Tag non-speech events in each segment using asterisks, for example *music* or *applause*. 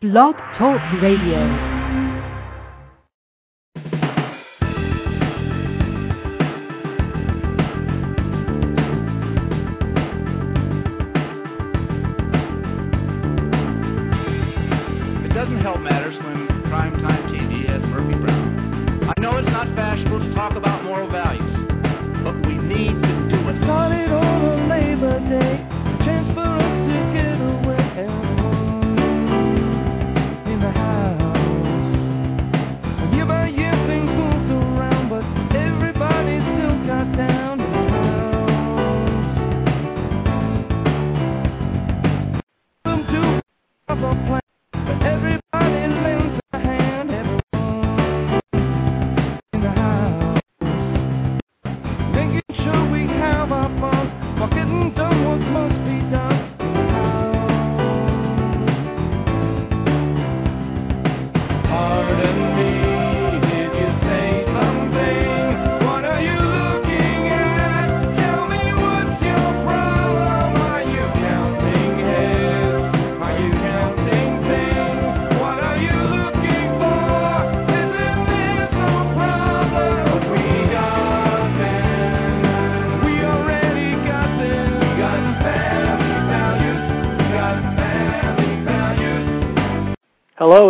Blog Talk Radio. It doesn't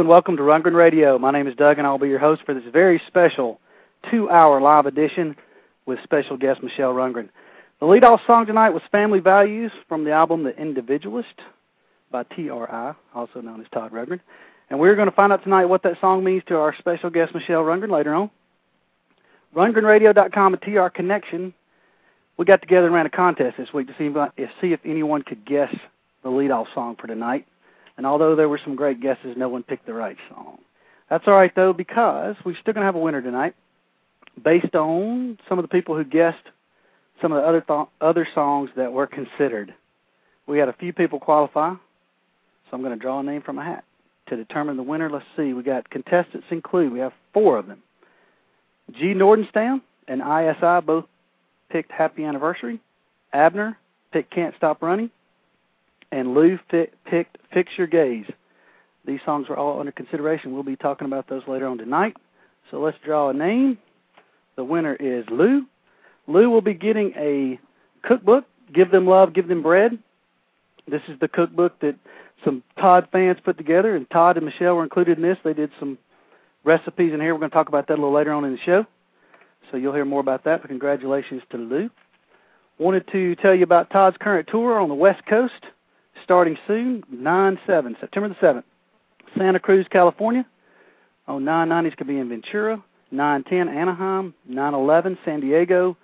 welcome to Rundgren Radio. My name is Doug and I'll be your host for this very special two-hour live edition with special guest Michele Rundgren. The lead-off song tonight was Family Values from the album The Individualist by T.R.I., also known as Todd Rundgren. And we're going to find out tonight what that song means to our special guest Michele Rundgren later on. RundgrenRadio.com and TR Connection, we got together and ran a contest this week to see if, uh, see if anyone could guess the lead-off song for tonight. And although there were some great guesses, no one picked the right song. That's all right though, because we're still going to have a winner tonight, based on some of the people who guessed some of the other th- other songs that were considered. We had a few people qualify, so I'm going to draw a name from a hat to determine the winner. Let's see. We got contestants include. We have four of them. G. Nordenstown and ISI both picked Happy Anniversary. Abner picked Can't Stop Running and Lou fi- picked Fix Your Gaze. These songs were all under consideration. We'll be talking about those later on tonight. So let's draw a name. The winner is Lou. Lou will be getting a cookbook, Give Them Love, Give Them Bread. This is the cookbook that some Todd fans put together, and Todd and Michele were included in this. They did some recipes in here. We're going to talk about that a little later on in the show. So you'll hear more about that, but congratulations to Lou. Wanted to tell you about Todd's current tour on the West Coast starting soon, 9-7, September the 7th. Santa Cruz, California. On 9-9, he's going to be in Ventura. 9-10, Anaheim. 9-11, San Diego.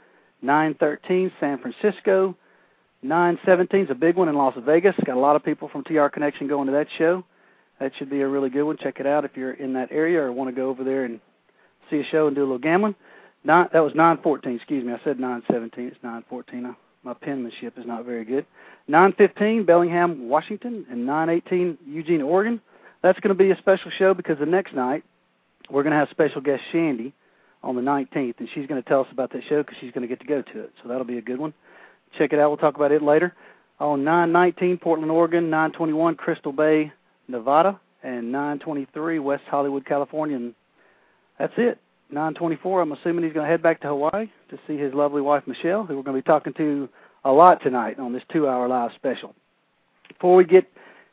9-13, San Francisco. 9-17 is a big one in Las Vegas. Got a lot of people from TR Connection going to that show. That should be a really good one. Check it out if you're in that area or want to go over there and see a show and do a little gambling. Nine, that was 9-14, excuse me. I said 9-17. It's 9-14. My penmanship is not very good. 9:15 Bellingham, Washington, and 9:18 Eugene, Oregon. That's going to be a special show because the next night we're going to have special guest Shandy on the 19th, and she's going to tell us about that show because she's going to get to go to it. So that'll be a good one. Check it out. We'll talk about it later. On 9:19 Portland, Oregon, 9:21 Crystal Bay, Nevada, and 9:23 West Hollywood, California. And that's it. 9:24. I'm assuming he's going to head back to Hawaii to see his lovely wife Michele, who we're going to be talking to a lot tonight on this two-hour live special. Before we get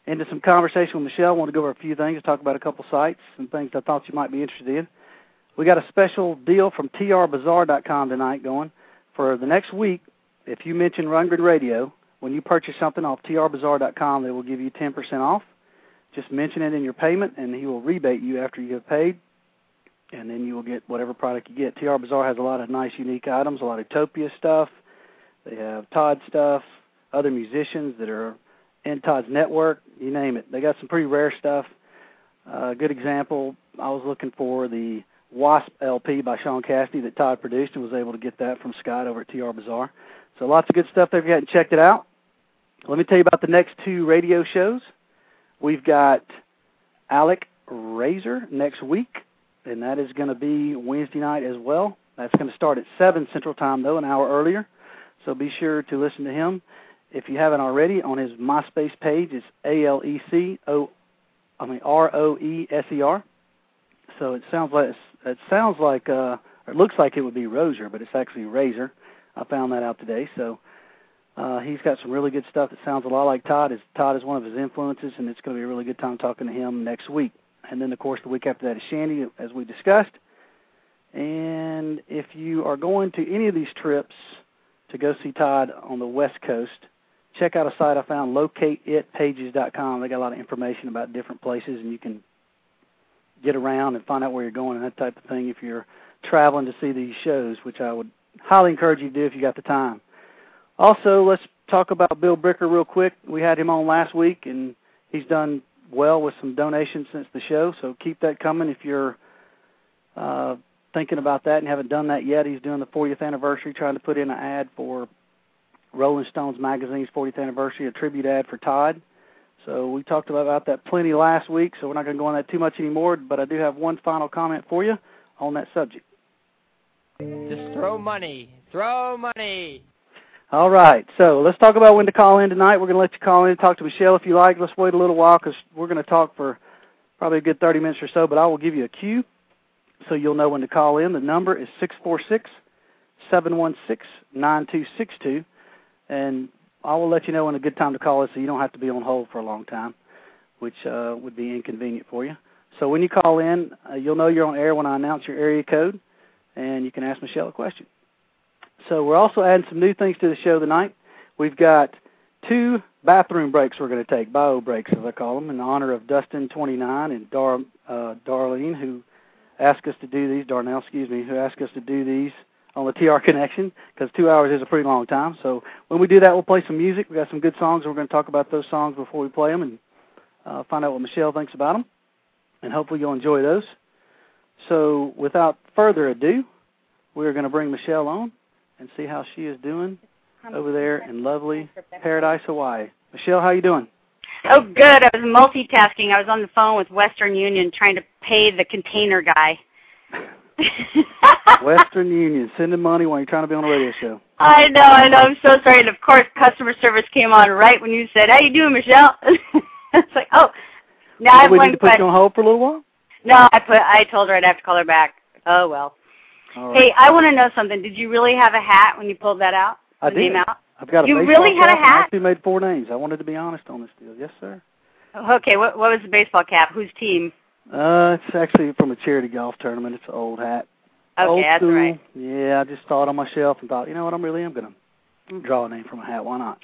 into some conversation with Michele, I want to go over a few things, talk about a couple sites and things I thought you might be interested in. We got a special deal from trbazaar.com tonight going for the next week. If you mention Rundgren Radio, when you purchase something off trbazaar.com, they will give you 10% off. Just mention it in your payment, and he will rebate you after you have paid, and then you will get whatever product you get. TR Bazaar has a lot of nice, unique items, a lot of Topia stuff. They have Todd stuff, other musicians that are in Todd's network, you name it. They got some pretty rare stuff. Uh, good example, I was looking for the Wasp LP by Shaun Cassidy that Todd produced and was able to get that from Scott over at TR Bazaar. So lots of good stuff there if you hadn't checked it out. Let me tell you about the next two radio shows. We've got Alec Razor next week, and that is going to be Wednesday night as well. That's going to start at 7 Central Time, though, an hour earlier. So be sure to listen to him. If you haven't already, on his MySpace page, it's A L E C O, I mean R O E S E R. So it sounds like it sounds like uh, it looks like it would be Rozier, but it's actually Razor. I found that out today. So uh, he's got some really good stuff that sounds a lot like Todd. Is Todd is one of his influences, and it's going to be a really good time talking to him next week. And then, of course, the week after that is Shandy, as we discussed. And if you are going to any of these trips to go see Todd on the West Coast, check out a site I found, locateitpages.com. They got a lot of information about different places, and you can get around and find out where you're going and that type of thing if you're traveling to see these shows, which I would highly encourage you to do if you got the time. Also, let's talk about Bill Bricker real quick. We had him on last week, and he's done well with some donations since the show, so keep that coming if you're uh, thinking about that and haven't done that yet. He's doing the 40th anniversary, trying to put in an ad for Rolling Stones magazine's 40th anniversary, a tribute ad for Todd. So we talked about that plenty last week, so we're not going to go on that too much anymore, but I do have one final comment for you on that subject. Just throw money. Throw money. All right, so let's talk about when to call in tonight. We're going to let you call in and talk to Michele if you like. Let's wait a little while because we're going to talk for probably a good 30 minutes or so, but I will give you a cue so you'll know when to call in. The number is 646 716 9262, and I will let you know when a good time to call is so you don't have to be on hold for a long time, which uh, would be inconvenient for you. So when you call in, uh, you'll know you're on air when I announce your area code, and you can ask Michele a question. So we're also adding some new things to the show tonight. We've got two bathroom breaks we're going to take, bio breaks as I call them, in honor of Dustin29 and Dar, uh, Darlene, who asked us to do these, Darnell, excuse me, who asked us to do these on the TR *laughs* Connection because two hours is a pretty long time. So when we do that, we'll play some music. We've got some good songs. We're going to talk about those songs before we play them and uh, find out what Michele thinks about them. And hopefully you'll enjoy those. So without further ado, we're going to bring Michele on and see how she is doing over there in lovely Paradise, Hawaii. Michele, how you doing? Oh, good. I was multitasking. I was on the phone with Western Union trying to pay the container guy. *laughs* Western Union sending money while you're trying to be on a radio show. I know, I know. I'm so sorry. And of course, customer service came on right when you said, "How you doing, Michele?" *laughs* it's like, oh, now I have we one need to put question. you on hold for a little while. No, I put. I told her I'd have to call her back. Oh well. Right. Hey, I want to know something. Did you really have a hat when you pulled that out? I did. Out? I've got a You really had a hat. I actually made four names. I wanted to be honest on this deal. Yes, sir. Okay. What What was the baseball cap? Whose team? Uh, it's actually from a charity golf tournament. It's an old hat. Okay, old that's school. right. Yeah, I just saw it on my shelf and thought, you know what, I'm really am going to draw a name from a hat. Why not?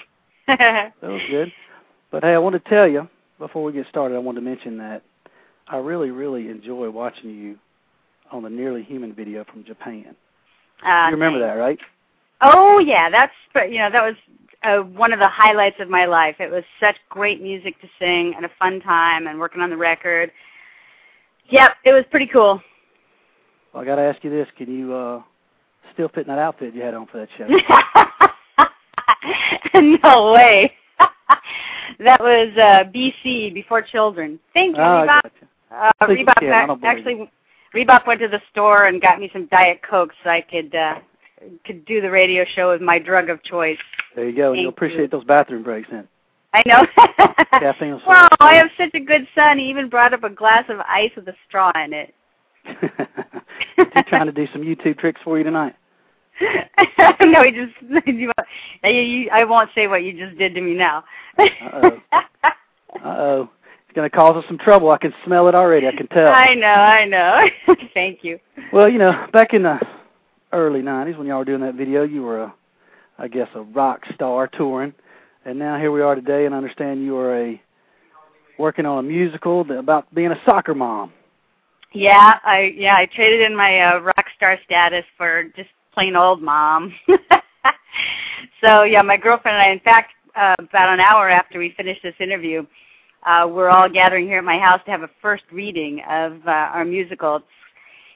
*laughs* That was good. But hey, I want to tell you before we get started, I wanted to mention that I really, really enjoy watching you on the Nearly Human video from Japan. Uh, you remember that, right? Oh yeah, that's you know that was uh, one of the highlights of my life. It was such great music to sing and a fun time and working on the record. Yep, it was pretty cool. Well, I got to ask you this: Can you uh still fit in that outfit you had on for that show? *laughs* no way. *laughs* that was uh BC before children. Thank you, Oh, Rebop. gotcha. Uh, Rebop can. I don't believe actually Rebop went to the store and got me some Diet Coke so I could uh could do the radio show with my drug of choice. There you go. Thank you'll appreciate you. those bathroom breaks then. I know. *laughs* Caffeine sort *laughs* I have such a good son. He even brought up a glass of ice with a straw in it. *laughs* He's trying to do some YouTube tricks for you tonight. no, he just. You, you, I won't say what you just did to me now. Uh-oh. Uh-oh. It's going to cause us some trouble. I can smell it already. I can tell. I know, I know. *laughs* Thank you. Well, you know, back in the early 90s when y'all were doing that video, you were, a, I guess, a rock star touring. And now here we are today, and I understand you are a working on a musical about being a soccer mom. Yeah, I yeah I traded in my uh, rock star status for just plain old mom. *laughs* so yeah, my girlfriend and I. In fact, uh, about an hour after we finished this interview, uh, we're all gathering here at my house to have a first reading of uh, our musical.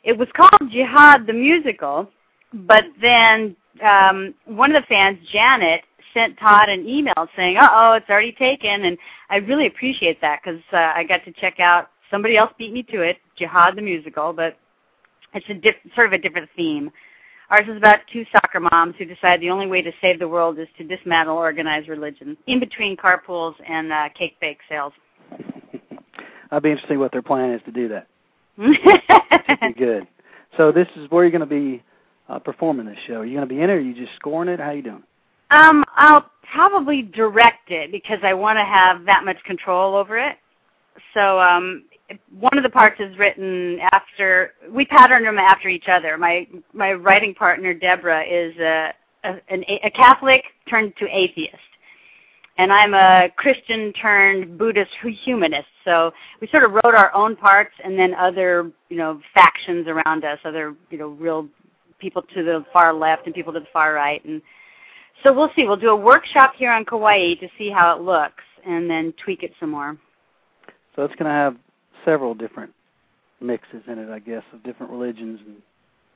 It was called Jihad the Musical, but then um, one of the fans, Janet, sent Todd an email saying, "Uh oh, it's already taken," and I really appreciate that because uh, I got to check out. Somebody else beat me to it, Jihad the Musical, but it's a diff- sort of a different theme. Ours is about two soccer moms who decide the only way to save the world is to dismantle organized religion in between carpools and uh, cake bake sales. *laughs* I'd be interested to see what their plan is to do that. *laughs* That'd be good. So this is where you're going to be uh, performing this show. Are you going to be in it, or are you just scoring it? How you doing? Um, I'll probably direct it because I want to have that much control over it. So um, one of the parts is written after we patterned them after each other. My my writing partner Deborah is a a, an, a Catholic turned to atheist, and I'm a Christian turned Buddhist humanist. So we sort of wrote our own parts, and then other you know factions around us, other you know real people to the far left and people to the far right, and so we'll see. We'll do a workshop here on Kauai to see how it looks, and then tweak it some more. So it's going to have several different mixes in it, I guess, of different religions, and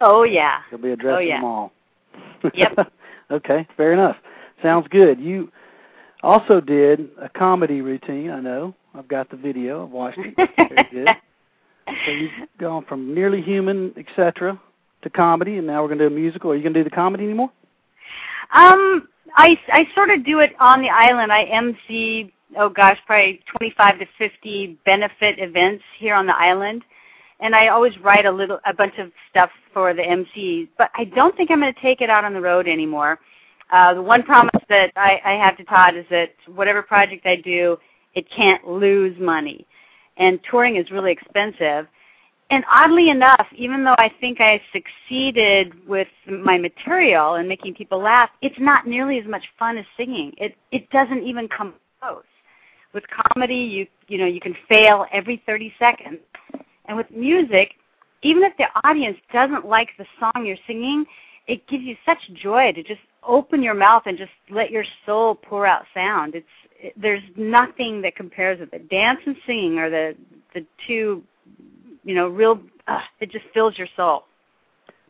Oh yeah. you'll be addressing Oh, yeah. them all. *laughs* Yep. *laughs* okay, fair enough. Sounds good. You also did a comedy routine. I know. I've got the video. I've watched it. Very *laughs* good. So you've gone from nearly human, etc., to comedy, and now we're going to do a musical. Are you going to do the comedy anymore? Um, I I sort of do it on the island. I MC oh gosh, probably 25 to 50 benefit events here on the island, and I always write a little a bunch of stuff for the MCs. But I don't think I'm going to take it out on the road anymore. Uh, the one promise that I, I have to Todd is that whatever project I do, it can't lose money, and touring is really expensive. And oddly enough, even though I think I succeeded with my material and making people laugh, it's not nearly as much fun as singing. It it doesn't even come close. With comedy, you you know you can fail every 30 seconds, and with music, even if the audience doesn't like the song you're singing, it gives you such joy to just open your mouth and just let your soul pour out sound. It's it, there's nothing that compares with it. Dance and singing are the the two you know, real. Uh, it just fills your soul.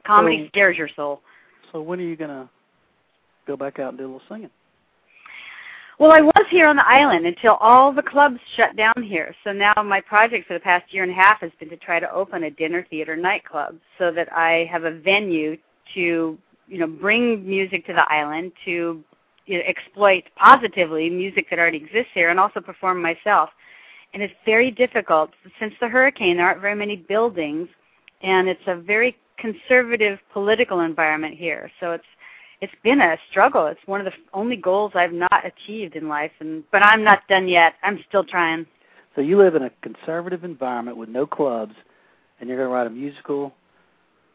Comedy So- scares your soul. So when are you going to go back out and do a little singing? Well, I was here on the island until all the clubs shut down here. So now my project for the past year and a half has been to try to open a dinner theater nightclub so that I have a venue to, you know, bring music to the island to you know, exploit positively music that already exists here and also perform myself. And it's very difficult since the hurricane. There aren't very many buildings, and it's a very conservative political environment here. So it's it's been a struggle. It's one of the only goals I've not achieved in life, and but I'm not done yet. I'm still trying. So you live in a conservative environment with no clubs, and you're going to write a musical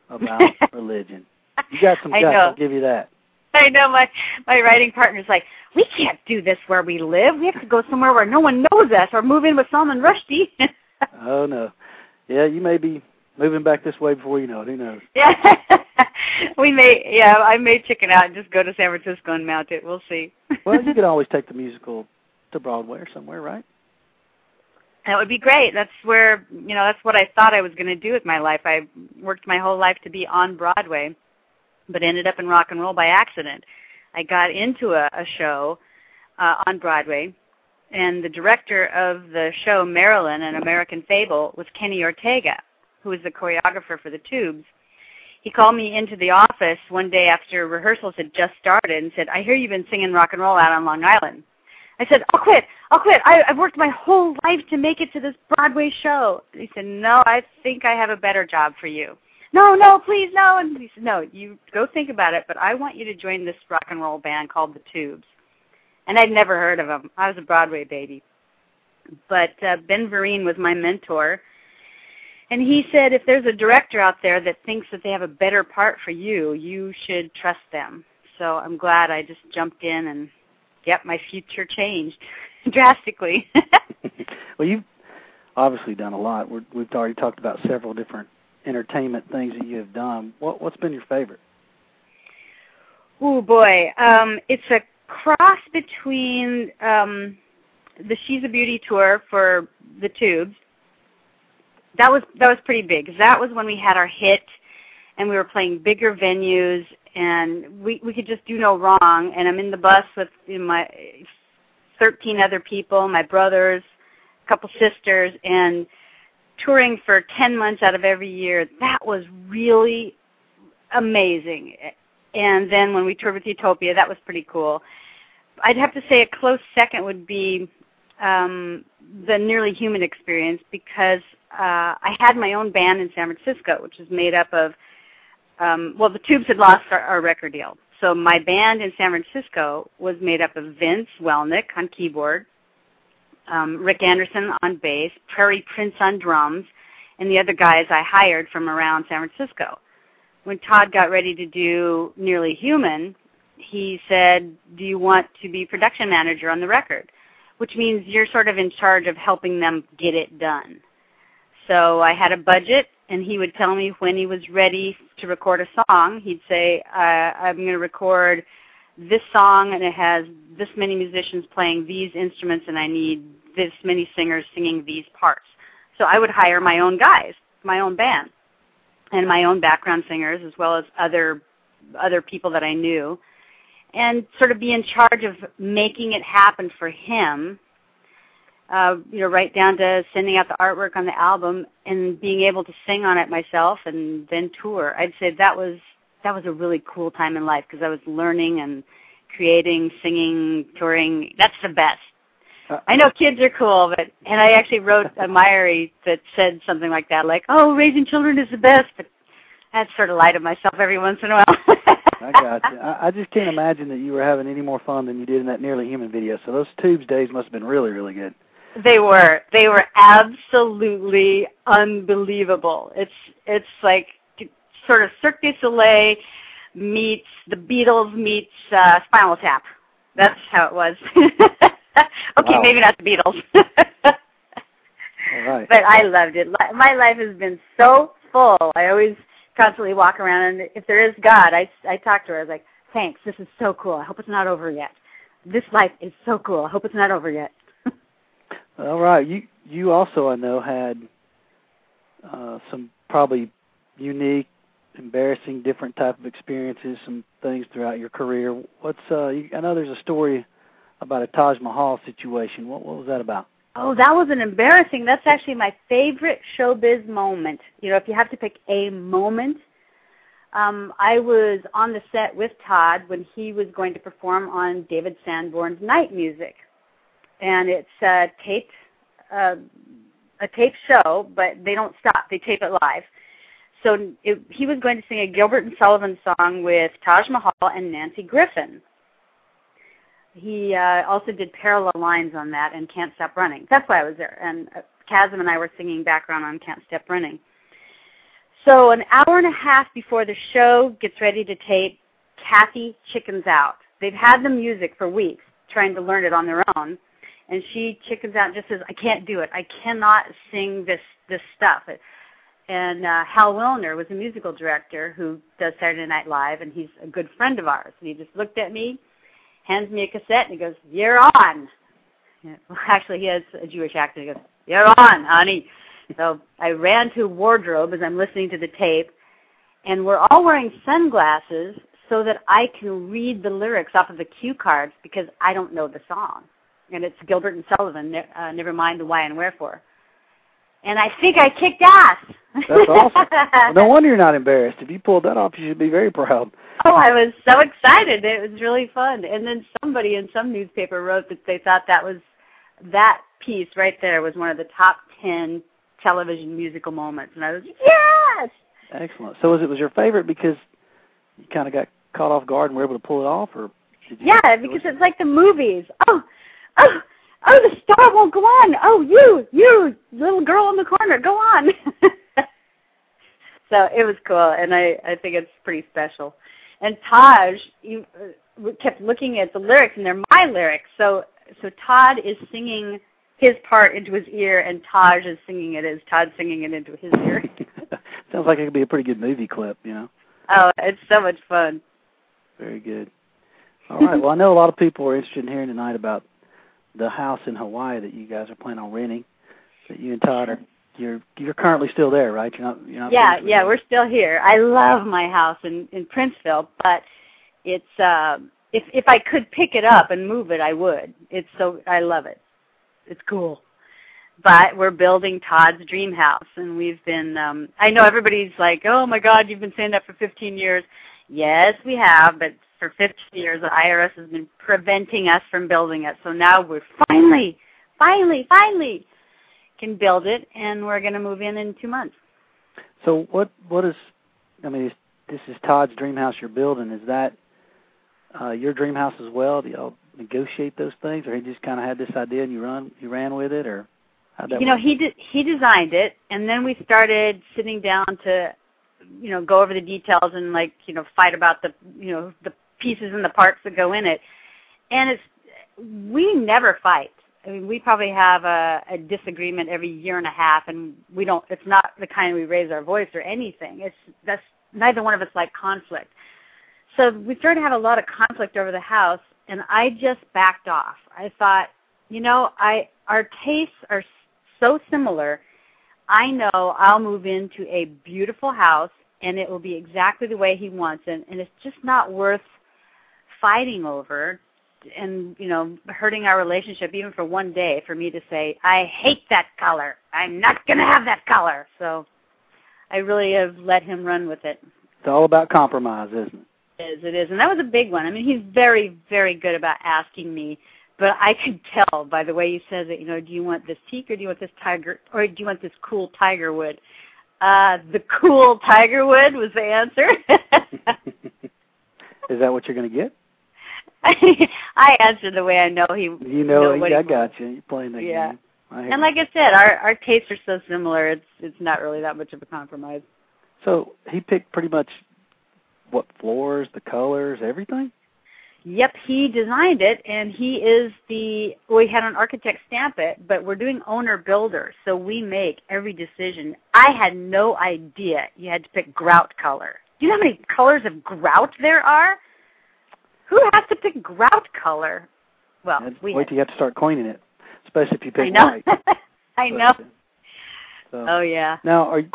about *laughs* religion. You got some guts. I'll give you that. I know my my writing partner's like, we can't do this where we live. We have to go somewhere where no one knows us, or move in with Salman Rushdie. *laughs* Oh no, yeah, you may be moving back this way before you know it. Who knows? yeah, *laughs* *laughs* we may. Yeah, I may chicken out and just go to San Francisco and mount it. We'll see. *laughs* Well, you could always take the *laughs* musical to Broadway or somewhere, right? That would be great. That's where you know that's what I thought I was going to do with my life. I worked my whole life to be on Broadway, but ended up in rock and roll by accident. I got into a, a show uh, on Broadway, and the director of the show Marilyn, an American Fable, was Kenny Ortega, who was the choreographer for the Tubes. He called me into the office one day after rehearsals had just started and said, "I hear you've been singing rock and roll out on Long Island." I said, I'll quit. I'll quit. I, I've worked my whole life to make it to this Broadway show. He said, No, I think I have a better job for you. No, no, please, no. And he said, No, you go think about it, but I want you to join this rock and roll band called the Tubes. And I'd never heard of them. I was a Broadway baby. But uh, Ben Vereen was my mentor. And he said, if there's a director out there that thinks that they have a better part for you, you should trust them. So I'm glad I just jumped in and yep, my future changed *laughs* drastically. *laughs* well, you've obviously done a lot. We're, we've already talked about several different entertainment things that you have done. What, what's been your favorite? oh boy, um, it's a cross between um, the She's a Beauty tour for the Tubes. That was that was pretty big. That was when we had our hit, and we were playing bigger venues, and we we could just do no wrong. And I'm in the bus with you know, my 13 other people, my brothers, a couple sisters, and touring for 10 months out of every year. That was really amazing. And then when we toured with Utopia, that was pretty cool. I'd have to say a close second would be um, the Nearly Human experience because uh, I had my own band in San Francisco, which is made up of, um, well, the Tubes had lost our, our record deal. So my band in San Francisco was made up of Vince Welnick on keyboard, um, Rick Anderson on bass, Prairie Prince on drums, and the other guys I hired from around San Francisco. When Todd got ready to do Nearly Human, he said, Do you want to be production manager on the record? Which means you're sort of in charge of helping them get it done. So I had a budget, and he would tell me when he was ready to record a song. He'd say, uh, I'm going to record this song, and it has this many musicians playing these instruments, and I need this many singers singing these parts. So I would hire my own guys, my own band, and my own background singers, as well as other other people that I knew, and sort of be in charge of making it happen for him. Uh, you know, right down to sending out the artwork on the album and being able to sing on it myself and then tour. I'd say that was that was a really cool time in life because I was learning and creating, singing, touring. That's the best. I know kids are cool, but and I actually wrote a *laughs* diary that said something like that, like, "Oh, raising children is the best." But I sort of lie to myself every once in a while. *laughs* I got you. I, I just can't imagine that you were having any more fun than you did in that Nearly Human video. So those Tubes days must have been really, really good. They were. They were absolutely unbelievable. It's it's like sort of Cirque du Soleil meets the Beatles meets uh, Spinal Tap. That's how it was. *laughs* okay, Wow. maybe not the Beatles. *laughs* Right. but I loved it. My life has been so full. I always constantly walk around, and if there is God, I I talk to her. I was like, "Thanks, this is so cool. I hope it's not over yet. This life is so cool. I hope it's not over yet." All right. You you also I know had uh, some probably unique, embarrassing, different type of experiences, some things throughout your career. What's uh? You, I know there's a story about a Taj Mahal situation. What what was that about? Oh, that was an embarrassing. That's actually my favorite showbiz moment. You know, if you have to pick a moment, um, I was on the set with Todd when he was going to perform on David Sanborn's Night Music, and it's uh, taped, uh, a taped show, but they don't stop. They tape it live. So it, he was going to sing a Gilbert and Sullivan song with Taj Mahal and Nancy Griffin. He uh, also did parallel lines on that and Can't Stop Running. That's why I was there. And uh, and I were singing background on Can't Stop Running. So an hour and a half before the show gets ready to tape, Kathy chickens out. They've had the music for weeks, trying to learn it on their own, and she chickens out and just says, "I can't do it. I cannot sing this this stuff." And uh, Hal Willner was a musical director who does Saturday Night Live, and he's a good friend of ours. And he just looked at me, hands me a cassette, and he goes, "You're on." *laughs* Well, actually, he has a Jewish accent. He goes, "You're on, honey." So I ran to wardrobe as I'm listening to the tape, and we're all wearing sunglasses so that I can read the lyrics off of the cue cards because I don't know the song. And it's Gilbert and Sullivan, uh, Never Mind the Why and Wherefore. And I think I kicked ass. That's awesome. well, *laughs* no wonder you're not embarrassed. If you pulled that off, you should be very proud. Oh, I was so excited. It was really fun. And then somebody in some newspaper wrote that they thought that was that piece right there was one of the top 10 television musical moments. And I was, yes! Excellent. So was it was your favorite because you kind of got caught off guard and were able to pull it off, or Yeah, because it's like the movies. Oh, oh, oh, the star won't go on. Oh, you, you, little girl in the corner, go on. *laughs* so it was cool, and I, I think it's pretty special. And Taj you, uh, kept looking at the lyrics, and they're my lyrics. So, so Todd is singing his part into his ear, and Taj is singing it as Todd singing it into his ear. *laughs* Sounds like it could be a pretty good movie clip, you know. oh, it's so much fun. Very good. All right. Well, I know a lot of people are interested in hearing tonight about the house in Hawaii that you guys are planning on renting. That you and Todd are you're you're currently still there, right? You're not you're not. yeah, yeah, we're still here. I love my house in in Princeville, but it's uh if if I could pick it up and move it, I would. It's so I love it. It's cool. But we're building Todd's dream house and we've been um I know everybody's like, "Oh my god, you've been saying that for 15 years." Yes, we have, but for 15 years the IRS has been preventing us from building it. So now we're finally finally finally can build it and we're going to move in in 2 months. So what what is? I mean, is, this is Todd's dream house you're building. Is that uh, your dream house as well? Do y'all negotiate those things, or he just kind of had this idea and you run you ran with it, or you know work? he did he designed it and then we started sitting down to you know go over the details and like you know fight about the you know the pieces and the parts that go in it. And it's we never fight. I mean we probably have a, a disagreement every year and a half and we don't it's not the kind we raise our voice or anything. It's that's neither one of us like conflict. So we started to have a lot of conflict over the house and i just backed off. I thought you know i our tastes are so similar i know i'll move into a beautiful house and it will be exactly the way he wants it and it's just not worth fighting over and you know hurting our relationship even for one day for me to say i hate that color. I'm not going to have that color. So i really have let him run with it. It's all about compromise, isn't it? is it is and that was a big one. I mean he's very very good about asking me but i could tell by the way he said it you know do you want this teak or do you want this tiger or do you want this cool tiger wood uh the cool tiger wood was the answer *laughs* Is that what you're going to get? *laughs* i answered the way i know he You know, know I got you. You're playing that Yeah. game. I and you. like i said our our tastes are so similar it's it's not really that much of a compromise so he picked pretty much what floors, the colors, everything. Yep, he designed it, and he is the. We had an architect stamp it, but we're doing owner builder, so we make every decision. I had no idea you had to pick grout color. Do you know how many colors of grout there are? Who has to pick grout color? Well, we. wait till you have to start cleaning it, especially if you pick I know. white. *laughs* I know. Uh, so, Oh yeah. Now, are you,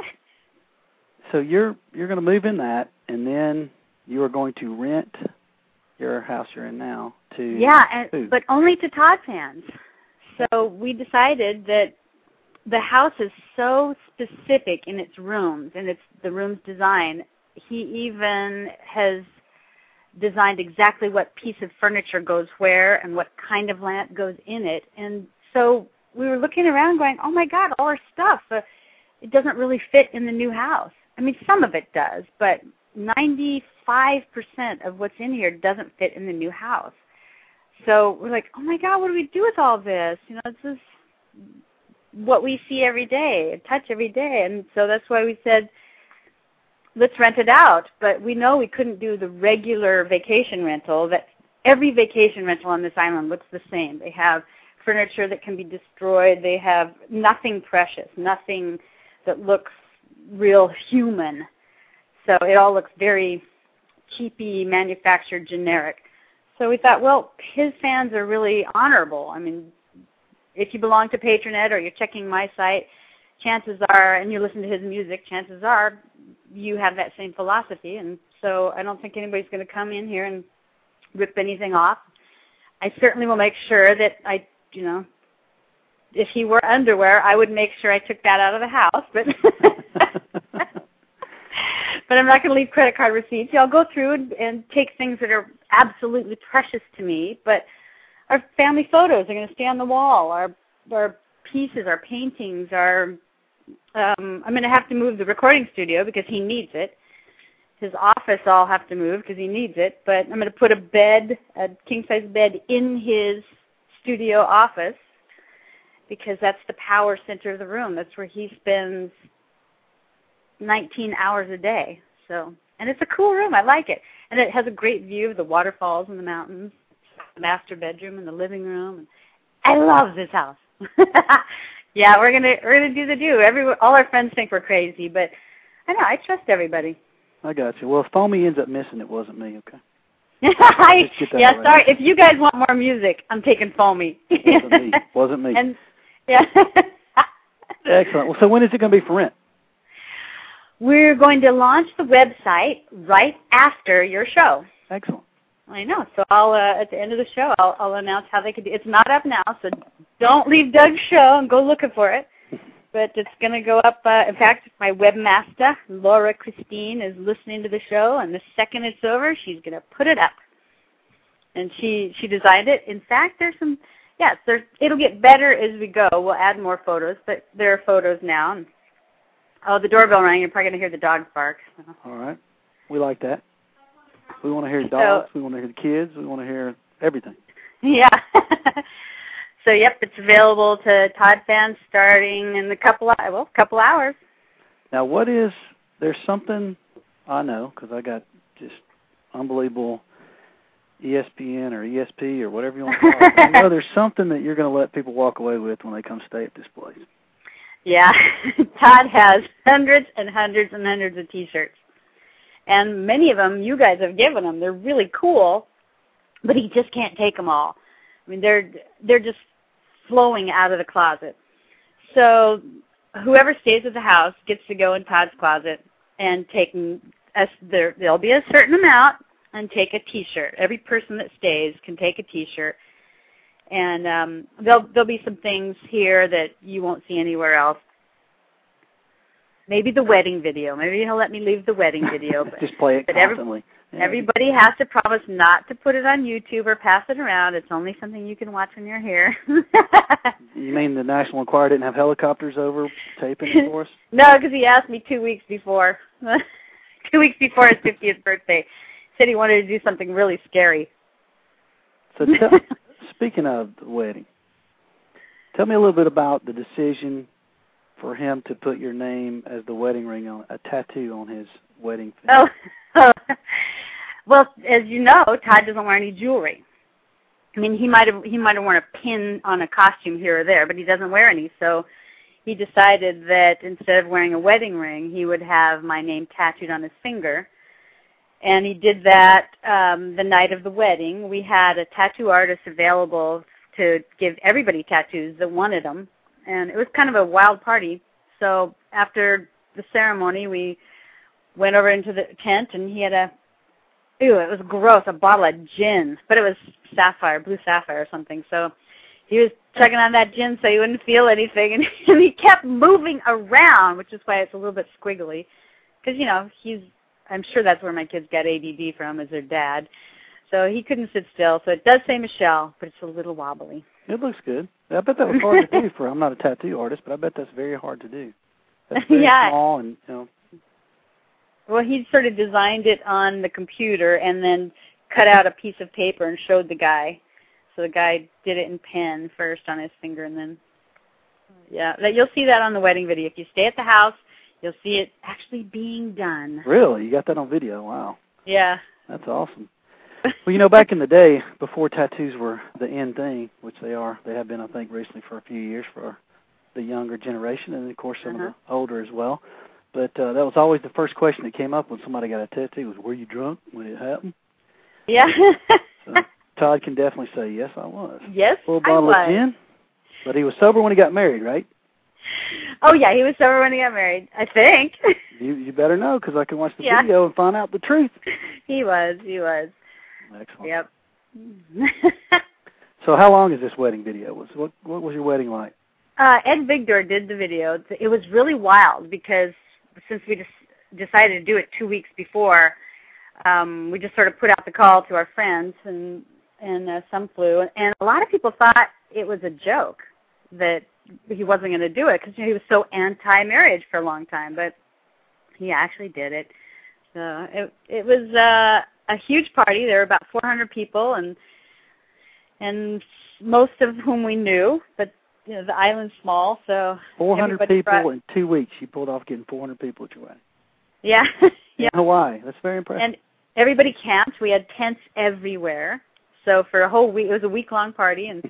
so you're you're going to move in that, and then you are going to rent your house you're in now to Yeah, and, but only to Todd fans. So we decided that the house is so specific in its rooms and its the room's design. He even has designed exactly what piece of furniture goes where and what kind of lamp goes in it. And so we were looking around going, "Oh my god, all our stuff uh, it doesn't really fit in the new house." I mean, some of it does, but 95% of what's in here doesn't fit in the new house. So we're like, oh my God, what do we do with all this? You know, this is what we see every day, touch every day. And so that's why we said, let's rent it out. But we know we couldn't do the regular vacation rental that every vacation rental on this island looks the same. They have furniture that can be destroyed. They have nothing precious, nothing that looks real human. So it all looks very cheapy, manufactured, generic. So we thought, well, his fans are really honorable. I mean, if you belong to Patronet or you're checking my site, chances are, and you listen to his music, chances are you have that same philosophy. And so I don't think anybody's going to come in here and rip anything off. I certainly will make sure that I, you know, if he wore underwear, I would make sure I took that out of the house. But *laughs* *laughs* but I'm not going to leave credit card receipts. I'll go through and, and take things that are absolutely precious to me. But our family photos are going to stay on the wall. Our our pieces, our paintings, our um, I'm going to have to move the recording studio because he needs it. His office I'll have to move because he needs it. But I'm going to put a bed, a king size bed, in his studio office because that's the power center of the room. That's where he spends 19 hours a day. So, and it's a cool room. I like it, and it has a great view of the waterfalls and the mountains, the master bedroom and the living room. I love this house. *laughs* yeah, we're gonna we're gonna do the do. Every all our friends think we're crazy, but I know I trust everybody. I got you. Well, if Foamy ends up missing, it wasn't me. Okay. *laughs* I, Just get that yeah, right sorry. If you guys want more music, I'm taking foamy. Wasn't me. Wasn't me. *laughs* and yeah. Excellent. Well, so when is it going to be for rent? We're going to launch the website right after your show. Excellent. I know. So I'll uh, at the end of the show, I'll, I'll announce how they can do. It's not up now, so don't leave Doug's show and go looking for it. But it's going to go up. Uh, in fact, my webmaster Laura Christine is listening to the show, and the second it's over, she's going to put it up. And she she designed it. In fact, there's some. Yes, there's. It'll get better as we go. We'll add more photos, but there are photos now. And, oh, the doorbell rang. You're probably going to hear the dogs bark. All right. We like that. We want to hear dogs. we want to hear the kids. We want to hear everything. Yeah. *laughs* so yep, it's available to Todd fans starting in a couple of, well, couple hours. Now, what is there's something I know because I got just unbelievable ESPN or ESP or whatever you want to call it. I know *laughs* there's something that you're going to let people walk away with when they come stay at this place. Yeah, *laughs* Todd has hundreds and hundreds and hundreds of T-shirts, and many of them you guys have given him. They're really cool, but he just can't take them all. I mean, they're they're just flowing out of the closet. So whoever stays at the house gets to go in Todd's closet and take a, there. There'll be a certain amount and take a T-shirt. Every person that stays can take a T-shirt, and um, there'll there'll be some things here that you won't see anywhere else. Maybe the wedding video. Maybe he'll let me leave the wedding video. *laughs* But, just play it but constantly. Yeah. Everybody has to promise not to put it on YouTube or pass it around. It's only something you can watch when you're here. *laughs* You mean the National Enquirer didn't have helicopters over taping it for us? *laughs* no, because he asked me two weeks before, two weeks before his 50th birthday. Said he wanted to do something really scary. So tell, speaking of the wedding, tell me a little bit about the decision for him to put your name as the wedding ring on a tattoo on his wedding. finger. Oh, *laughs* well, as you know, Todd doesn't wear any jewelry. I mean, he might have he might have worn a pin on a costume here or there, but he doesn't wear any. So he decided that instead of wearing a wedding ring, he would have my name tattooed on his finger. And he did that um, the night of the wedding. We had a tattoo artist available to give everybody tattoos that wanted them, and it was kind of a wild party. So after the ceremony, we went over into the tent, and he had a ew, it was gross, a bottle of gin, but it was sapphire, blue sapphire or something. So he was chugging on that gin so he wouldn't feel anything, and, *laughs* and he kept moving around, which is why it's a little bit squiggly, because you know he's. I'm sure that's where my kids got ADD from, as their dad. So he couldn't sit still. So it does say Michele, but it's a little wobbly. It looks good. I bet that was hard to do for. I'm not a tattoo artist, but I bet that's very hard to do. That's *laughs* very Yeah. small and you know. Well, he sort of designed it on the computer and then cut out a piece of paper and showed the guy. So the guy did it in pen first on his finger and then yeah, that you'll see that on the wedding video. If you stay at the house, you'll see it actually being done. Really, you got that on video? Wow, Yeah. that's awesome. Well, you know, back in the day, before tattoos were the end thing, which they are, they have been, I think, recently for a few years for the younger generation, and of course some Uh-huh. of the older as well. But uh, that was always the first question that came up when somebody got a tattoo: was, "Were you drunk when it happened?" Yeah. So Todd can definitely say, "Yes, I was." yes, Full I bottle was. of gin, but he was sober when he got married, right? Oh yeah, he was sober when he got married. I think. *laughs* You you better know because I can watch the Yeah. video and find out the truth. *laughs* he was. He was. Excellent. Yep. *laughs* So how long is this wedding video? Was what what was your wedding like? Uh, Ed Victor did the video. It was really wild because since we just decided to do it two weeks before, um, we just sort of put out the call to our friends, and and uh, some flew, and a lot of people thought it was a joke that he wasn't going to do it because you know, he was so anti-marriage for a long time, but he actually did it. So it it was uh, a huge party. There were about 400 people, and and most of whom we knew, but you know the island's small, so 400 people brought- in two weeks. You pulled off getting 400 people at your wedding. yeah, *laughs* yeah. In Hawaii. That's very impressive. And everybody camped. We had tents everywhere. So for a whole week, it was a week long party, and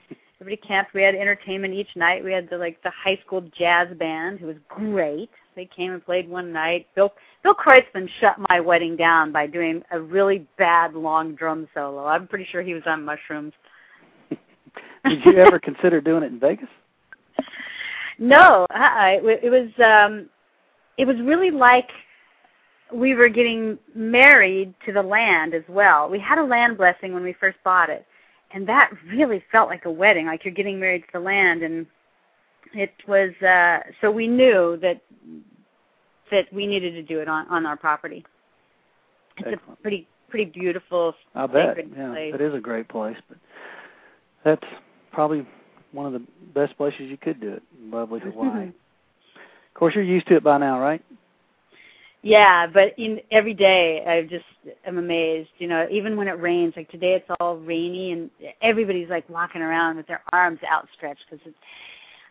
We had entertainment each night. We had the like the high school jazz band who was great. They came and played one night. Bill Bill Kreutzmann shut my wedding down by doing a really bad long drum solo. I'm pretty sure he was on mushrooms. *laughs* Did you ever consider doing it in Vegas? No, uh-uh. it, it was um it was really like we were getting married to the land as well. We had a land blessing when we first bought it, and that really felt like a wedding, like you're getting married to the land. And it was uh, so we knew that that we needed to do it on on our property. It's Excellent. a pretty pretty beautiful I bet. Yeah, place. it is a great place, but that's probably one of the best places you could do it. Lovely *laughs* Hawaii. of course, you're used to it by now, right? Yeah, but in every day I just am amazed. You know, even when it rains, like today it's all rainy and everybody's like walking around with their arms outstretched because it's.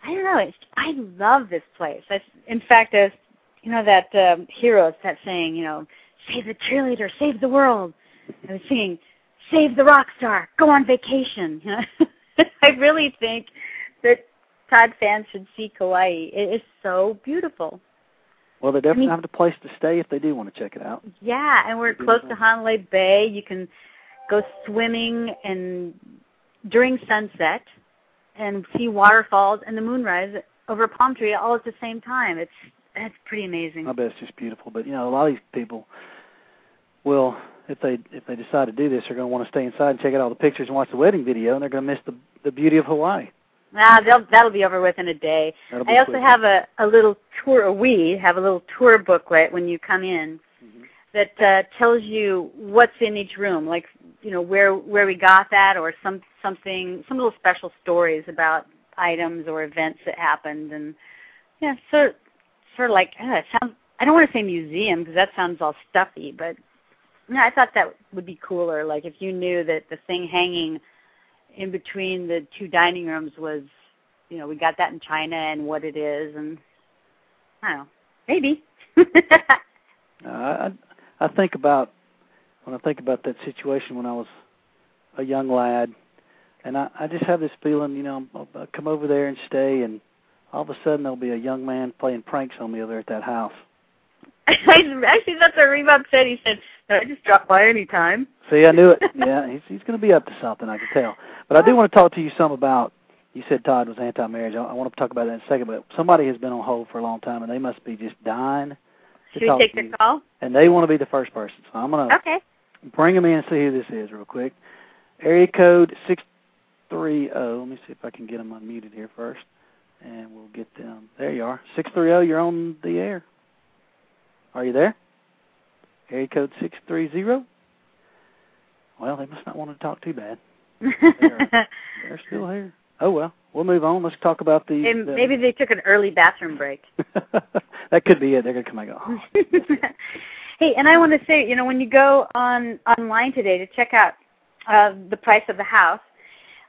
I don't know. It's. I love this place. I, in fact, as you know that um, Heroes, that saying, you know, save the cheerleader, save the world. I was singing, save the rock star, go on vacation. You *laughs* know, I really think that Todd fans should see Kauai. It is so beautiful. Well, they definitely mean- have a place to stay if they do want to check it out. Yeah, and we're close to Hanalei Bay. You can go swimming and during sunset and see waterfalls and the moonrise over a palm tree all at the same time. It's it's pretty amazing. I bet it's just beautiful. But you know, a lot of these people will, if they if they decide to do this, they're going to want to stay inside and check out all the pictures and watch the wedding video, and they're going to miss the the beauty of Hawaii. Ah, they'll, that'll be over with in a day. That'll I also quick. have a, a little tour. We have a little tour booklet when you come in Mm-hmm. that uh, tells you what's in each room, like you know where where we got that, or some something, some little special stories about items or events that happened, and yeah, sort sort of like uh, it sounds. I don't want to say museum because that sounds all stuffy, but no, I thought that would be cooler. Like if you knew that the thing hanging in between the two dining rooms was, you know, we got that in China and what it is, and I don't know, maybe. *laughs* Uh, I I think about when I think about that situation when I was a young lad, and I I just have this feeling, you know, I'll, I'll come over there and stay, and all of a sudden there'll be a young man playing pranks on me over at that house. *laughs* Actually, that's what Rebop said. He said, no, "I just drop by anytime." See, I knew it. *laughs* Yeah, he's he's going to be up to something. I can tell. But I do want to talk to you some about. You said Todd was anti-marriage. I, I want to talk about that in a second. But somebody has been on hold for a long time, and they must be just dying to Should we take to their you. call? And they want to be the first person. So I'm going to Okay. bring them in and see who this is real quick. Area code six three zero. Let me see if I can get them unmuted here first, and we'll get them. There you are. Six three zero. You're on the air. Are you there? Area code six three zero. Well, they must not want to talk too bad. *laughs* They're still here. Oh well, we'll move on. Let's talk about the. And the maybe they took an early bathroom break. *laughs* that could be it. They're gonna come and go. "Oh, hey, and I want to say, you know, when you go on online today to check out uh, the price of the house,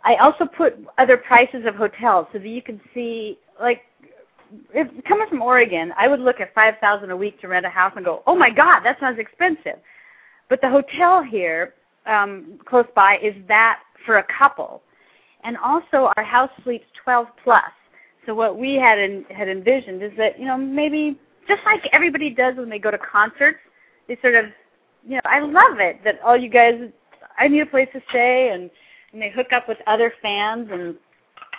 I also put other prices of hotels so that you can see, like, if coming from Oregon, I would look at five thousand a week to rent a house and go, oh my God, that sounds expensive. But the hotel here, um, close by, is that for a couple, and also our house sleeps twelve plus. So what we had in, had envisioned is that you know maybe just like everybody does when they go to concerts, they sort of, you know, I love it that all you guys, I need a place to stay, and and they hook up with other fans, and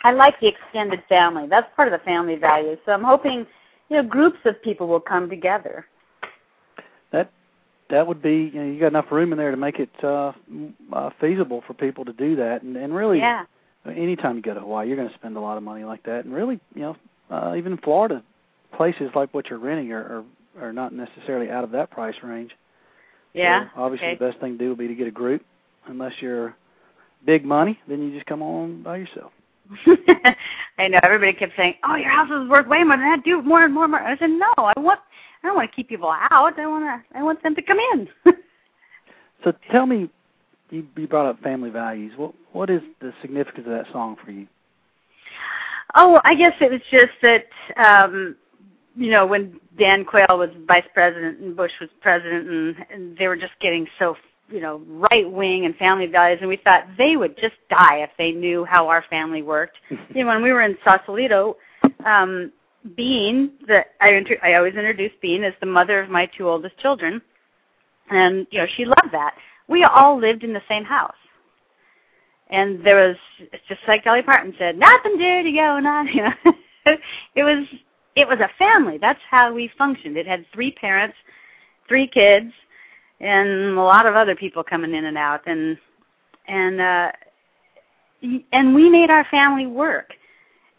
I like the extended family. That's part of the family value. So I'm hoping, you know, groups of people will come together. that that would be you know you got enough room in there to make it uh, uh feasible for people to do that and and really Yeah. anytime you go to Hawaii you're going to spend a lot of money like that and really you know uh, even in Florida places like what you're renting are are, are not necessarily out of that price range. Yeah. So obviously okay. the best thing to do would be to get a group unless you're big money then you just come on by yourself. *laughs* I know everybody kept saying, "Oh, your house is worth way more than that. Do more and more and more." I said, "No, I want. I don't want to keep people out. I want to. I want them to come in." *laughs* So tell me you you brought up family values. What what is the significance of that song for you? oh, I guess it was just that um, you know when Dan Quayle was vice president and Bush was president, and, and they were just getting so you know, right wing and family values, and we thought they would just die if they knew how our family worked. *laughs* you know, when we were in Sausalito, um, Bean, the I inter- I always introduce Bean as the mother of my two oldest children, and you know she loved that. We all lived in the same house, and there was it's just like Dolly Parton said, nothing dirty going on. You *laughs* know, it was it was a family. That's how we functioned. It had three parents, three kids, and a lot of other people coming in and out, and and uh, and we made our family work.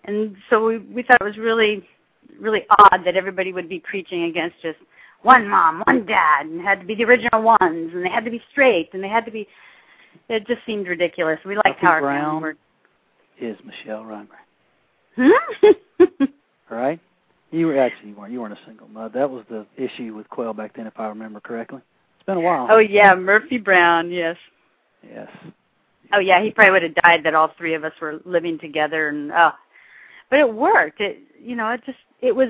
And so we we thought it was really really odd that everybody would be preaching against just one mom, one dad, and had to be the original ones, and they had to be straight, and they had to be. It just seemed ridiculous. We liked Buffy how our Brown family worked. Is Michelle Reimer. Hmm? All *laughs* right? You were actually you weren't you weren't a single mother. That was the issue with Quayle back then, if I remember correctly. Been a while. oh yeah, Murphy Brown. Yes. Yes. Oh yeah, he probably would have died that all three of us were living together, and oh, but it worked. It you know it just it was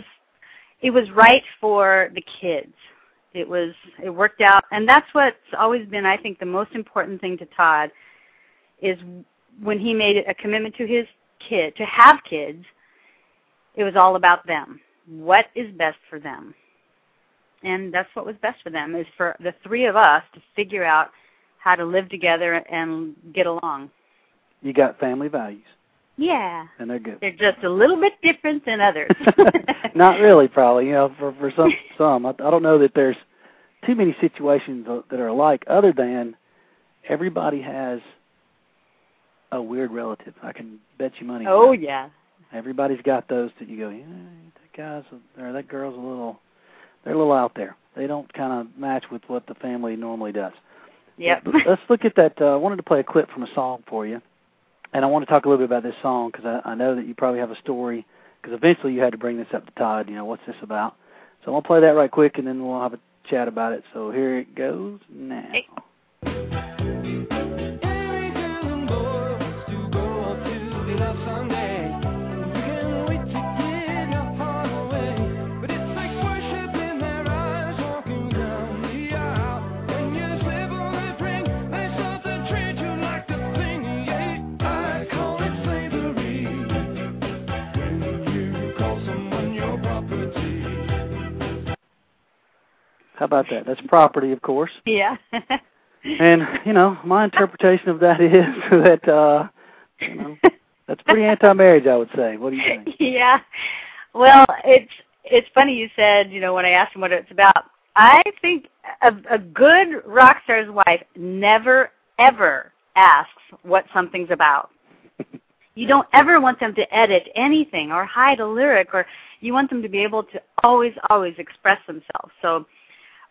it was right for the kids. It was it worked out, and that's what's always been I think the most important thing to Todd is when he made a commitment to his kid to have kids. It was all about them. What is best for them? And that's what was best for them is for the three of us to figure out how to live together and get along. You got family values, Yeah. and they're good. They're just a little bit different than others. *laughs* Not really, probably. You know, for for some some, I, I don't know that there's too many situations that are alike, other than everybody has a weird relative. I can bet you money. oh yeah. Everybody's got those that you go, yeah, that guy's or that girl's a little, they're a little out there. They don't kind of match with what the family normally does. Yep. But Let's look at that. Uh, I wanted to play a clip from a song for you, and I want to talk a little bit about this song because I, I know that you probably have a story. Because eventually you had to bring this up to Todd. You know, what's this about? So I'm gonna play that right quick, and then we'll have a chat about it. So here it goes now. How about that? That's property, of course. Yeah. *laughs* And you know, my interpretation of that *laughs* is that uh, you know that's pretty anti-marriage, I would say. What do you think? yeah. Well, it's it's funny you said, you know, when I asked him what it's about. I think a, a good rock star's wife never ever asks what something's about. you don't ever want them to edit anything or hide a lyric or you want them to be able to always always express themselves. So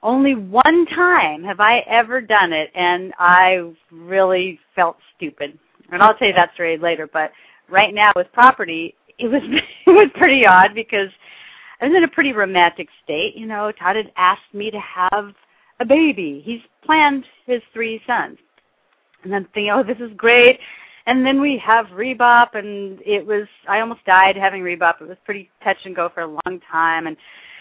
only one time have I ever done it and I really felt stupid. And I'll tell you that story later, but right now with property, it was *laughs* it was pretty odd because I was in a pretty romantic state. You know, Todd had asked me to have a baby. He's planned his three sons. And then thinking, oh, this is great. And then we have Rebop, and it was, I almost died having Rebop. It was pretty touch and go for a long time. And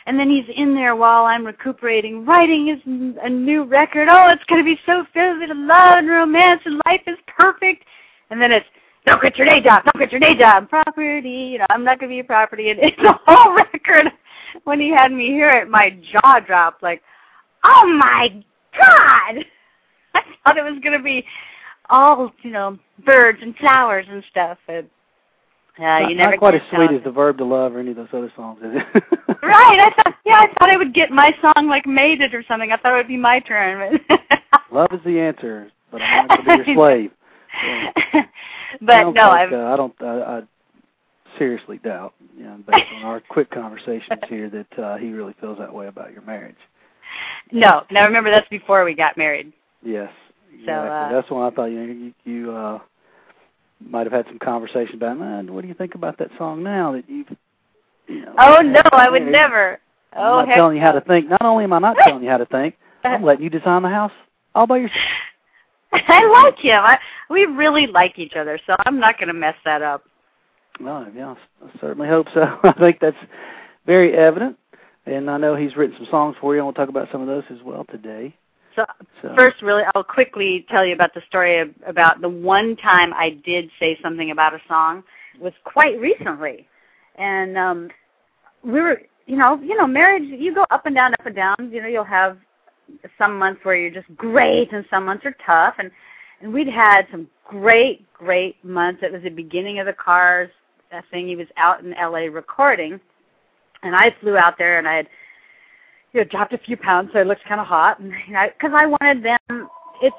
and then he's in there while I'm recuperating, writing his a new record. Oh, it's going to be so filled with love and romance, and life is perfect. And then it's don't quit your day job, don't quit your day job, property. You know, I'm not going to be a property. And *laughs* it's the whole record. When he had me hear it, my jaw dropped. Like, oh my god! *laughs* I thought it was going to be all you know birds and flowers and stuff. And uh, not, you never not quite as sweet as the verb to love or any of those other songs, is it? *laughs* Right. I thought yeah, I thought I would get my song like made it or something. I thought it would be my turn. *laughs* Love is the answer, but I'm not going to be your *laughs* slave. but no, like, uh, I don't. I, I seriously doubt, you know, based on our quick conversations here, that uh, he really feels that way about your marriage. no. Now remember that's before we got married. Yes, So, exactly. uh, That's when I thought you you, you uh, might have had some conversation about. Man, what do you think about that song now that you've? You know, Oh no, I would never. I'm Oh not heck telling you how to think. Not only am I not telling you how to think, *laughs* I'm letting you design the house all by yourself. *laughs* I like him. I, we really like each other, so I'm not going to mess that up. Well, yeah, I certainly hope so. *laughs* I think that's very evident, and I know he's written some songs for you. Want to talk about some of those as well today. So, So first, really, I'll quickly tell you about the story of, about the one time I did say something about a song was quite recently, and um, we were, you know, you know, marriage. You go up and down, up and down. You know, you'll have some months where you're just great, and some months are tough, and and we'd had some great, great months. It was the beginning of the Cars thing. He was out in L.A. recording, and I flew out there, and I had you know, dropped a few pounds, so I looked kind of hot, and *laughs* because I wanted them. It's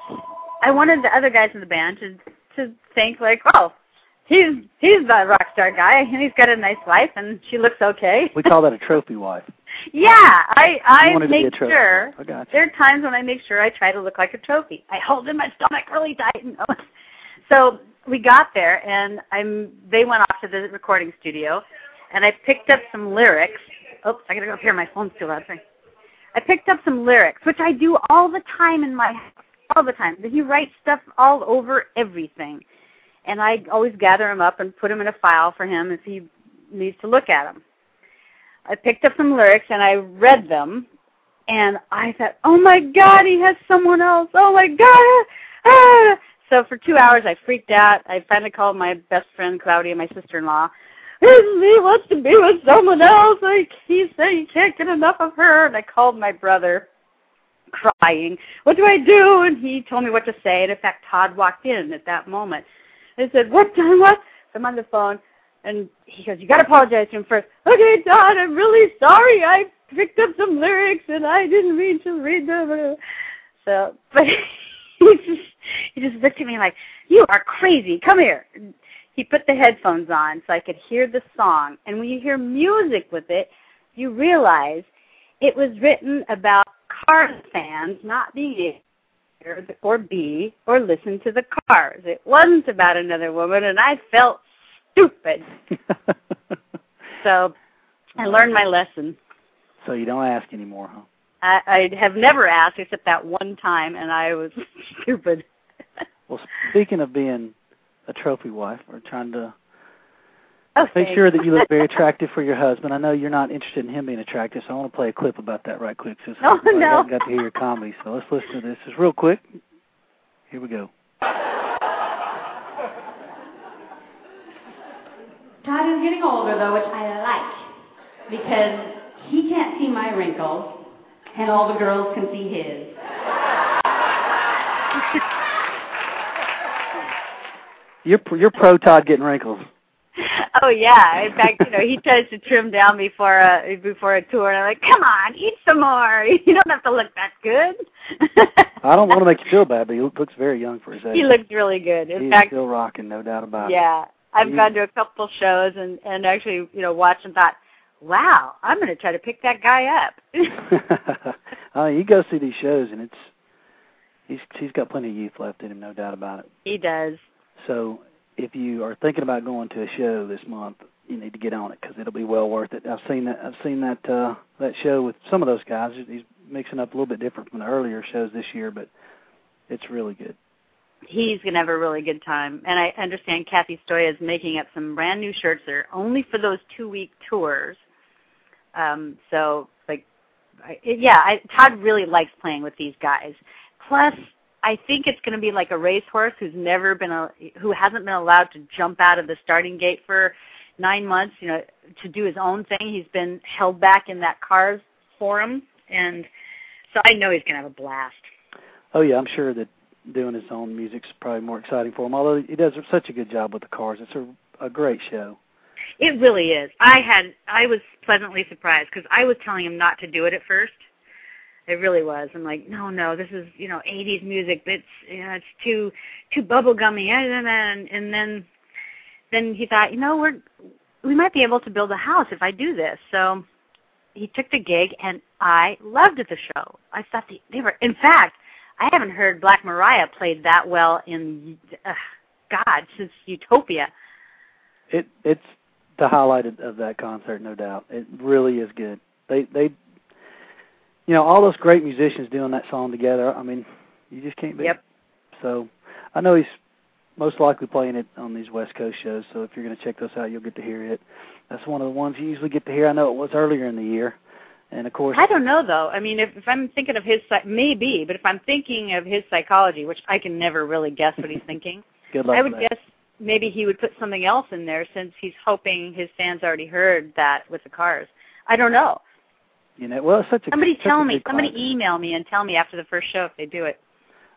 I wanted the other guys in the band to to think like, oh, he's he's the rock star guy, and he's got a nice wife, and she looks okay. we call that a trophy wife. *laughs* yeah, I I You wanted to be make sure. I got. There are times when I make sure I try to look like a trophy. I hold in my stomach really tight. You know? *laughs* So we got there, and I'm. They went off to the recording studio, and I picked up some lyrics. Oops, I gotta go up here. My phone's too loud. Sorry. I picked up some lyrics, which I do all the time in my house, all the time. He writes stuff all over everything, and I always gather them up and put them in a file for him if he needs to look at them. I picked up some lyrics and I read them, and I thought, "Oh my God, he has someone else! Oh my God!" Ah! So for two hours, I freaked out. I finally called my best friend Claudia, and my sister-in-law. He wants to be with someone else. Like he said, he can't get enough of her. And I called my brother, crying. What do I do? And he told me what to say. And in fact, Todd walked in at that moment. I said, "What? What?" I'm on the phone, and he goes, "You got to apologize to him first. Okay, Todd, I'm really sorry. I picked up some lyrics and I didn't mean to read them. So, *laughs* but he just he just looked at me like, "You are crazy. Come here." He put the headphones on so I could hear the song. And when you hear music with it, you realize it was written about Cars fans not being able to or be or listen to the Cars. It wasn't about another woman, and I felt stupid. *laughs* So I learned my lesson. so you don't ask anymore, huh? I, I have never asked except that one time, and I was *laughs* stupid. Well, speaking of being a trophy wife, we're trying to Oh, make sure that you look very *laughs* attractive for your husband. I know you're not interested in him being attractive, so I want to play a clip about that right quick. Since Oh, everybody no. hasn't got to hear your comedy, so let's listen to this. Just real quick. Here we go. Todd is getting older, though, which I like because he can't see my wrinkles, and all the girls can see his. You're you're pro Todd getting wrinkles. Oh yeah. In fact, you know, he tries to trim down before a before a tour, and I'm like, "Come on, eat some more. *laughs* You don't have to look that good." I don't want to make you feel bad, but he looks very young for his age. he looks really good. In He's fact, still rocking, no doubt about it. yeah, I've gone to a couple shows and and actually, you know, watched and thought, "Wow, I'm going to try to pick that guy up." *laughs* uh, you go see these shows, and it's he's he's got plenty of youth left in him, no doubt about it. he does. So if you are thinking about going to a show this month, you need to get on it because it'll be well worth it. I've seen that. I've seen that uh, that show with some of those guys. He's mixing up a little bit different from the earlier shows this year, but it's really good. He's to have a really good time. And I understand Kathy Stoya is making up some brand new shirts that are only for those two week tours. Um, so, like, I, yeah, I, Todd really likes playing with these guys. Plus, I think it's going to be like a racehorse who's never been a, who hasn't been allowed to jump out of the starting gate for nine months. You know, to do his own thing. He's been held back in that cars forum, and so I know he's going to have a blast. Oh yeah, I'm sure that doing his own music's probably more exciting for him. Although he does such a good job with the cars, it's a a great show. It really is. I had I was pleasantly surprised because I was telling him not to do it at first. It really was. I'm like, no, no, this is you know 80s music. It's you know it's too too bubblegummy. And then and then then he thought, you know, we're we might be able to build a house if I do this. So he took the gig, and I loved the show. I thought they, they were. In fact, I haven't heard Black Maria played that well in uh, God since Utopia. It it's the highlight of, of that concert, no doubt. It really is good. They they you know all those great musicians doing that song together. I mean, you just can't beat. Yep. So I know he's most likely playing it on these West Coast shows. So if you're going to check those out, you'll get to hear it. That's one of the ones you usually get to hear. I know it was earlier in the year, And of course, I don't know though. I mean, if, if I'm thinking of his maybe, but if I'm thinking of his psychology, which I can never really guess what he's *laughs* thinking, good luck I would guess maybe he would put something else in there since he's hoping his fans already heard that with the cars. I don't know. You know, well, it's such a Somebody such tell a me. Somebody email me and tell me after the first show if they do it.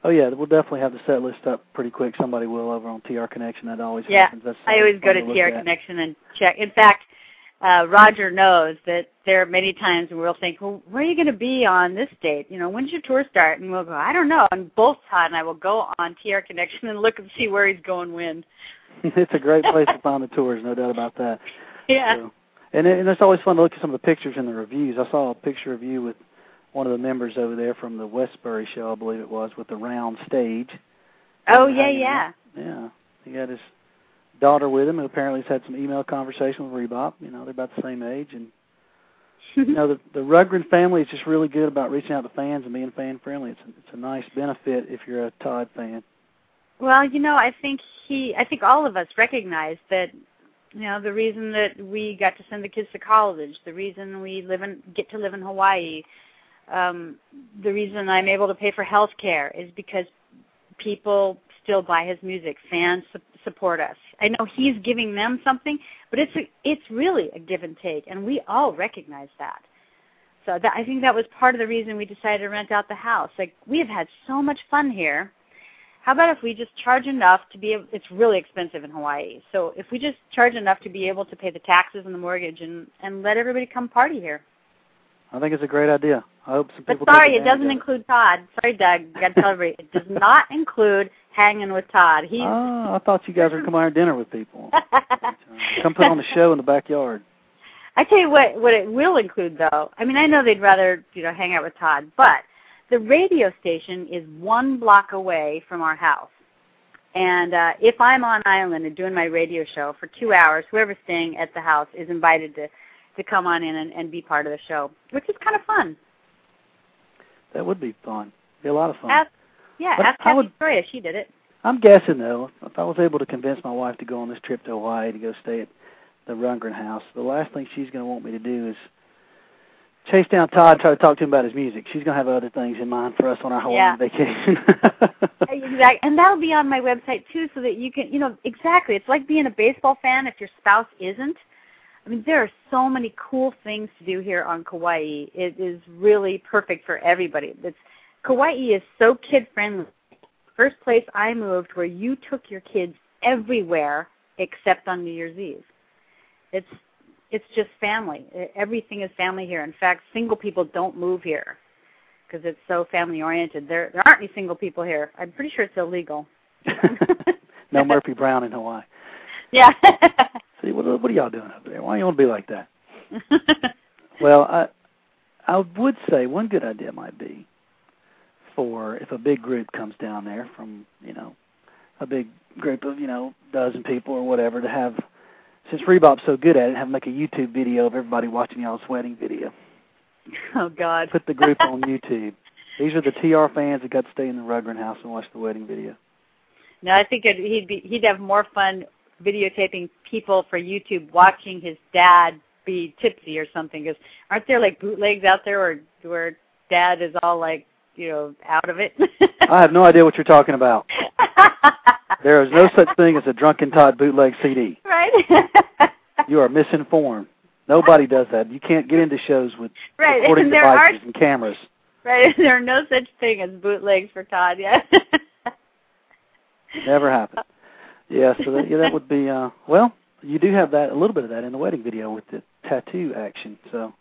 Oh yeah, we'll definitely have the set list up pretty quick. Somebody will over on TR Connection. That always Yeah, happens. That's I always go fun to TR. Connection and check. In fact, uh, Roger knows that there are many times we'll think, well, where are you going to be on this date? You know, when's your tour start? And we'll go, I don't know. And both Todd and I will go on TR Connection and look and see where he's going when. *laughs* it's a great place to find the tours, no doubt about that. *laughs* Yeah. So, and, it, and it's always fun to look at some of the pictures and the reviews. I saw a picture of you with one of the members over there from the Westbury show, I believe it was, with the round stage. Oh, yeah, yeah. out. Yeah. He had his daughter with him, who apparently has had some email conversation with Rebop. You know, they're about the same age, and *laughs* you know the the Rundgren family is just really good about reaching out to fans and being fan friendly. It's a, it's a nice benefit if you're a Todd fan. Well, you know, I think he, I think all of us recognize that, you know, the reason that we got to send the kids to college, the reason we live in, get to live in Hawaii, um, the reason I'm able to pay for health care is because people still buy his music. Fans su- support us. I know he's giving them something, but it's a, it's really a give and take, and we all recognize that. So that, I think that was part of the reason we decided to rent out the house. Like we have had so much fun here. How about if we just charge enough to be? able It's really expensive in Hawaii. So if we just charge enough to be able to pay the taxes and the mortgage, and and let everybody come party here. I think it's a great idea. I hope some But people. sorry, it doesn't include Todd. Sorry, Doug. You Got to tell everybody, it does not include hanging with Todd. He's Oh, I thought you guys were coming out to dinner with people. *laughs* Come put on the show in the backyard. I tell you what, what it will include though. I mean, I know they'd rather you know hang out with Todd, but the radio station is one block away from our house. And uh, if I'm on island and doing my radio show for two hours, whoever's staying at the house is invited to to come on in and, and be part of the show, which is kind of fun. That would be fun. Be a lot of fun. Ask, yeah, But ask I Kathy would- Victoria. She did it. I'm guessing though, if I was able to convince my wife to go on this trip to Hawaii to go stay at the Rundgren house, the last thing she's going to want me to do is chase down Todd try to talk to him about his music. She's going to have other things in mind for us on our Hawaiian Yeah. vacation. *laughs* exactly, and that'll be on my website too, so that you can, you know, exactly. It's like being a baseball fan if your spouse isn't. I mean, there are so many cool things to do here on Kauai. It is really perfect for everybody. It's Kauai is so kid friendly. First place I moved where you took your kids everywhere except on New Year's Eve. It's it's just family. Everything is family here. In fact, single people don't move here because it's so family oriented. There there aren't any single people here. I'm pretty sure it's illegal. *laughs* no Murphy Brown in Hawaii. Yeah. *laughs* See, what, what are y'all doing up there? Why you want to be like that? *laughs* Well, I I would say one good idea might be for if a big group comes down there from you know a big group of you know dozen people or whatever to have since Rebop's so good at it, have them make a YouTube video of everybody watching y'all's wedding video. oh God. Put the group on YouTube. These are the TR fans that got to stay in the Rundgren house and watch the wedding video. No, I think it, he'd be he'd have more fun videotaping people for YouTube watching his dad be tipsy or something. Because aren't there like bootlegs out there where where dad is all like you know out of it? I have no idea what you're talking about. *laughs* There is no such thing as a Drunken Todd bootleg CD. right. You are misinformed. Nobody does that. You can't get into shows with Right, recording and there devices are- and cameras. right. There are no such thing as bootlegs for Todd. Yeah. *laughs* Never happened. Yeah, so that, yeah, that would be uh well, you do have that a little bit of that in the wedding video with the tattoo action. So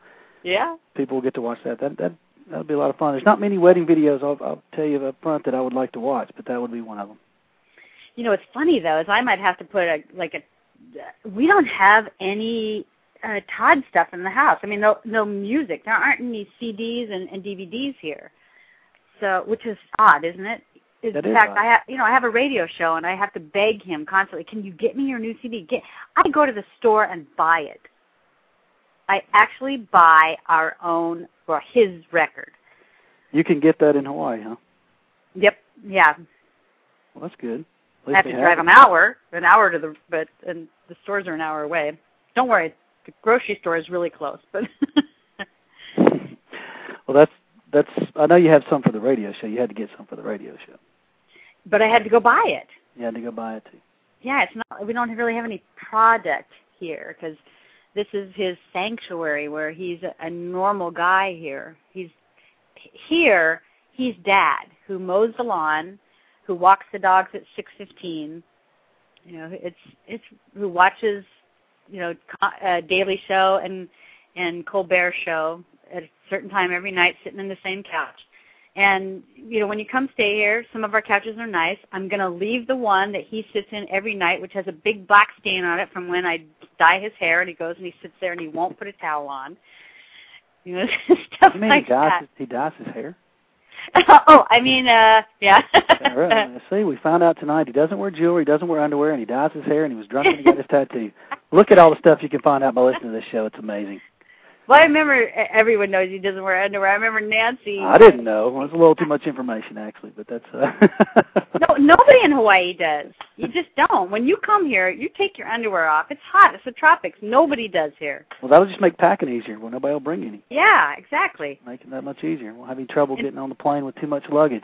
yeah. people will get to watch that. That that that'll be a lot of fun. There's not many wedding videos I'll I'll tell you up front that I would like to watch, but that would be one of them. You know, what's funny though is I might have to put a like a. We don't have any uh, Todd stuff in the house. I mean, no no music. There aren't any CDs and, and DVDs here. So, which is odd, isn't it? In That is fact, odd. I have you know I have a radio show and I have to beg him constantly. Can you get me your new CD? Get. I go to the store and buy it. I actually buy our own or his record. You can get that in Hawaii, huh? Yep. Yeah. Well, that's good. I have to drive it. an hour, an hour to the, but and the stores are an hour away. Don't worry, the grocery store is really close. But *laughs* Well, that's that's. I know you have some for the radio show. You had to get some for the radio show. But I had to go buy it. You had to go buy it too. Yeah, it's not. We don't really have any product here because this is his sanctuary where he's a, a normal guy here. He's here. He's dad who mows the lawn, who walks the dogs at six fifteen. You know, it's it's who watches, you know, co- uh, Daily Show and and Colbert Show at a certain time every night, sitting in the same couch. And you know, when you come stay here, some of our couches are nice. I'm going to leave the one that he sits in every night, which has a big black stain on it from when I dye his hair, and he goes and he sits there and he won't put a towel on. You know, *laughs* stuff You mean like he dyes that. his, he dyes his hair? *laughs* oh, I mean, uh, yeah. *laughs* Yeah, right. See, we found out tonight he doesn't wear jewelry, he doesn't wear underwear, and he dyes his hair, and he was drunk when he got his tattoo. Look at all the stuff you can find out by listening to this show. It's amazing. Well, I remember everyone knows he doesn't wear underwear. I remember Nancy. I didn't know. Well, was a little too much information, actually, but that's. Uh, *laughs* No, nobody in Hawaii does. You just don't. When you come here, you take your underwear off. It's hot. It's the tropics. Nobody does here. well, that'll just make packing easier. Well, nobody will bring any. Yeah, exactly. Make it that much easier. We'll have any trouble getting on the plane with too much luggage.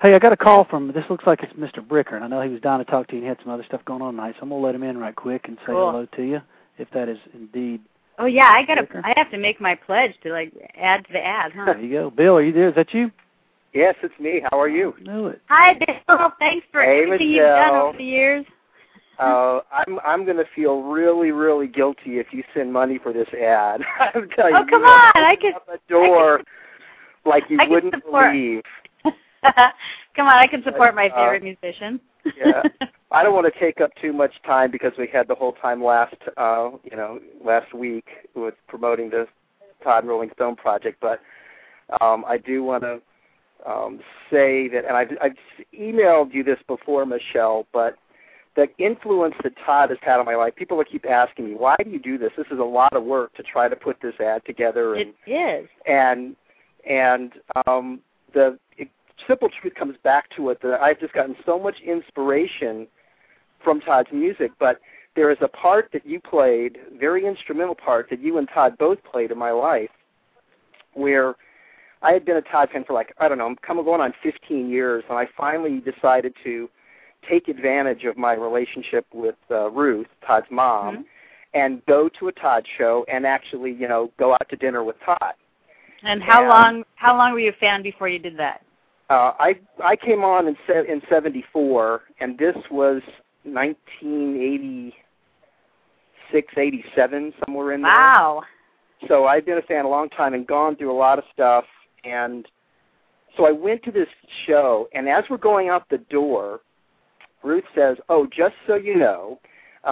Hey, I got a call from. This looks like it's Mr. Bricker, and I know he was dying to talk to you and he had some other stuff going on tonight, so I'm gonna let him in right quick and say Cool. hello to you, if that is indeed. Oh yeah, I gotta. I have to make my pledge to like add to the ad, huh? There you go, Bill. Are you there? Is that you? Yes, it's me. How are you? I knew it. Hi, Bill. Thanks for Hey, everything you've done over the years. Uh, I'm I'm gonna feel really really guilty if you send money for this ad. *laughs* I'm telling Oh you. come you on, I can. the door like you I wouldn't support. believe. *laughs* come on, I can support my Uh, favorite musician. Yeah. *laughs* I don't want to take up too much time because we had the whole time last uh, you know, last week with promoting the Todd Rolling Stone project, but um I do want to um say that and I've I've emailed you this before, Michele, but the influence that Todd has had on my life, people will keep asking me, why do you do this? This is a lot of work to try to put this ad together and it is. and and um, the it, simple truth comes back to it that I've just gotten so much inspiration from Todd's music. But there is a part that you played, very instrumental part that you and Todd both played in my life, where I had been a Todd fan for like I don't know, I'm coming going on 15 years, and I finally decided to take advantage of my relationship with uh, Ruth, Todd's mom, Mhm. and go to a Todd show and actually, you know, go out to dinner with Todd. And how Yeah. long? How long were you a fan before you did that? Uh, I I came on in se- in '74, and this was 1986, '87, somewhere in there. Wow. So I've been a fan a long time and gone through a lot of stuff. And so I went to this show, and as we're going out the door, Ruth says, "Oh, just so you know,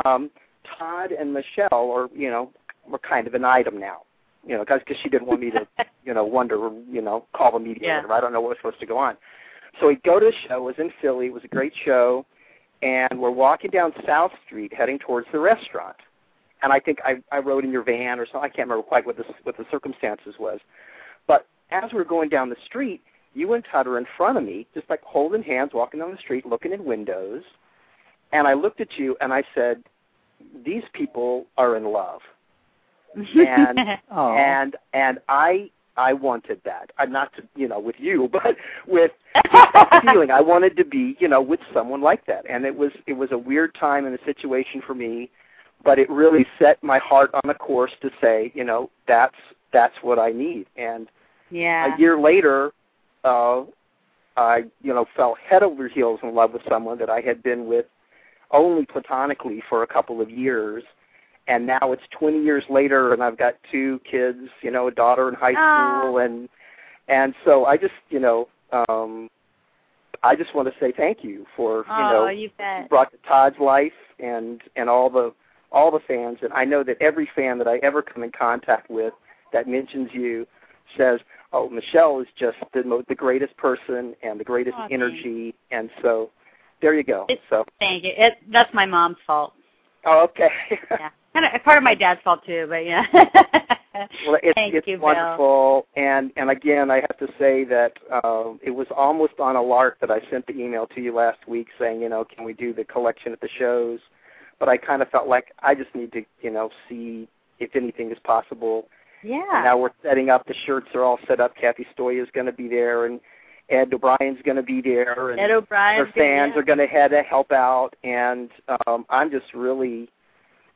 um, Todd and Michele are, you know, we're kind of an item now." You know, because she didn't want me to, *laughs* you know, wonder, you know, call the media. Yeah. whatever. I don't know what was supposed to go on. So we go to the show. It was in Philly. It was a great show, and we're walking down South Street, heading towards the restaurant and I think I, I rode in your van or something. I can't remember quite what the what the circumstances was. But as we're going down the street, you and Todd are in front of me, just like holding hands, walking down the street, looking in windows. And I looked at you and I said, "These people are in love." And *laughs* and and I I wanted that. I'm not to you know with you, *laughs* but with *laughs* feeling. I wanted to be you know with someone like that, and it was it was a weird time and a situation for me, but it really set my heart on a course to say you know that's that's what I need. And yeah. a year later, uh, I you know fell head over heels in love with someone that I had been with only platonically for a couple of years. And now it's 20 years later, and I've got two kids, you know, a daughter in high school, and and so I just, you know, um, I just want to say thank you for, you oh, know, you bet. brought to Todd's life and and all the all the fans. And I know that every fan that I ever come in contact with that mentions you says, "Oh, Michele is just the mo- the greatest person and the greatest thanks. energy." And so, there you go. It- so, Thank you. It, that's my mom's fault. oh, okay. Yeah. Kind of part of my dad's fault too, but yeah. *laughs* well, it's Thank it's you, Bill. wonderful. And and again, I have to say that uh, it was almost on a lark that I sent the email to you last week saying, you know, can we do the collection at the shows? But I kind of felt like I just need to, you know, see if anything is possible. Yeah. And now we're setting up. The shirts are all set up. Kathy Stoya is going to be there, and Ed O'Brien's going to be there, and Ed O'Brien's their fans gonna- are going to head to help out. And um, I'm just really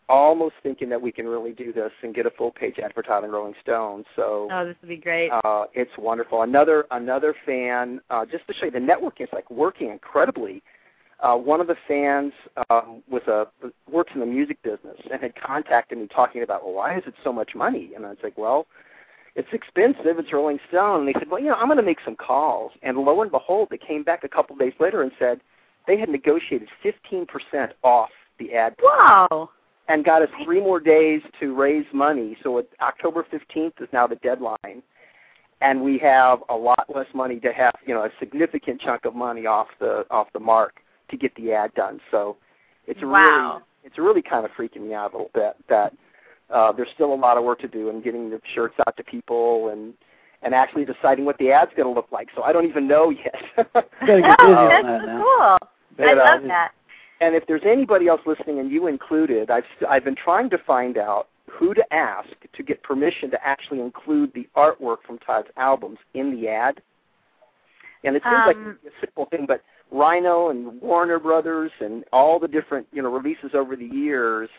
almost thinking that we can really do this and get a full page ad for Todd and Rolling Stone. So Oh, this would be great. uh, it's wonderful. Another another fan, uh, just to show you the network is like working incredibly. Uh, one of the fans um, was a works in the music business and had contacted me talking about, well, why is it so much money? And I was like, well, it's expensive. It's Rolling Stone. And they said, well, you know, I'm going to make some calls. And lo and behold, they came back a couple days later and said they had negotiated 15% off the ad Wow. And got us three more days to raise money. So it, October 15th is now the deadline, and we have a lot less money to have, you know, a significant chunk of money off the off the mark to get the ad done. So it's Wow. really it's really kind of freaking me out a little bit that uh, there's still a lot of work to do in getting the shirts out to people and and actually deciding what the ad's going to look like. So I don't even know yet. Gotta get *laughs* busy Oh, that's that so cool. But, I uh, love that. And if there's anybody else listening, and you included, I've I've been trying to find out who to ask to get permission to actually include the artwork from Todd's albums in the ad. And it seems like Um, a simple thing, but Rhino and Warner Brothers and all the different you know releases over the years,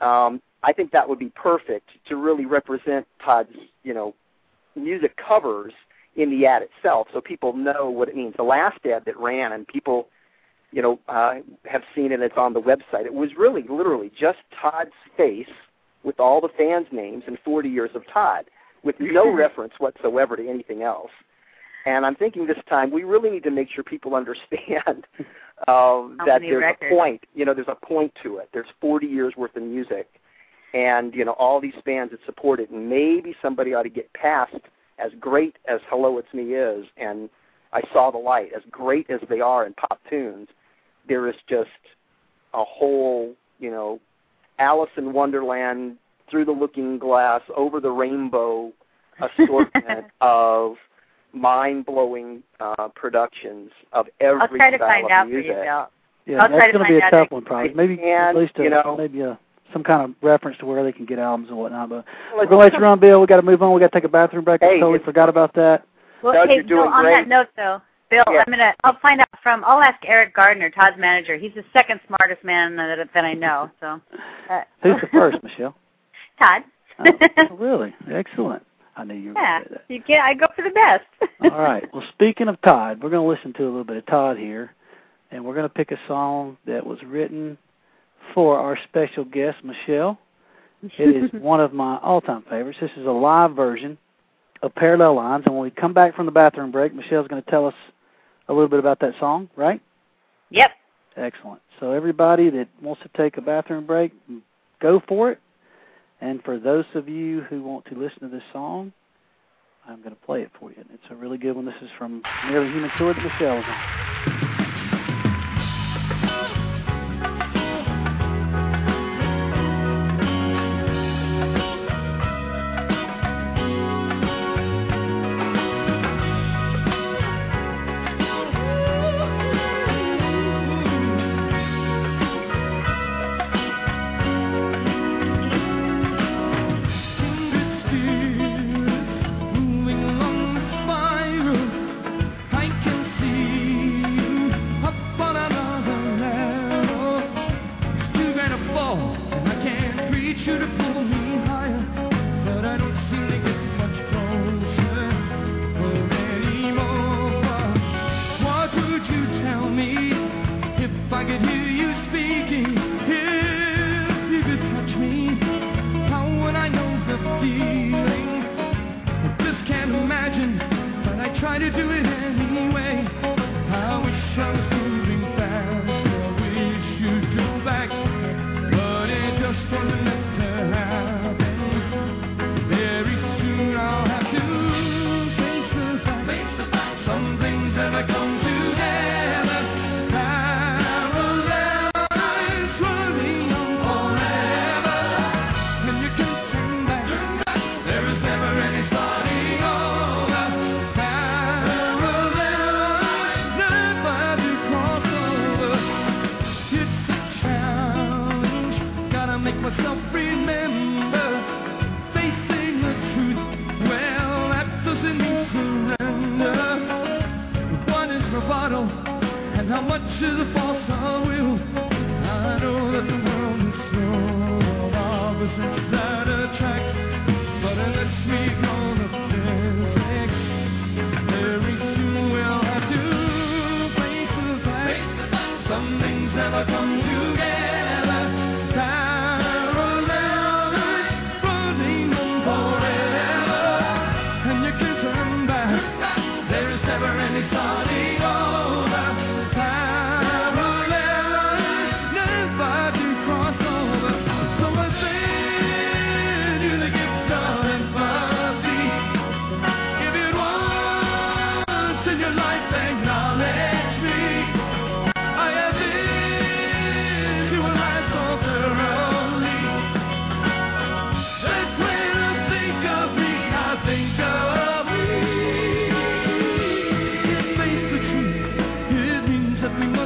um, I think that would be perfect to really represent Todd's you know music covers in the ad itself, so people know what it means. The last ad that ran, and people you know, uh, have seen it. It's on the website. It was really, literally, just Todd's face with all the fans' names and 40 years of Todd, with no *laughs* reference whatsoever to anything else. And I'm thinking this time we really need to make sure people *laughs* understand uh, that there's records. a point. You know, there's a point to it. There's 40 years worth of music, and you know all these fans that support it. And maybe somebody ought to get past as great as Hello It's Me is, and I Saw the Light, as great as they are in pop tunes there is just a whole, you know, Alice in Wonderland, through the looking glass, over the rainbow assortment *laughs* of mind blowing uh, productions of every I'll try to style find of out for music. you, Bill. Yeah, I'll try that's to going to be find a out tough one, probably. Maybe And, at least a, you know- maybe a some kind of reference to where they can get albums and whatnot. But Well, we're going to let you run, Bill. we got to move on. we got to take a bathroom break. I Hey, totally forgot about that. Well, Doug, hey, you're Bill, doing on great. that note, though, Bill, Yeah. I'm gonna. I'll find out from. I'll ask Eric Gardner, Todd's manager. He's the second smartest man that, that I know. So. Uh, Who's the first, Michele? *laughs* Todd. *laughs* Oh, really? Excellent. I knew you were yeah, say you get. I go for the best. All right. Well, speaking of Todd, we're going to listen to a little bit of Todd here, and we're going to pick a song that was written for our special guest, Michele. It is *laughs* one of my all-time favorites. This is a live version of Parallel Lines, and when we come back from the bathroom break, Michele's going to tell us a little bit about that song, right? Yep. Excellent. So everybody that wants to take a bathroom break, go for it. And for those of you who want to listen to this song, I'm going to play it for you. It's a really good one. This is from Nearly Human Tour that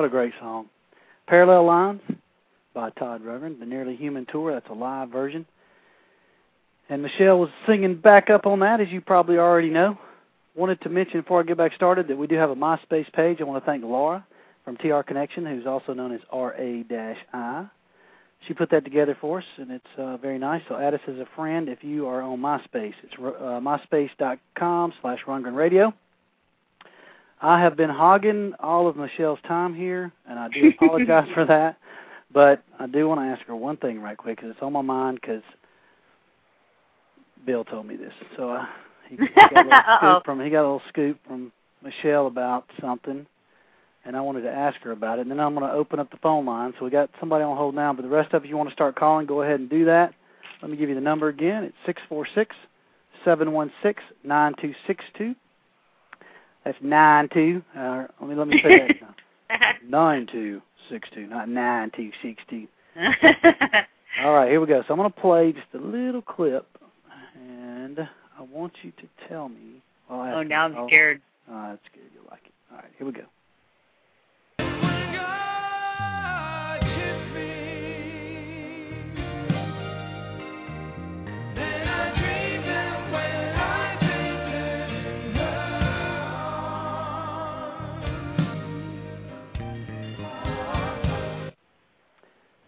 What a great song. Parallel Lines by Todd Rundgren, the Nearly Human Tour. That's a live version. And Michele was singing back up on that, as you probably already know. Wanted to mention before I get back started that we do have a MySpace page. I want to thank Laura from TR Connection, who's also known as RA-I. She put that together for us, and it's uh, very nice. So add us as a friend if you are on MySpace. It's uh, myspace.com slash Rundgren Radio. I have been hogging all of Michele's time here, and I do apologize *laughs* for that. But I do want to ask her one thing right quick because it's on my mind because Bill told me this. So uh, he, he got a little *laughs* scoop from he got a little scoop from Michele about something, and I wanted to ask her about it. And then I'm going to open up the phone line. So we got somebody on hold now, but the rest of you want to start calling, go ahead and do that. Let me give you the number again. It's six four six seven one six nine two six two. That's nine two. Uh, let me let me say that. *laughs* nine two six two, not nine two six two. *laughs* All right, here we go. So I'm going to play just a little clip, and I want you to tell me. Well, oh, now I'm scared. Oh, that's good. You'll like it. All right, here we go.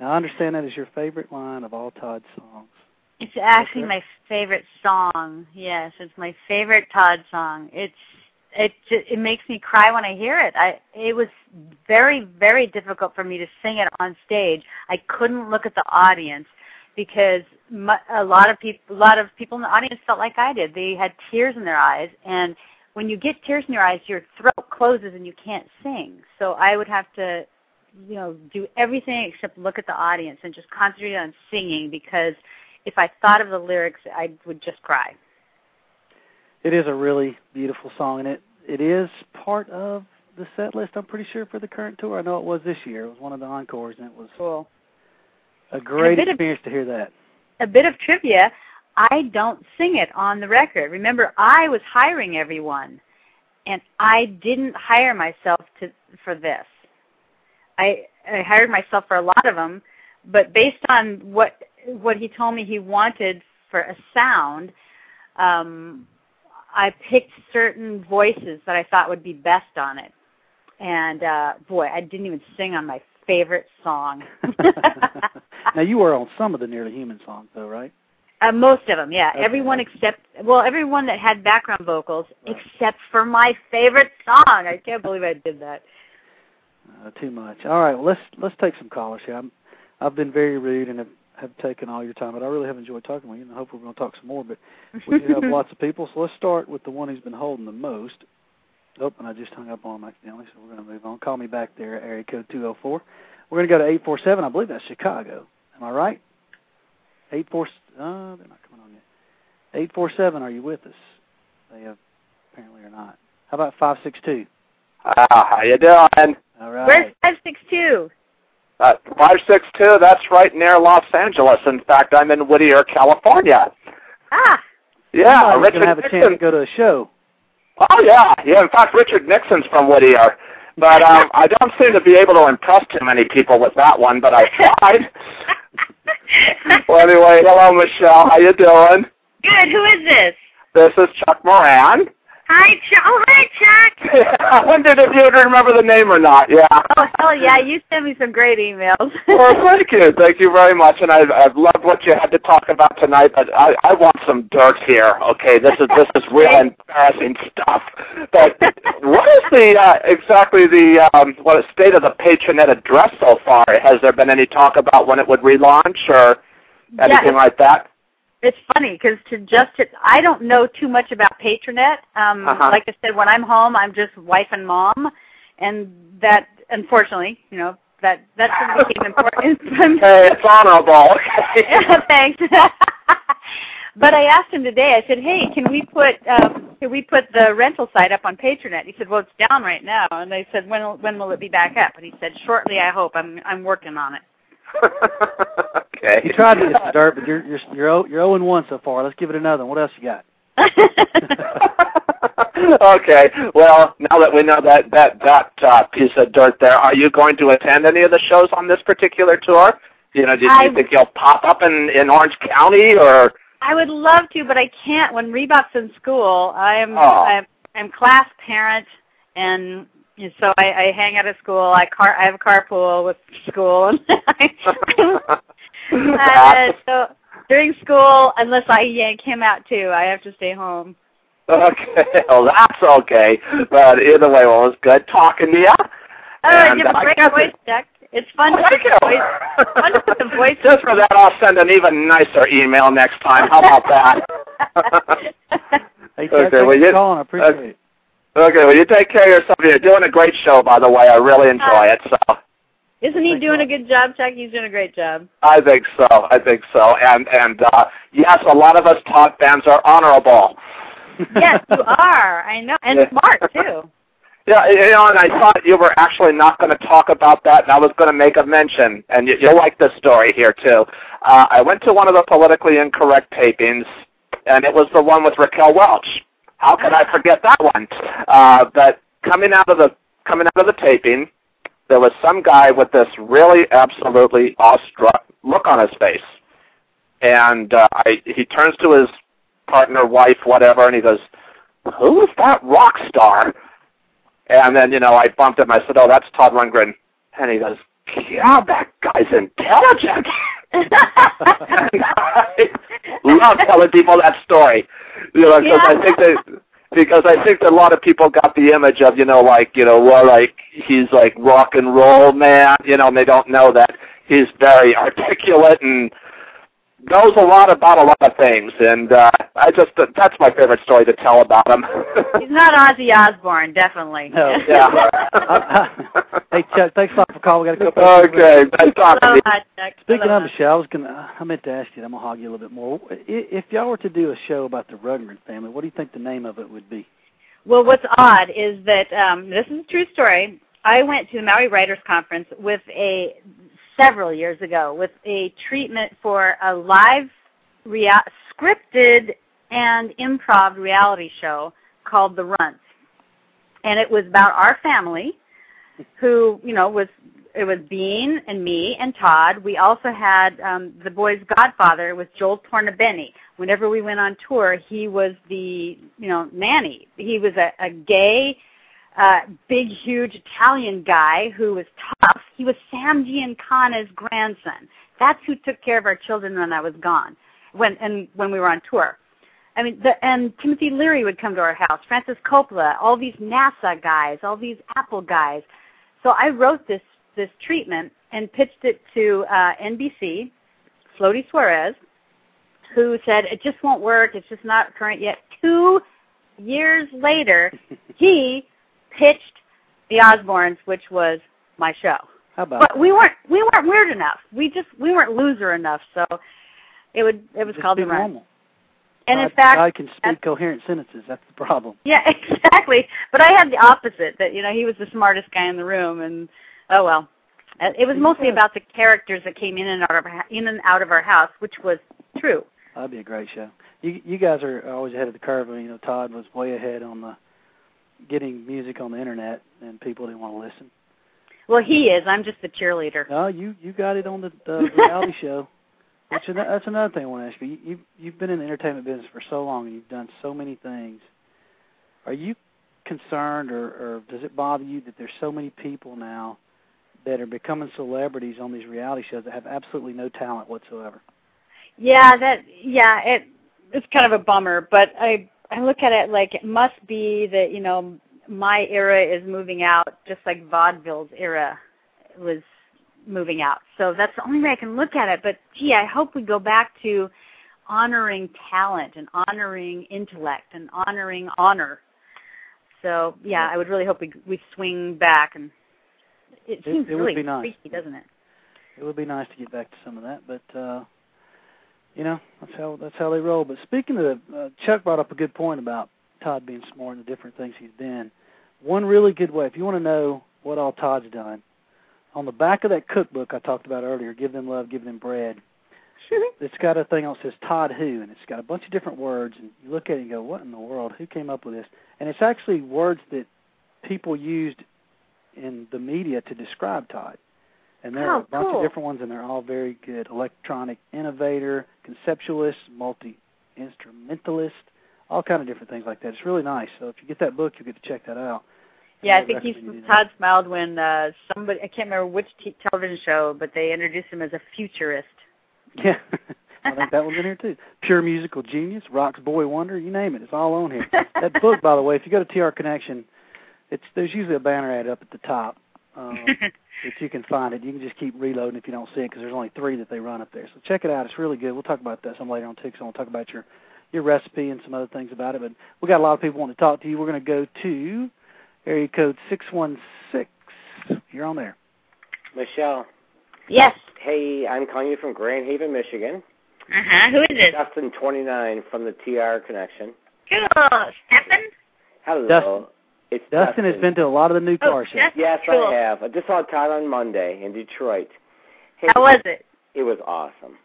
Now, I understand that is your favorite line of all Todd's songs. It's actually my favorite song. Yes, it's my favorite Todd song. It's it it makes me cry when I hear it. I it was very very difficult for me to sing it on stage. I couldn't look at the audience because mu a lot of people a lot of people in the audience felt like I did. They had tears in their eyes and when you get tears in your eyes, your throat closes and you can't sing. So I would have to you know, do everything except look at the audience and just concentrate on singing because if I thought of the lyrics, I would just cry. It is a really beautiful song, and it it is part of the set list. I'm pretty sure for the current tour. I know it was this year. It was one of the encores, and it was cool. A great of- experience to hear that. a bit of trivia, I don't sing it on the record. Remember, I was hiring everyone, and I didn't hire myself to for this. I, I hired myself for a lot of them, but based on what what he told me he wanted for a sound, um, I picked certain voices that I thought would be best on it. And uh, boy, I didn't even sing on my favorite song. *laughs* now you were on some of the Nearly Human songs, though, right? Uh, most of them, yeah. Okay. Everyone except, well, everyone that had background vocals, except for my favorite song. I can't believe I did that. Uh, too much. All right, well let's let's take some callers here. I'm, I've been very rude and have, have taken all your time, but I really have enjoyed talking with you, and I hope we're going to talk some more. But we do have *laughs* lots of people, so let's start with the one who's been holding the most. Oh, and I just hung up on him accidentally, so we're going to move on. Call me back there, area code 204. We're going to go to 847. I believe that's Chicago. Am I right? 84. Uh, they're not coming on yet. 847. Are you with us? They have apparently are not. How about 562? Ah, how you doing? All right. Where's 562? Uh, 562, that's right near Los Angeles. In fact, I'm in Whittier, California. Ah, Yeah, Somebody's Richard going have a chance Nixon. to go to a show. Oh, yeah. Yeah, in fact, Richard Nixon's from Whittier. But *laughs* um, I don't seem to be able to impress too many people with that one, but I tried. *laughs* well, anyway, hello, Michele. How you doing? good. Who is this? This is Chuck Moran. Hi, Chuck. Oh, hi, Chuck. *laughs* I wondered if you would remember the name or not. Yeah. Oh, hell yeah. You sent me some great emails. *laughs* well, thank you, thank you very much, and I've I've loved what you had to talk about tonight. But I I want some dirt here. Okay, this is this is real *laughs* embarrassing stuff. But what is the uh, exactly the um, what state of the Patronet address so far? Has there been any talk about when it would relaunch or anything Yeah. like that? It's funny because to just to, I don't know too much about Patronet. Um, Uh-huh. Like I said, when I'm home, I'm just wife and mom, and that unfortunately, you know, that that sort of became important. Hey, it's honorable. *laughs* *laughs* Thanks. *laughs* but I asked him today. I said, "Hey, can we put um, can we put the rental site up on Patronet?" He said, "Well, it's down right now." And I said, "When when will it be back up?" And he said, "Shortly, I hope. I'm I'm working on it." *laughs* okay. You tried to get some dirt, but you're you're you're o- you're 0 and 1 so far. Let's give it another. one. What else you got? *laughs* okay. Well, now that we know that that that uh, piece of dirt there, are you going to attend any of the shows on this particular tour? You know, do, do I- you think you'll pop up in in Orange County or? I would love to, but I can't. When Rebop's in school, I am Oh. I'm, I'm class parent, and so I, I hang out of school. I car I have a carpool with school, *laughs* and *laughs* so during school, unless I yank him out too, I have to stay home. Okay, *laughs* well that's okay. But either way, well, it was good talking to you. Oh, And you have a I great guess voice, Chuck. It's fun to Thank put you. the voice. Fun to put the voice. Just for that, I'll send an even nicer email next time. How about that? Hey, Chuck, Okay, thanks well, for you- calling. I appreciate uh, it. Okay, well, you take care of yourself. You're doing a great show, by the way. I really enjoy it. So. Isn't he Thanks a doing a good job, Chuck? He's doing a great job. I think so. I think so. And and uh yes, a lot of us talk bands are honorable. Yes, *laughs* you are. I know, and Yeah. smart too. *laughs* Yeah, you know, and I thought you were actually not going to talk about that, and I was going to make a mention, and you, you'll like this story here too. Uh, I went to one of the politically incorrect tapings, and it was the one with Raquel Welch. How could I forget that one? Uh, but coming out of the coming out of the taping, there was some guy with this really absolutely awestruck look on his face, and uh, I, he turns to his partner, wife, whatever, and he goes, "Who is that rock star?" And then, you know, I bumped him. I said, "Oh, that's Todd Rundgren." And he goes, "Yeah, that guy's intelligent." *laughs* *laughs* love telling people that story, you know, because I think that because I think that a lot of people got the image of, you know, like, you know, well, like he's like rock and roll man, you know, and they don't know that he's very articulate and knows a lot about a lot of things, and uh, I just that's my favorite story to tell about him. *laughs* He's not Ozzy Osbourne, definitely. No. *laughs* yeah. *laughs* hey, Chuck, thanks a lot for calling. We got a couple. okay, nice talking to you. Speaking Aloha. of Michele, I was gonna. I meant to ask you. I'm gonna hog you a little bit more. If y'all were to do a show about the Rundgren family, what do you think the name of it would be? Well, what's odd is that um, this is a true story. I went to the Maui Writers Conference with a several years ago with a treatment for a live rea- scripted and improv reality show called The Runts. And it was about our family who, you know, was it was Bean and me and Todd. We also had um the boy's godfather was Joel Tornabene. Whenever we went on tour, he was the, you know, nanny. He was a, a gay uh, big, huge Italian guy who was tough. He was Sam Giancana's grandson. That's who took care of our children when I was gone, when and when we were on tour. I mean, the, and Timothy Leary would come to our house, Francis Coppola, all these NASA guys, all these Apple guys. So I wrote this this treatment and pitched it to uh, NBC, Floaty Suarez, who said it just won't work. It's just not current yet. Two years later, he pitched the Osbournes, which was my show. How about But we weren't we weren't weird enough. We just we weren't loser enough. So it would it was Just called the run. normal. And in fact, I can speak coherent sentences. That's the problem. yeah, *laughs* exactly. But I had the opposite. That you know he was the smartest guy in the room, and oh well. Uh, It was mostly about the characters that came in and out of our, in and out of our house, which was true. That'd be a great show. You you guys are always ahead of the curve. You know, Todd was way ahead on the getting music on the internet, and people didn't want to listen. Well, he is. I'm just the cheerleader. No, you you got it on the, the *laughs* reality show. Which is, that's another thing I want to ask you. you. You you've been in the entertainment business for so long, and you've done so many things. Are you concerned, or, or does it bother you that there's so many people now that are becoming celebrities on these reality shows that have absolutely no talent whatsoever? Yeah, that yeah, it it's kind of a bummer, but I I look at it like it must be that, you know, my era is moving out just like vaudeville's era was moving out. So that's the only way I can look at it, but gee, I hope we go back to honoring talent and honoring intellect and honoring honor. So, yeah, I would really hope we we swing back and it It- seems it would really be nice. freaky, doesn't it? It would be nice to get back to some of that, but uh you know that's how that's how they roll. But speaking of, uh, Chuck brought up a good point about Todd being smart and the different things he's been. One really good way, if you want to know what all Todd's done, on the back of that cookbook I talked about earlier, "Give Them Love, Give Them Bread," *laughs* it's got a thing that says Todd Who, and it's got a bunch of different words, and you look at it and go, "What in the world? Who came up with this?" And it's actually words that people used in the media to describe Todd. And there are Oh, a bunch cool. of different ones, and they're all very good. Electronic innovator, conceptualist, multi-instrumentalist, all kind of different things like that. It's really nice. So if you get that book, you get to check that out. Yeah, I would think he's recommend you do Todd smiled when uh somebody I can't remember which t- television show, but they introduced him as a futurist. *laughs* Yeah, I think that one's in here too. Pure musical genius, Rock's boy wonder, you name it, it's all on here. *laughs* that book, by the way, if you go to TR Connection, it's there's usually a banner ad up at the top um, *laughs* that you can find it. You can just keep reloading if you don't see it because there's only three that they run up there. So check it out; it's really good. We'll talk about that some later on too. Because I want to talk about your your recipe and some other things about it. But we got a lot of people wanting to talk to you. We're going to go to area code six one six. You're on there. Michele. Yes. Hey, I'm calling you from Grand Haven, Michigan. Uh huh. Who is it? Justin, 29, from the TR Connection. Cool. Stefan? Hello. Dustin. It's Dustin has been to a lot of the new car shows. Yes, Cool. I have. I just saw Todd on Monday in Detroit. Hey, How was it? It was *laughs* awesome.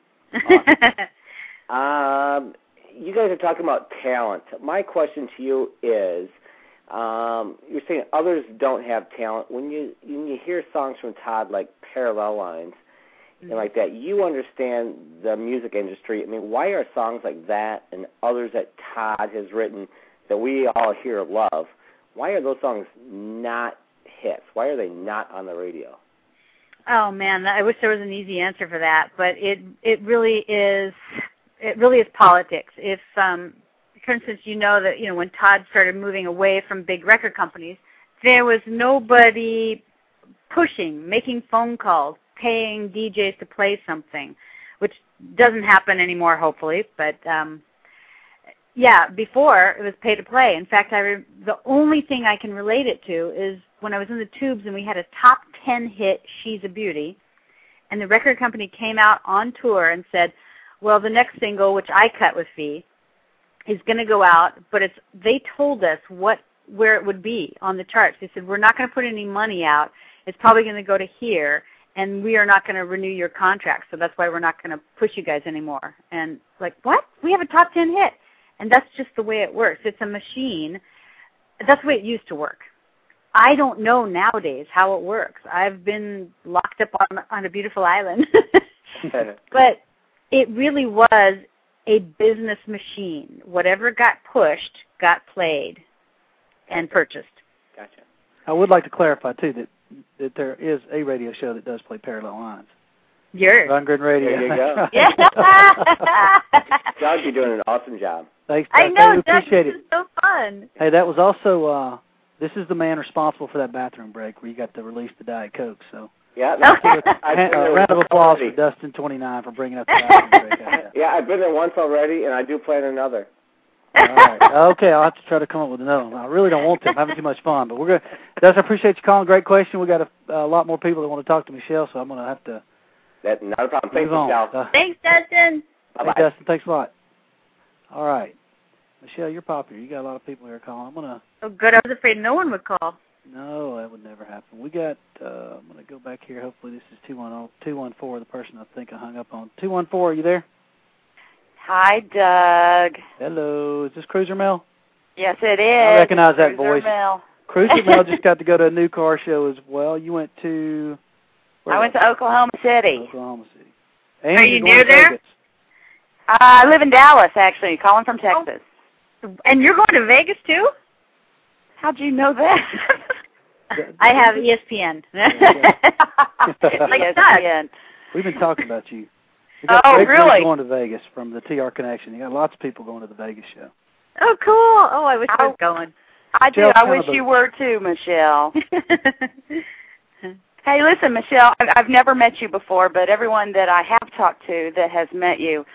Um, you guys are talking about talent. My question to you is, um, you're saying others don't have talent. When you when you hear songs from Todd like Parallel Lines and like that, you understand the music industry. I mean, why are songs like that and others that Todd has written that we all here love? Why are those songs not hits? Why are they not on the radio? Oh man, I wish there was an easy answer for that, but it it really is it really is politics. If um for instance, you know that you know when Todd started moving away from big record companies, there was nobody pushing, making phone calls, paying DJs to play something, which doesn't happen anymore hopefully, but um yeah, before it was pay to play. In fact, I re- the only thing I can relate it to is when I was in the tubes and we had a top 10 hit She's a Beauty and the record company came out on tour and said, "Well, the next single which I cut with Fee is going to go out, but it's they told us what where it would be on the charts. They said, "We're not going to put any money out. It's probably going to go to here." and we are not going to renew your contract. So that's why we're not going to push you guys anymore. And like, what? We have a top 10 hit. And that's just the way it works. It's a machine. That's the way it used to work. I don't know nowadays how it works. I've been locked up on on a beautiful island. *laughs* but it really was a business machine. Whatever got pushed got played and purchased. Gotcha. I would like to clarify too that that there is a radio show that does play parallel lines. Yours. Rundgren Radio. There you go. Yeah. *laughs* Doug, you're doing an awesome job. Thanks. I Doug. know, We Doug, appreciate this it. is so fun. Hey, that was also uh this is the man responsible for that bathroom break where you got to release the Diet Coke. So Yeah. a I've been round of once applause for already. Dustin twenty nine for bringing up the bathroom break. *laughs* Yeah, I've been there once already, and I do plan another. All right. Okay, I'll have to try to come up with another one. I really don't want to. I'm having too much fun, but we're gonna. Dustin, I appreciate you calling. Great question. We got a, a lot more people that want to talk to Michele, so I'm gonna have to That's not a problem. Thanks, move on. Michele. Uh, Thanks, Dustin. Hey, Dustin, thanks a lot. All right, Michele, you're popular. You got a lot of people here calling. I'm gonna. Oh, good. I was afraid no one would call. No, that would never happen. We got. Uh, I'm gonna go back here. Hopefully, this is two one zero two one four. The person I think I hung up on. Two one four. Are you there? Hi, Doug. Hello. Is this Cruiser Mel? Yes, it is. I recognize that voice. Mel. Cruiser Mel just *laughs* got to go to a new car show as well. You went to. where I went to Oklahoma City. Oklahoma City. And Are you're you near there? Vegas. Uh, I live in Dallas, actually, calling from Texas. And you're going to Vegas too? How'd you know that? *laughs* I have ESPN. *laughs* *laughs* like Yes, Doug. yeah. We've been talking about you. We got Oh, great really? Going to Vegas from the TR Connection. You got lots of people going to the Vegas show. Oh, cool. Oh, I wish I was going. I do. I wish a- you were too, Michele. hey, listen, Michele. I- I've never met you before, but everyone that I have talked to that has met you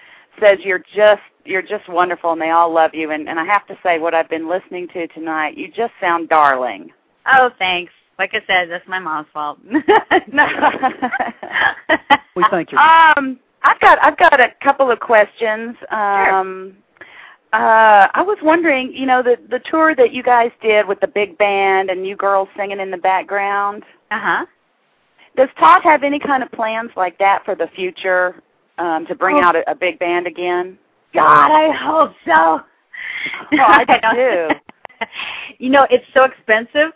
says you're just you're just wonderful, and they all love you. And, and I have to say, what I've been listening to tonight, you just sound darling. Oh, thanks. Like I said, that's my mom's fault. *laughs* *laughs* We thank you. Um, I've got I've got a couple of questions. Um, uh, I was wondering, you know, the the tour that you guys did with the big band and you girls singing in the background. Uh huh. Does Todd have any kind of plans like that for the future um, to bring Oh. out a, a big band again? God, I hope so. Oh, I do *laughs* you know, it's so expensive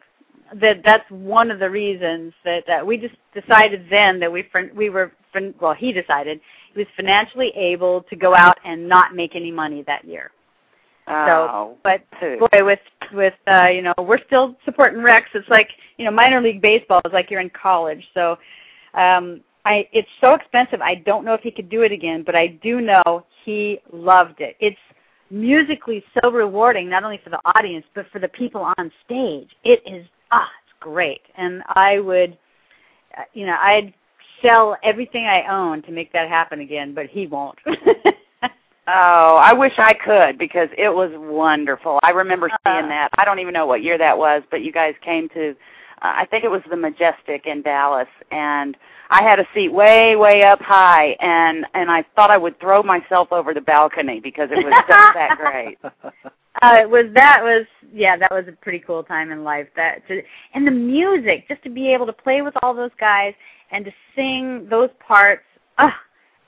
that that's one of the reasons that, that we just decided then that we we were well, he decided he was financially able to go out and not make any money that year. Oh, so, but boy, with with uh, you know, we're still supporting Rex. It's like you know, minor league baseball is like you're in college. So, um, I it's so expensive. I don't know if he could do it again, but I do know he loved it. It's musically so rewarding, not only for the audience but for the people on stage. It is ah, it's great, and I would, uh, you know, I'd sell everything I own to make that happen again, but he won't. *laughs* Oh, I wish I could because it was wonderful. I remember Uh-huh. seeing that. I don't even know what year that was, but you guys came to, I think it was the Majestic in Dallas, and I had a seat way, way up high, and and I thought I would throw myself over the balcony because it was just that *laughs* great. uh, it was that was yeah that was a pretty cool time in life that to, and the music just to be able to play with all those guys and to sing those parts ah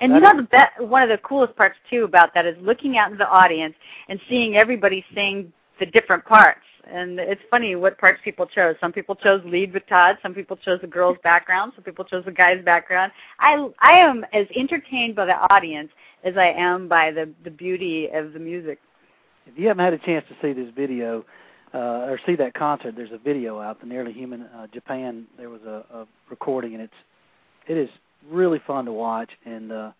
and you know the be- one of the coolest parts too about that is looking out into the audience and seeing everybody sing the different parts and it's funny what parts people chose some people chose lead with todd some people chose the girl's background some people chose the guy's background i i am as entertained by the audience as i am by the the beauty of the music If you haven't had a chance to see this video uh, or see that concert, there's a video out. The Nearly Human uh, Japan. There was a, a recording, and it's it is really fun to watch. And uh,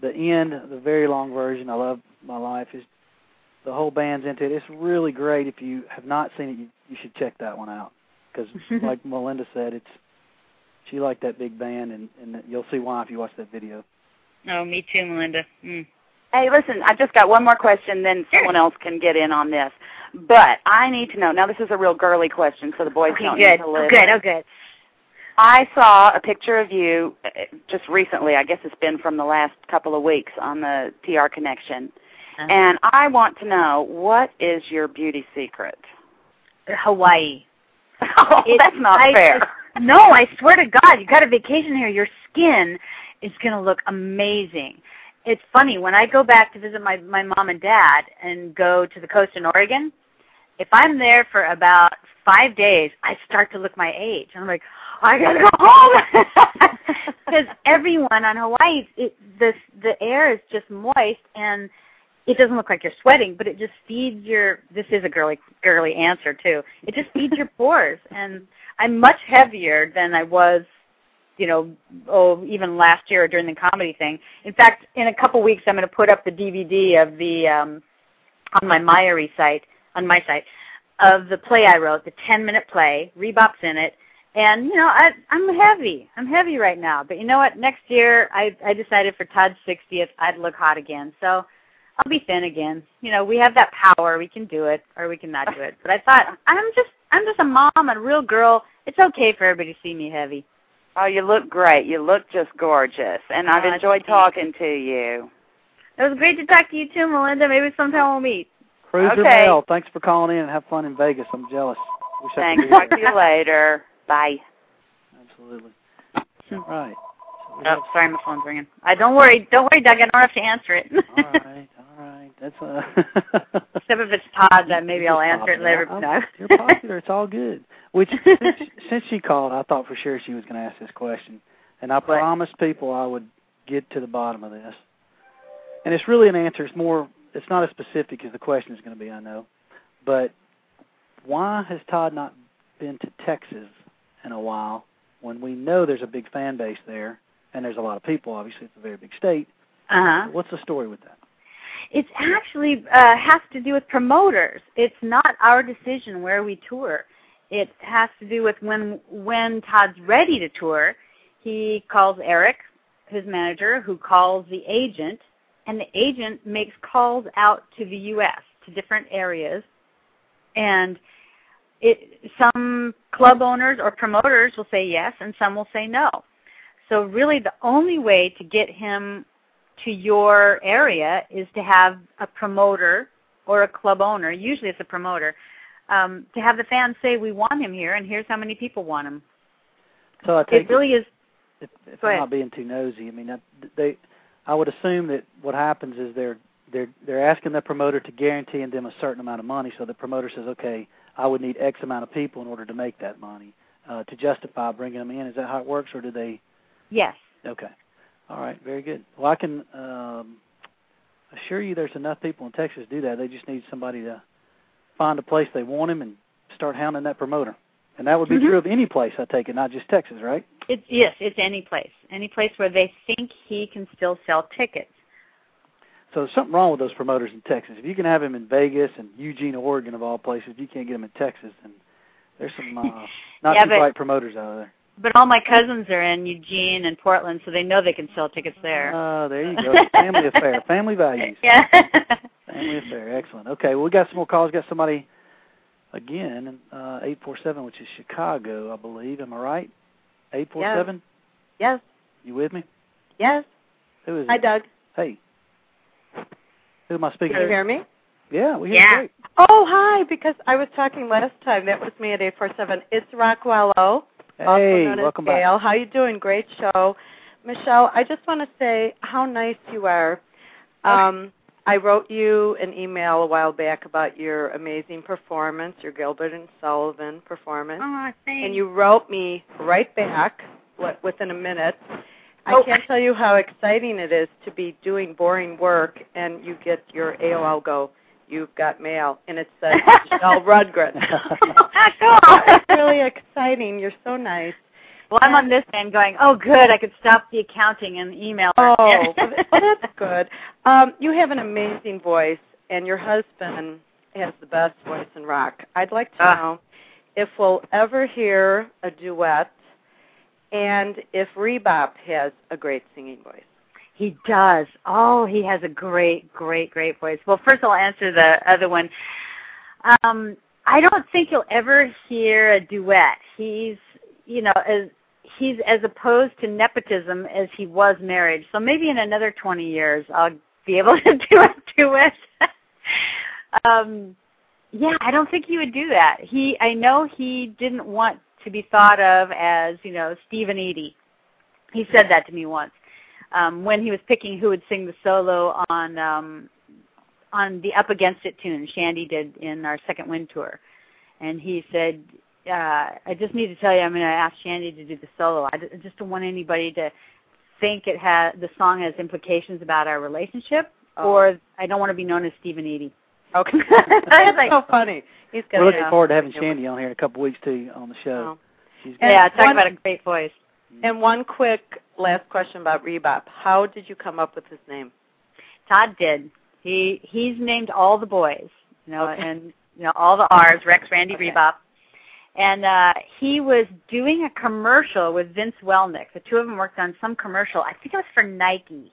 the end, the very long version, I love my life. Is the whole band's into it. It's really great. If you have not seen it, you, you should check that one out because, *laughs* like Melinda said, it's she liked that big band, and and you'll see why if you watch that video. Oh, me too, Melinda. Mm. Hey, listen, I just got one more question, then someone else can get in on this. But I need to know. Now, this is a real girly question, so the boys Okay, don't good. need to Oh, live. good. Oh, good. I saw a picture of you uh, just recently. I guess it's been from the last couple of weeks on the TR Connection. Uh-huh. And I want to know what is your beauty secret? Hawaii. *laughs* Oh, It- that's not I fair. *laughs* no, I swear to God, you got a vacation here. Your skin is going to look amazing. It's funny when I go back to visit my my mom and dad and go to the coast in Oregon. If I'm there for about five days, I start to look my age. I'm like, I gotta go home *laughs* because everyone on Hawaii, it, the the air is just moist and it doesn't look like you're sweating, but it just feeds your. This is a girly girly answer too. It just feeds your pores, and I'm much heavier than I was, you know, oh even last year during the comedy thing. In fact, in a couple weeks, I'm going to put up the DVD of the um, on my Myery site on my site of the play I wrote, the 10 minute play. Rebop's in it. And you know, I I'm heavy. I'm heavy right now. But you know what? Next year I I decided for Todd's 60th I'd look hot again. So I'll be thin again. You know, we have that power. We can do it or we can not do it. But I thought I'm just I'm just a mom, a real girl. It's okay for everybody to see me heavy. Oh, you look great. You look just gorgeous, and I've Oh, enjoyed thanks. talking to you. It was great to talk to you too, Melinda. Maybe sometime we'll meet. Cruiser Okay. Mel, thanks for calling in and have fun in Vegas. I'm jealous. Wish I could Thanks. Talk to you later. Bye. Absolutely. All right. Oh, sorry, my phone's ringing. I don't worry, don't worry, Doug. I don't have to answer it. All right. That's uh Except if it's Todd, then *laughs* maybe I'll answer it later. I'm- No. *laughs* You're popular. It's all good. Which since, *laughs* since she called, I thought for sure she was going to ask this question, and I promised people I would get to the bottom of this. And it's really an answer. It's more. It's not as specific as the question is going to be. I know, but why has Todd not been to Texas in a while when we know there's a big fan base there and there's a lot of people? Obviously, it's a very big state. Uh-huh. What's the story with that? It's actually uh, has to do with promoters. It's not our decision where we tour. It has to do with when when Todd's ready to tour, he calls Eric, his manager, who calls the agent, and the agent makes calls out to the U.S. to different areas, and it some club owners or promoters will say yes, and some will say no. So really, the only way to get him to your area is to have a promoter or a club owner, usually it's a promoter, um, to have the fans say, we want him here, and here's how many people want him. So I take It really is. if, if I'm ahead. not being too nosy, I mean, that- they, I would assume that what happens is they're they're they're asking the promoter to guarantee them a certain amount of money. So the promoter says, okay, I would need X amount of people in order to make that money uh, to justify bringing them in. Is that how it works, or do they? Yes. Okay, all right, very good. Well, I can um, assure you, there's enough people in Texas to do that. They just need somebody to find a place they want him and start hounding that promoter. And that would be Mhm. true of any place, I take it, not just Texas, right? It's yes, it's any place, any place where they think he can still sell tickets. So there's something wrong with those promoters in Texas. If you can have him in Vegas and Eugene, Oregon, of all places, you can't get him in Texas, then there's some uh, *laughs* not Yeah, too bright promoters out of there. But all my cousins are in Eugene and Portland, so they know they can sell tickets there. Oh, there you go. *laughs* Family affair. Family values. Yeah. Family affair. Excellent. Okay, well, we got some more calls. Got somebody again, uh, eight four seven, which is Chicago, I believe. Am I right? Eight four seven. Yes. You with me? Yes. Who is Hi, it? Doug. Hey. Who am I speaking Can you to? hear me? Yeah, we hear you great. Oh, hi. Because I was talking last time. That was me at 847. It's Rockwell also Hey, welcome as back. How you doing? Great show. Michele, I just want to say how nice you are. Um, I wrote you an email a while back about your amazing performance, your Gilbert and Sullivan performance. Oh, thanks. And you wrote me right back what, within a minute. I Oh. can't tell you how exciting it is to be doing boring work and you get your AOL go, you've got mail, and it says *laughs* Michele Rundgren. *laughs* cool. *laughs* it's really exciting. You're so nice. Well, I'm on this end going, oh, good, I could stop the accounting and email. Oh, well, that's good. Um, you have an amazing voice, and your husband has the best voice in rock. I'd like to Ah. know if we'll ever hear a duet, and if Rebop has a great singing voice. He does. Oh, he has a great, great, great voice. Well, first I'll answer the other one. Um, I don't think you'll ever hear a duet. He's, you know, as he's as opposed to nepotism as he was marriage. So maybe in another 20 years I'll be able *laughs* to do a duet. *laughs* um, yeah, I don't think he would do that. He, I know he didn't want to be thought of as, you know, Steve and Eydie. He said that to me once um, when he was picking who would sing the solo on um, on the Up Against It tune Shandi did in our second wind tour, and he said, uh, "I just need to tell you, I'm going to ask Shandi to do the solo. I just don't want anybody to think it has the song has implications about our relationship, Oh. or I don't want to be known as Steve and Eydie." *laughs* Okay. That's so funny. He's got We're looking forward to having Shandi on here in a couple weeks too on the show. She's yeah, talk about a great voice. And one quick last question about Rebop. How did you come up with his name? Todd did. He he's named all the boys, you know, and you know all the R's, Rex, Randy, Rebop. And uh he was doing a commercial with Vince Welnick. The two of them worked on some commercial. I think it was for Nike,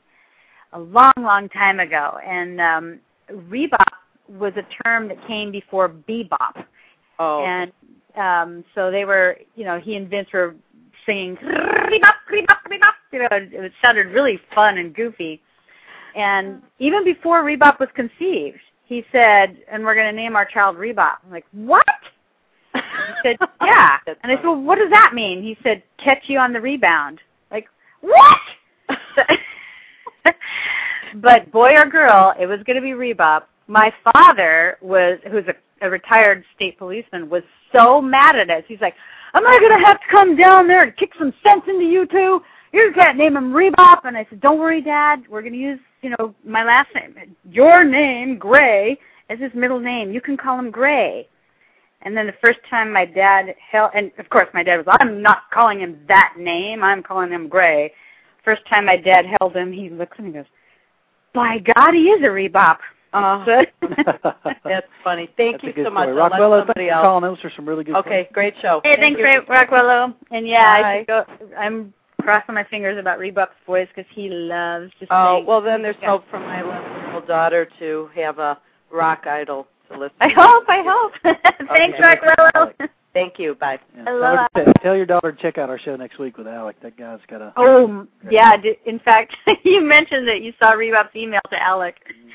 a long, long time ago. And um Rebop was a term that came before bebop. Oh. And um so they were, you know, he and Vince were singing. You know, it, sounded really fun and goofy. And mm-hmm. even before Rebop was conceived, he said, "And we're going to name our child Rebop." I'm like, "What?" He said, *laughs* "Yeah." And I said, "Well, what does that mean?" He said, "Catch you on the rebound." Like, what? *laughs* but boy or girl, it was going to be Rebop. My father was, who's a, a retired state policeman, was so mad at us. He's like, "Am I going to have to come down there and kick some sense into you two? You can't name him Rebop." And I said, "Don't worry, Dad. We're going to use, you know, my last name, your name, Gray, as his middle name. You can call him Gray." And then the first time my dad held, and of course my dad was, I'm not calling him that name. I'm calling him Gray. First time my dad held him, he looks at me and goes, by God, he is a Rebop. Oh, *laughs* that's funny. Thank That's you so much. story. I'll somebody thanks for else. calling. Those are some really good Okay, great show. Hey, Thank thanks, you. Ray And yeah, I go, I'm crossing my fingers about Rebop's voice because he loves to Oh, sing. well then there's Yeah. hope for my 11-year-old daughter to have a rock idol to listen I to. hope, I hope. *laughs* thanks, Okay. Rockwello. Thank you. Bye. *laughs* Yeah. Tell, tell your daughter to check out our show next week with Alec. That guy's got a Oh, yeah. d- In fact, you mentioned that you saw Rebop's email to Alec. Mm-hmm.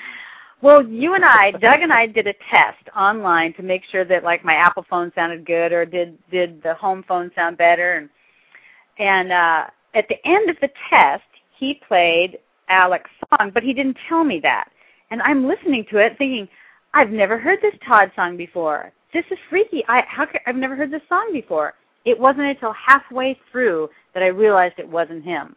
Well, you and I, Doug and I, did a test online to make sure that like my Apple phone sounded good, or did did the home phone sound better, and and uh, at the end of the test, he played Alec's song, but he didn't tell me that, and I'm listening to it thinking, I've never heard this Todd song before. This is freaky. I how ca I've never heard this song before. It wasn't until halfway through that I realized it wasn't him.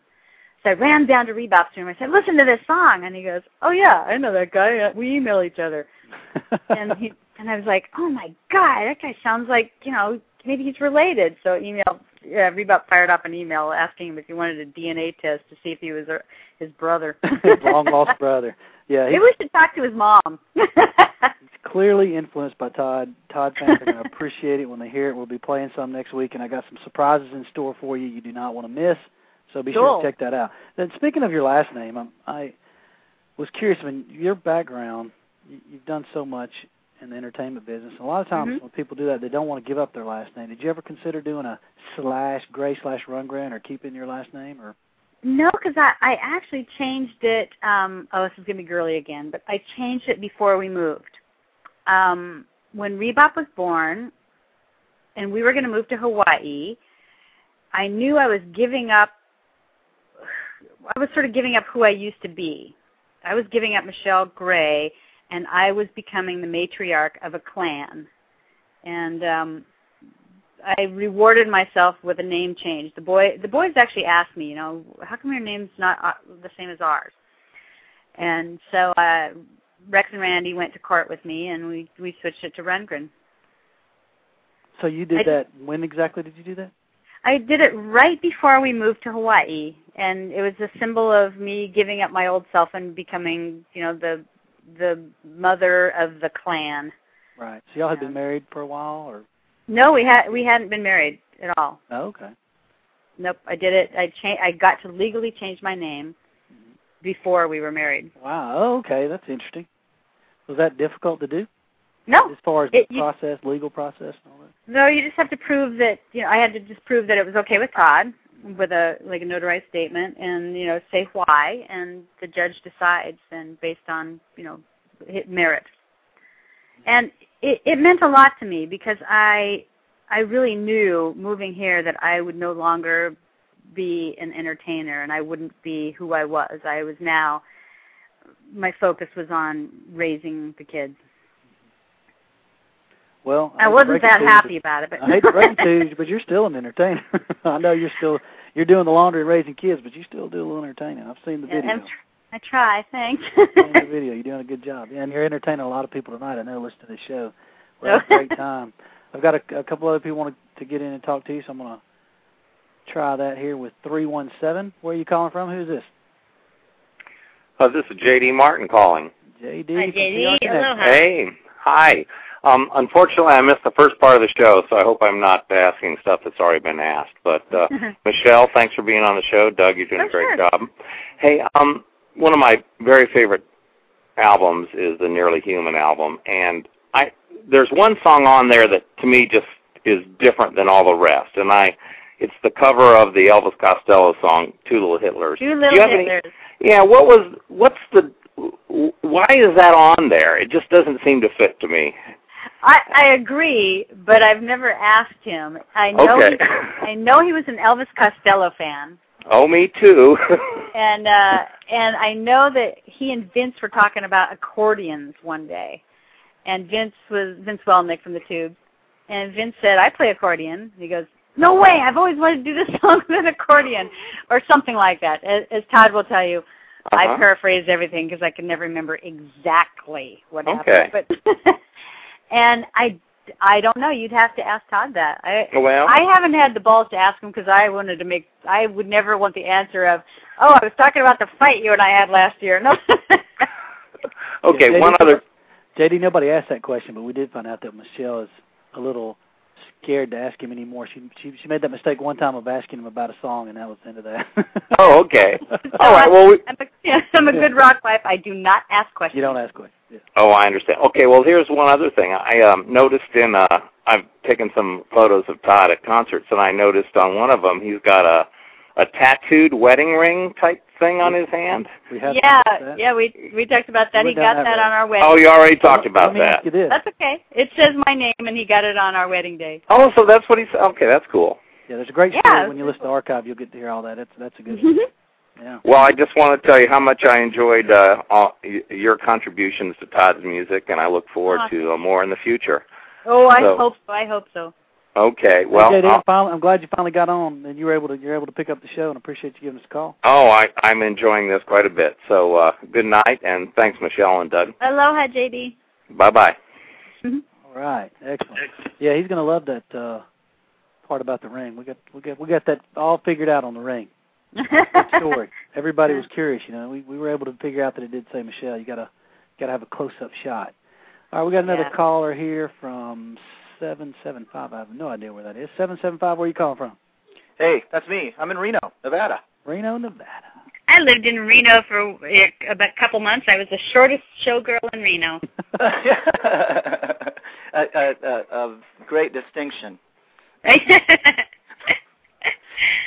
So I ran down to Rebop's room. I said, "Listen to this song," and he goes, "Oh yeah, I know that guy. We email each other." *laughs* and he and I was like, "Oh my god, that guy sounds like you know maybe he's related." So email yeah, Rebop fired up an email asking him if he wanted a DNA test to see if he was uh, his brother. *laughs* long lost brother. Yeah, he's Maybe we should talk to his mom. *laughs* clearly influenced by Todd. Todd fans are going to appreciate it when they hear it. We'll be playing some next week, and I got some surprises in store for you. You do not want to miss. So be sure to check that out. Then, speaking of your last name, I'm, I was curious. I mean, your background, you, you've done so much in the entertainment business. A lot of times Mhm. when people do that, they don't want to give up their last name. Did you ever consider doing a slash Gray slash Rundgren or keeping your last name? Or No, because I, I actually changed it. Um, oh, this is going to be girly again, but I changed it before we moved. Um, when Rebop was born, and we were going to move to Hawaii, I knew I was giving up. I was sort of giving up who I used to be. I was giving up Michele Gray, and I was becoming the matriarch of a clan. And um, I rewarded myself with a name change. The boy, the boys actually asked me, you know, how come your name's not uh, the same as ours? And so uh, Rex and Randy went to court with me, and we we switched it to Rundgren. so you did I- that. When exactly did you do that? I did it right before we moved to Hawaii, and it was a symbol of me giving up my old self and becoming, you know, the the mother of the clan. Right. So y'all had been married for a while, or No, we had we hadn't been married at all. oh, okay. Nope, I did it. I cha- I got to legally change my name mm-hmm. before we were married. Wow. Okay. That's interesting. Was that difficult to do? No. As far as It- the you- process, legal process, and all that. No, you just have to prove that you know. I had to just prove that it was okay with Todd with a like a notarized statement, and you know, say why, and the judge decides, and based on you know merit. And it, it meant a lot to me because I I really knew moving here that I would no longer be an entertainer and I wouldn't be who I was. I was now my focus was on raising the kids. Well, I hate to wasn't that to you, happy about it, but I hate to break it to *laughs* you, but you're still an entertainer. *laughs* I know you're still you're doing the laundry and raising kids, but you still do a little entertaining. I've seen the Yeah, video. I'm tr- I try, thanks. I've seen the *laughs* video. You're doing a good job, yeah, and you're entertaining a lot of people tonight. I know listening to the show. We're having a great time. I've got a, a couple other people want to get in and talk to you, so I'm gonna try that here with three one seven. Where are you calling from? Who's this? Uh, this is J.D. Martin calling. JD. Hi, from JD. PR Connect. Aloha. Hey, hi. Um, unfortunately, I missed the first part of the show, so I hope I'm not asking stuff that's already been asked. But uh, *laughs* Michele, thanks for being on the show. Doug, you're doing Oh, a great sure. job. Hey, um, one of my very favorite albums is the Nearly Human album, and I there's one song on there that to me just is different than all the rest, and I it's the cover of the Elvis Costello song "Two Little Hitlers." Two little you have any- Hitlers. yeah, what was what's the why is that on there? It just doesn't seem to fit to me. I, I agree, but I've never asked him. I know Okay. he, *laughs* I know he was an Elvis Costello fan. Oh, me too. *laughs* and uh and I know that he and Vince were talking about accordions one day. And Vince was Vince Welnick from the Tubes. And Vince said, "I play accordion." And he goes, "No way! I've always wanted to do this *laughs* song with an accordion," or something like that. As, as Todd will tell you, I Uh-huh. paraphrase everything because I can never remember exactly what Okay. happened. But and I I don't know. You'd have to ask Todd that. I oh, Well- I haven't had the balls to ask him because I wanted to make. I would never want the answer of, "Oh, I was talking about the fight you and I had last year." *laughs* No. *laughs* okay, JD, one other. JD, nobody asked that question, but we did find out that Michele is a little scared to ask him anymore. She she she made that mistake one time of asking him about a song, and that was the end of that. Oh, okay. *laughs* All right. Well, we, I'm a, yeah, I'm a good rock wife. I do not ask questions. you don't ask questions. Yeah. oh, I understand. Okay. Well, here's one other thing. I um, noticed in uh, I've taken some photos of Todd at concerts, and I noticed on one of them he's got a a tattooed wedding ring type thing on his hand. We have Yeah, yeah, we we talked about that. We he got that that on our wedding. Oh, you already talked Let about me that. ask you this. That's okay. It says my name, and he got it on our wedding day. Oh, so that's what he said. Okay, that's cool. Yeah, there's a great Yeah. story when you listen to archive. You'll get to hear all that. That's that's a good. One. Yeah. Well, I just want to tell you how much I enjoyed uh, all, your contributions to Todd's music, and I look forward to uh, more in the future. Oh, I So- hope so. I hope so. Okay. Well, JD, I'll- I'm, finally, I'm glad you finally got on and you were able to you're able to pick up the show, and appreciate you giving us a call. oh, I, I'm enjoying this quite a bit. So uh, good night, and thanks, Michele and Doug. Aloha, JD. Bye bye. All right, excellent. Yeah, he's gonna love that uh part about the ring. We got we got we got that all figured out on the ring. Good *laughs* story. Everybody was curious, you know. We we were able to figure out that it did say Michele. You gotta gotta have a close up shot. All right, we got another Yeah. caller here from seven seven five. I have no idea where that is. Seven seven five. Where are you calling from? Hey, that's me. I'm in Reno, Nevada. Reno, Nevada. I lived in Reno for about a couple months. I was the shortest showgirl in Reno. *laughs* *laughs* a, a, a, a great distinction.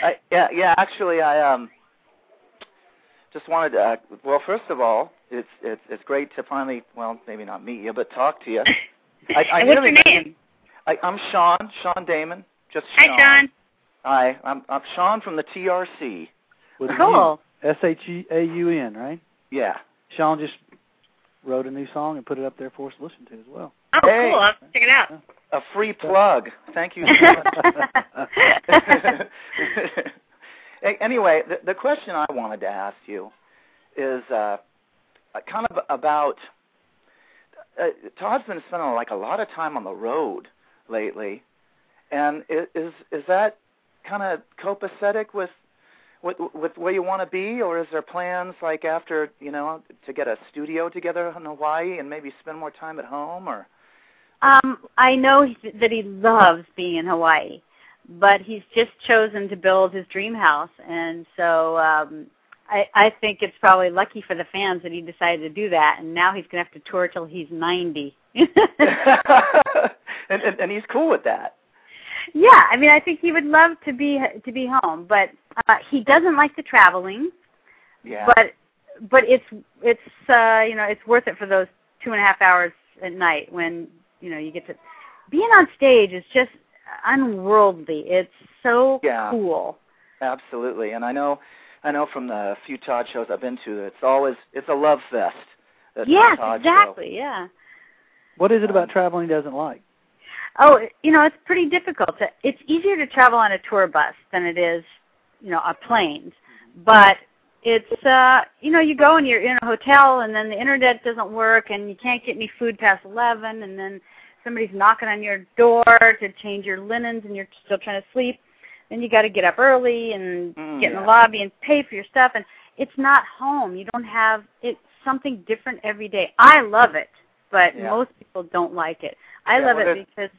I, yeah, yeah. Actually, I um just wanted to. Uh, well, first of all, it's it's it's great to finally. Well, maybe not meet you, but talk to you. *laughs* I, I and what's really- your name? I, I'm Sean. Sean Damon. Just Hi, Sean. Hi, I'm I'm Sean from the TRC. With a Cool. U. S H E A U N, right? Yeah. Sean just wrote a new song and put it up there for us to listen to as well. Oh, Hey. cool. I'll check it out. A free plug. Thank you. *laughs* Anyway, the, the question I wanted to ask you is uh, kind of about. Uh, Todd's been spending like a lot of time on the road lately, and is is that kind of copacetic with with with where you want to be, or is there plans like after you know to get a studio together in Hawaii and maybe spend more time at home, or Um, I know that he loves being in Hawaii, but he's just chosen to build his dream house, and so um, I, I think it's probably lucky for the fans that he decided to do that. And now he's gonna have to tour till he's ninety. *laughs* and, and and he's cool with that. yeah, I mean, I think he would love to be to be home, but uh, he doesn't like the traveling. Yeah. But but it's it's uh, you know it's worth it for those two and a half hours at night when you know you get to being on stage is just unworldly. It's so Yeah. cool. Absolutely, and I know, I know from the few Todd shows I've been to, it's always it's a love fest. at Yes, Todd show. exactly. Yeah. What is it about traveling he doesn't like? Oh, you know, it's pretty difficult. To, it's easier to travel on a tour bus than it is, you know, on planes. But it's uh, you know, you go and you're in a hotel and then the internet doesn't work and you can't get any food past 11 and then somebody's knocking on your door to change your linens and you're still trying to sleep. Then you got to get up early and Mm, get in the lobby and pay for your stuff and it's not home. You don't have it's something different every day. I love it, but Yeah. most people don't like it. I Yeah, love well, it because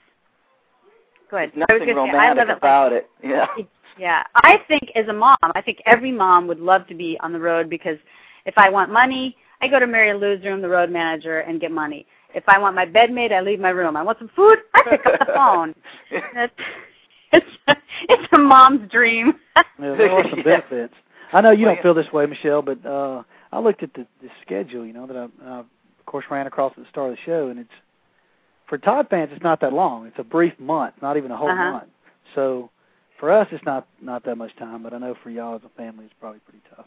Go ahead. There's I was nothing gonna say, I romantic love it about like, it. *laughs* Yeah. Yeah, I think as a mom, I think every mom would love to be on the road because if I want money, I go to Mary Lou's room, the road manager, and get money. If I want my bed made, I leave my room. I want some food, I pick up the phone. *laughs* It's, it's, it's a mom's dream. *laughs* Yeah, there are some benefits. I know you Well, don't feel this way, Michele, but uh I looked at the, the schedule, you know, that I, I of course ran across at the start of the show, and it's for Todd fans, it's not that long. It's a brief month, not even a whole Uh-huh. month. So for us, it's not not that much time, but I know for y'all as a family, it's probably pretty tough.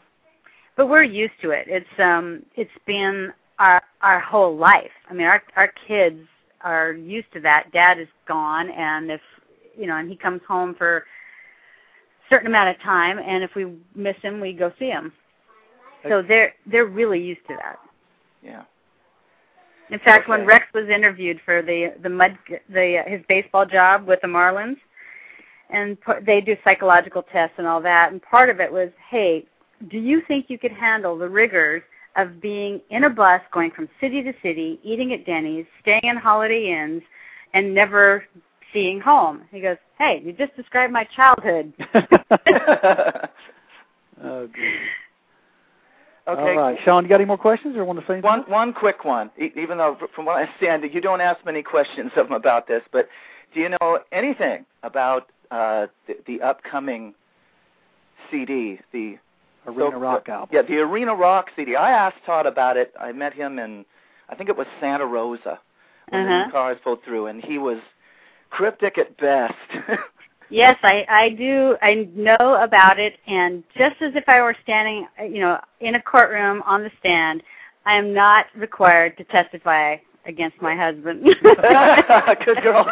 but we're used to it. It's um it's been our our whole life. I mean, our our kids are used to that. Dad is gone, and if you know, and he comes home for a certain amount of time, and if we miss him, we go see him. So they're they're really used to that. Yeah. In fact, when Rex was interviewed for the the mud the his baseball job with the Marlins, and they do psychological tests and all that, and part of it was, hey, do you think you could handle the rigors of being in a bus going from city to city, eating at Denny's, staying in Holiday Inns, and never seeing home? He goes, hey, you just described my childhood. *laughs* Oh. Okay. All right, Sean, you got any more questions, or want to say anything? One one quick one. E- Even though, from what I understand, you don't ask many questions of them about this, but do you know anything about uh, the, the upcoming CD, the Arena so- Rock album. Yeah, the Arena Rock CD. I asked Todd about it. I met him in, I think it was Santa Rosa when Uh-huh. new cars pulled through, and he was cryptic at best. *laughs* Yes, I I do. I know about it, and just as if I were standing, you know, in a courtroom on the stand, I am not required to testify against my husband. *laughs* Good girl.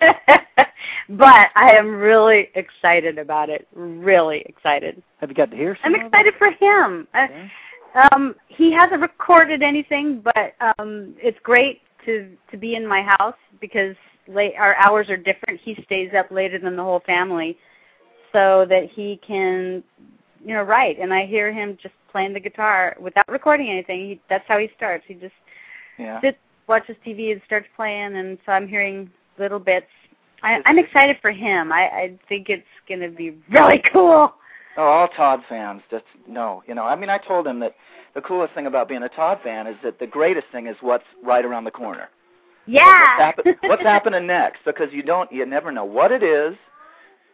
*laughs* but I am really excited about it. Really excited. Have you got to hear some? I'm excited for him. Uh, um, he hasn't recorded anything, but um, it's great to to be in my house because late, our hours are different. He stays up later than the whole family, so that he can, you know, write. And I hear him just playing the guitar without recording anything. He, that's how he starts. He just yeah. sits, watches TV, and starts playing. And so I'm hearing little bits. I, I'm excited for him. I, I think it's going to be really cool. Oh, all Todd fans just know. You know, I mean, I told him that the coolest thing about being a Todd fan is that the greatest thing is what's right around the corner. Yeah. What's, happen- what's happening next? Because you don't, you never know what it is.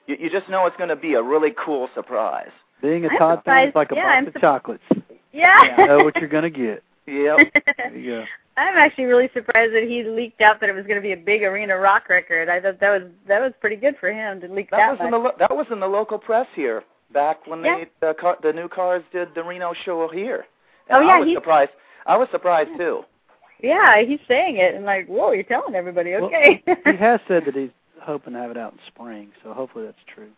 You, you just know it's going to be a really cool surprise. Being a I'm Todd fan is like a yeah, box I'm of sur- chocolates. Yeah. You know what you're gonna get. *laughs* Yep. There you go. I'm actually really surprised that he leaked out that it was going to be a big arena rock record. I thought that was that was pretty good for him to leak That that, was in the lo- that was in the local press here back when Yeah. the the, car, the new cars did the Reno show here. Oh, yeah, I was he- surprised. I was surprised too. Yeah, he's saying it and like, whoa, you're telling everybody, Well, okay? he *laughs* has said that he's hoping to have it out in spring, so hopefully that's true.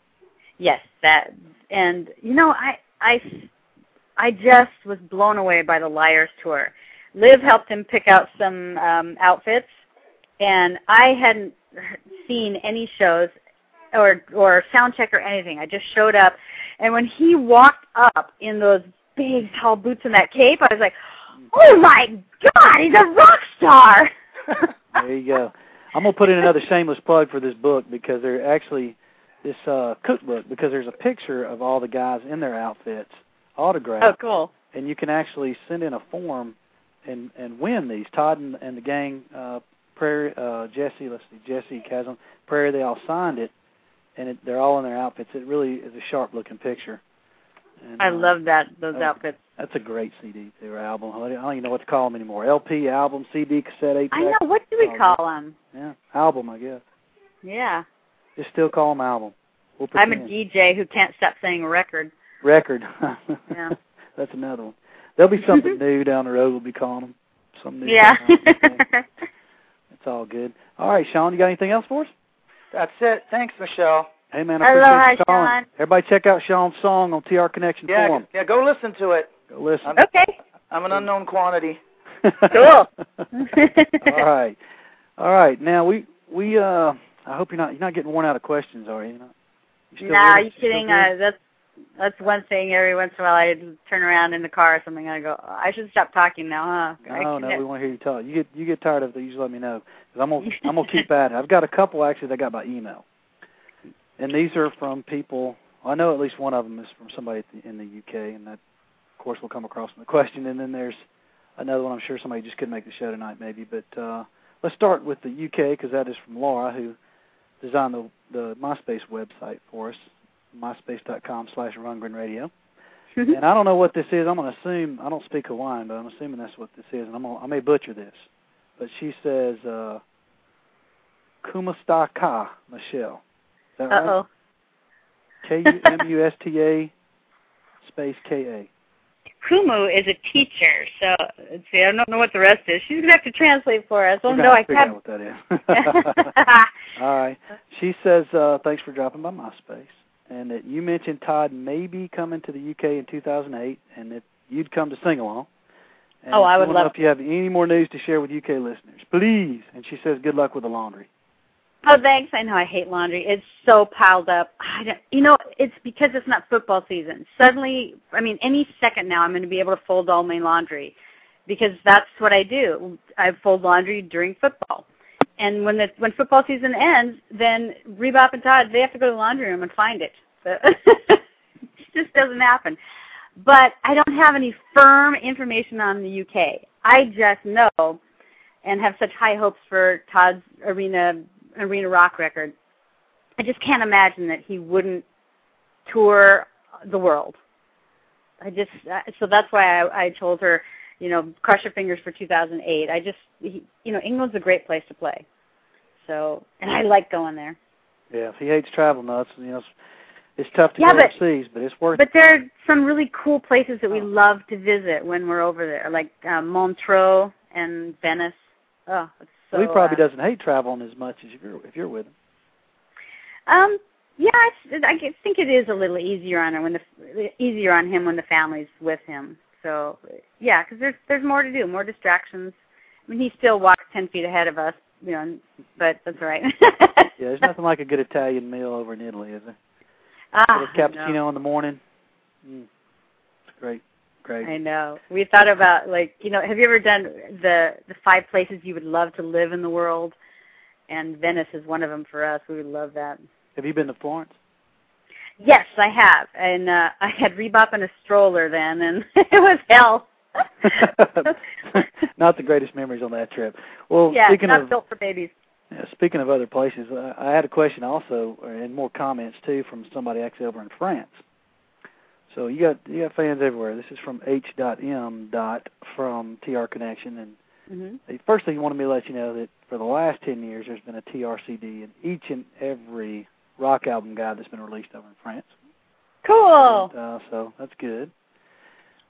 yes, that and you know, I I I just was blown away by the Liars tour. Liv helped him pick out some um outfits and I hadn't seen any shows or or sound check or anything. I just showed up and when he walked up in those big tall boots and that cape, I was like, "Oh my god, he's a rock star." *laughs* There you go. I'm gonna put in another shameless plug for this book because they're actually this uh cookbook because there's a picture of all the guys in their outfits autographed. oh, cool. and you can actually send in a form and and win these. Todd and, and the gang, uh, Prairie, uh, Jesse, let's see, Jesse Kasim, Prairie, they all signed it, and it, they're all in their outfits. It really is a sharp looking picture. And, I uh, love that those uh, outfits. That's a great CD or album. I don't even know what to call them anymore. LP, album, CD, cassette, eight. I know. What do we call them? Yeah, album, I guess. Yeah. Just still call them album. We'll I'm a. DJ who can't stop saying record. record. *laughs* Yeah. That's another one. There'll be something new down the road. We'll be calling them. Some new. Yeah. technology. *laughs* it's all good. All right, Sean, you got anything else for us? That's it. Thanks, Michele. Hey man, I appreciate Aloha, you calling. Sean. Everybody, check out Sean's song on TR Connection Yeah, Forum. yeah. Go listen to it. Go listen. I'm, Okay. I'm an unknown quantity. Cool. *laughs* *laughs* all right, all right. Now we we uh, I hope you're not you're not getting worn out of questions, are you? You're not, you still Nah, with you kidding? Uh, that's that's one thing. Every once in a while, I turn around in the car or something. and I go, I should stop talking now, huh? I No, no, we want to hear you talk. You get you get tired of it, you just let me know. Cause I'm gonna *laughs* I'm gonna keep at it. I've got a couple actually that I got by email, and these are from people. I know at least one of them is from somebody in the UK, and that of course will come across in the question. And then there's another one. I'm sure somebody just couldn't make the show tonight, maybe. But uh, let's start with the UK because that is from Laura, who designed the the MySpace website for us, myspace.com/slash Rundgren Radio. and I don't know what this is. I'm going to assume I don't speak Hawaiian, but I'm assuming that's what this is, and I'm gonna, I may butcher this. But she says uh, Kumusta Ka Michele. Is that Uh right? oh. K U M U S T A space K A. Kumu is a teacher, so let's see. I don't know what the rest is. She's gonna have to translate for us. Oh no, I have to figure out can't. what that is. *laughs* *laughs* All right. She says uh, thanks for dropping by MySpace, and that you mentioned Todd may be coming to the UK in 2008, and that you'd come to sing along. And Oh, I would love if you have any more news to share with UK listeners, please. And she says good luck with the laundry. Oh, thanks. I know I hate laundry. It's so piled up. I don't, you know, it's because it's not football season. Suddenly, I mean, any second now, I'm going to be able to fold all my laundry because that's what I do. I fold laundry during football. And when the when football season ends, then Rebop and Todd they have to go to the laundry room and find it. So it *laughs* just doesn't happen. But I don't have any firm information on the UK. I just know and have such high hopes for Todd's arena arena rock record. I just can't imagine that he wouldn't tour the world. I just uh, so that's why I, I told her, you know, cross your fingers for 2008. I just, he, you know, England's a great place to play. So, and I like going there. Yeah, if he hates travel nuts, you know, it's, it's tough to Yeah, go but- overseas, but it's worth But there are some really cool places that we love to visit when we're over there, like uh, Montreux and Venice. Oh, it's so. well, he probably uh, doesn't hate traveling as much as if you're if you're with him. Um, yeah, I, I think it is a little easier on him when the easier on him when the family's with him. So yeah, because there's there's more to do, more distractions. I mean, he still walks ten feet ahead of us, you know, but that's all right. *laughs* Yeah, there's nothing like a good Italian meal over in Italy, is there? ah, Little cappuccino in the morning. Mm. It's great, great. I know. We thought about like you know, have you ever done the the five places you would love to live in the world? And Venice is one of them for us. We would love that. Have you been to Florence? Yes, I have, and uh, I had Rebop in a stroller then, and *laughs* it was hell. *laughs* not the greatest memories on that trip. Well, yeah, speaking not of built for babies. yeah, speaking of other places, uh, I had a question also, uh, and more comments too from somebody actually over in France. So you got you got fans everywhere. This is from H.M. dot from TR Connection, and Mm-hmm. the first thing he wanted me to let you know that for the last ten years, there's been a TRCD in each and every rock album guy that's been released over in France. Cool. And, uh, so that's good.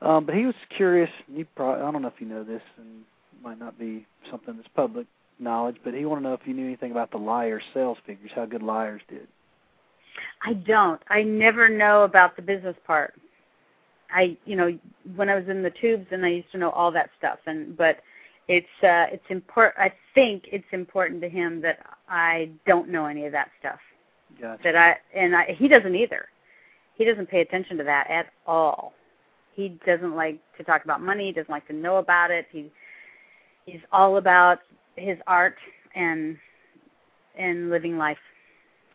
Um, but he was curious. You probably, I don't know if you know this, and it might not be something that's public knowledge, but he wanted to know if you knew anything about the Liars sales figures, how good Liars did. I don't. I never know about the business part. I, you know, when I was in the tubes, and I used to know all that stuff. And but it's uh, it's important. I think it's important to him that I don't know any of that stuff. Gotcha. That I and I, he doesn't either. He doesn't pay attention to that at all. He doesn't like to talk about money. He doesn't like to know about it. He he's all about his art and and living life.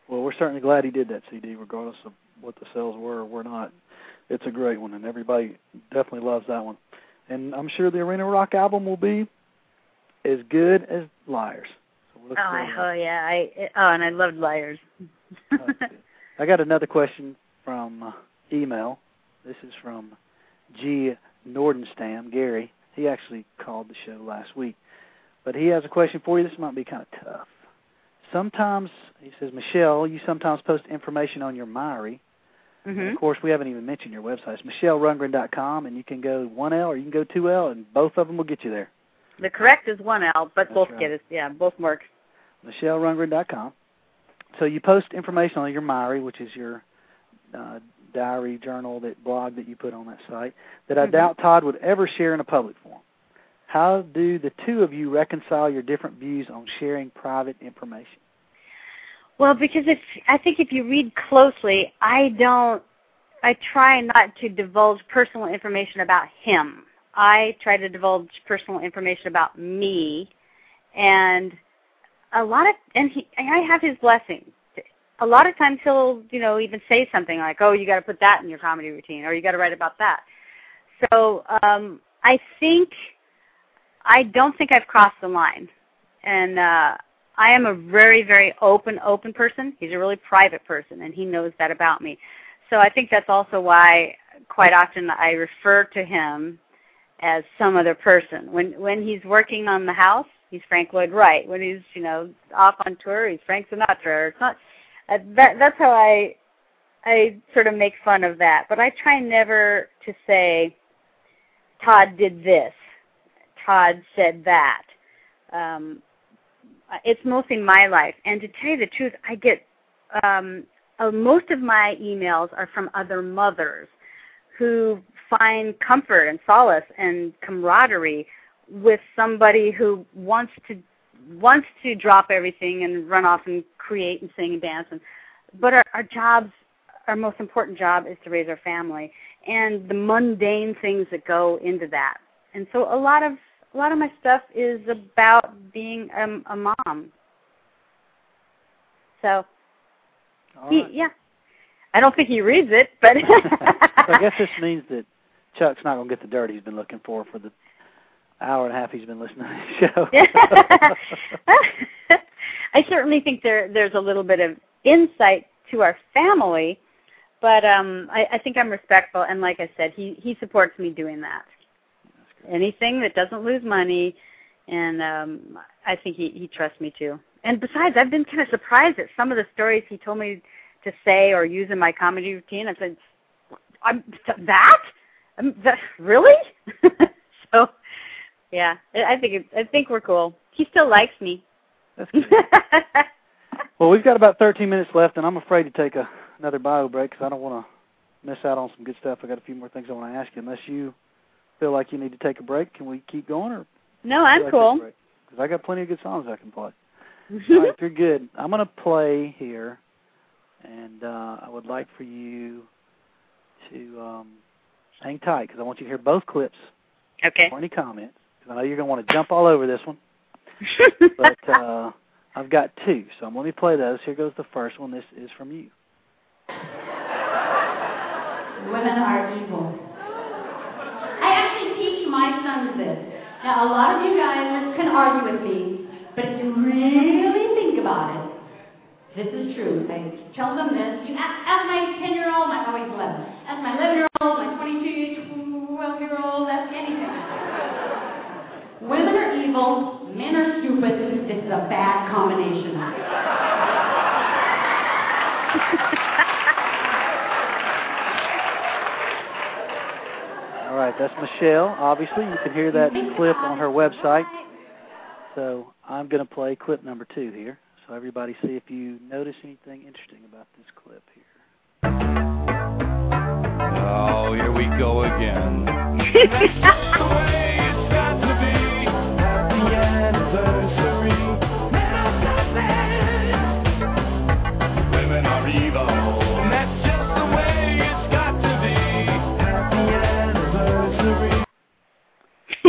Well, we're certainly glad he did that CD, regardless of what the sales were or were not. It's a great one, and everybody definitely loves that one. And I'm sure the Arena Rock album will be as good as Liars. Oh, I, oh yeah, I oh, and I loved liars. I got another question from uh, email. This is from G. Nordenstam, Gary. He actually called the show last week. But he has a question for you. This might be kind of tough. sometimes he says, Michele, you sometimes post information on your Myri. Mhm. of course, we haven't even mentioned your website. It's michellerundgren.com, and you can go one L or you can go two L, and both of them will get you there. The correct is one L, but That's both right. get it. Yeah, both work. michellerundgren.com. So you post information on your Myri, which is your uh, diary, journal, that blog that you put on that site, that I Mhm. doubt Todd would ever share in a public forum. How do the two of you reconcile your different views on sharing private information? Well, because if I think if you read closely, I don't. I try not to divulge personal information about him. I try to divulge personal information about me, and a lot of and he. I have his blessing. A lot of times he'll, you know, even say something like, "Oh, you got to put that in your comedy routine," or "You got to write about that." So um, I think I don't think I've crossed the line, and uh, I am a very, very open, open person. He's a really private person, and he knows that about me. So I think that's also why quite often I refer to him as some other person. When when he's working on the house, he's Frank Lloyd Wright. When he's you know off on tour, he's Frank Sinatra. It's not uh, that. That's how I I sort of make fun of that. But I try never to say Todd did this, Todd said that. Um, it's mostly my life. And to tell you the truth, I get um, uh, most of my emails are from other mothers who find comfort and solace and camaraderie with somebody who wants to wants to drop everything and run off and create and sing and dance. And but our, our jobs our most important job is to raise our family and the mundane things that go into that. And so a lot of a lot of my stuff is about being um, a mom. So he, right. yeah. I don't think he reads it but so *laughs* I guess this *laughs* means that Chuck's not going to get the dirt he's been looking for for the hour and a half he's been listening to the show. *laughs* I certainly think there there's a little bit of insight to our family, but um I, I think I'm respectful and like I said, he he supports me doing that. Anything that doesn't lose money and um I think he he trusts me too. And besides, I've been kind of surprised at some of the stories he told me to say or use in my comedy routine. I said, "I'm that? Um, that really?" *laughs* so, yeah, I think it, I think we're cool. He still likes me. *laughs* Well, we've got about 13 minutes left, and I'm afraid to take a, another bio break because I don't want to miss out on some good stuff. I got a few more things I want to ask you. Unless you feel like you need to take a break, can we keep going, or No, I'm cool. Because I got plenty of good songs I can play. *laughs* Right, if you're good, I'm going to play here, and uh, I would like for you to um, hang tight because I want you to hear both clips. Okay. For any comments, I know you're going to want to jump all over this one. *laughs* but uh, I've got two, so let me play those. Here goes the first one. This is from you. Women are evil. I actually teach my sons this. Now, a lot of you guys can argue with me, but if you really think about it, this is true. I tell them this. You ask, ask my 10 year old, my, oh, he's 11. Ask my 11 year old, my 22, 12 year old, ask anything. Women are evil, men are stupid. This is a bad combination. All right, that's Michele. Obviously, you can hear that clip on her website. So I'm going to play clip number two here. So everybody see if you notice anything interesting about this clip here. Oh, here we go again. *laughs* *laughs*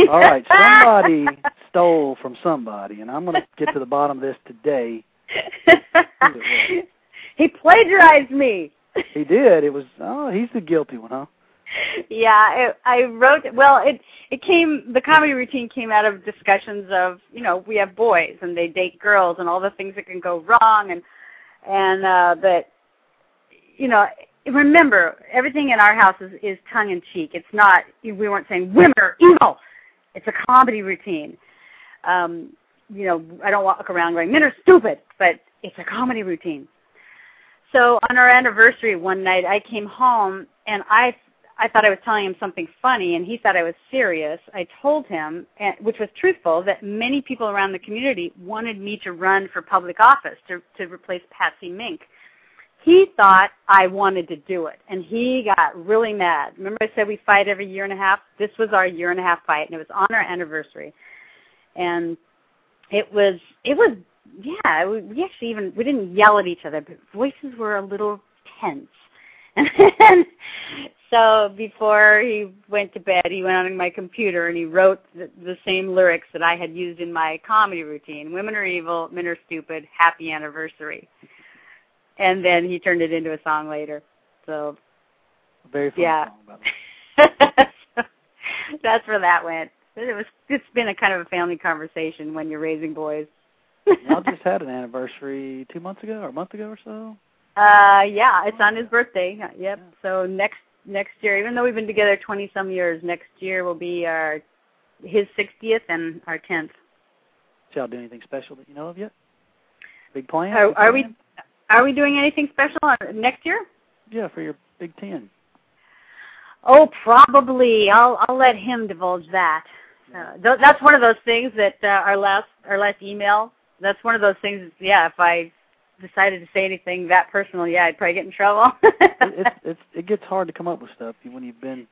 All right, somebody *laughs* stole from somebody, and I'm going to get to the bottom of this today. *laughs* he plagiarized me. He did. It was oh, he's the guilty one, huh? yeah, it, I wrote. Well, it it came. The comedy routine came out of discussions of you know we have boys and they date girls and all the things that can go wrong and and uh that you know remember everything in our house is, is tongue in cheek. It's not we weren't saying women are evil. It's a comedy routine. Um, you know I don't walk around going men are stupid, but it's a comedy routine. So on our anniversary one night, I came home and I I thought I was telling him something funny, and he thought I was serious. I told him, which was truthful, that many people around the community wanted me to run for public office to to replace Patsy Mink. He thought I wanted to do it, and he got really mad. Remember, I said we fight every year and a half. This was our year and a half fight, and it was on our anniversary, and it was it was yeah. We, we actually even we didn't yell at each other, but voices were a little tense. And *laughs* so before he went to bed, he went on my computer and he wrote the, the same lyrics that I had used in my comedy routine: "Women are evil, men are stupid. Happy anniversary." And then he turned it into a song later. So Very fun yeah, song, by the way. *laughs* that's where that went. It was. It's been a kind of a family conversation when you're raising boys. *laughs* Y'all just had an *laughs* anniversary two months ago or a month ago or so. Uh, yeah, it's on his birthday. Yep. So next next year, even though we've been together 20 some years, next year will be our his 60th and our 10th. Did y'all do anything special that you know of yet? Big plans? Are, are we? Are we doing anything special on, next year? Yeah, for your Big Ten. Oh, probably. I'll I'll let him divulge that. Uh, th- that's one of those things that uh, our last our last email. That's one of those things. Yeah, if I decided to say anything that personal, yeah, I'd probably get in trouble. it, it's *laughs* it's it gets hard to come up with stuff when you've been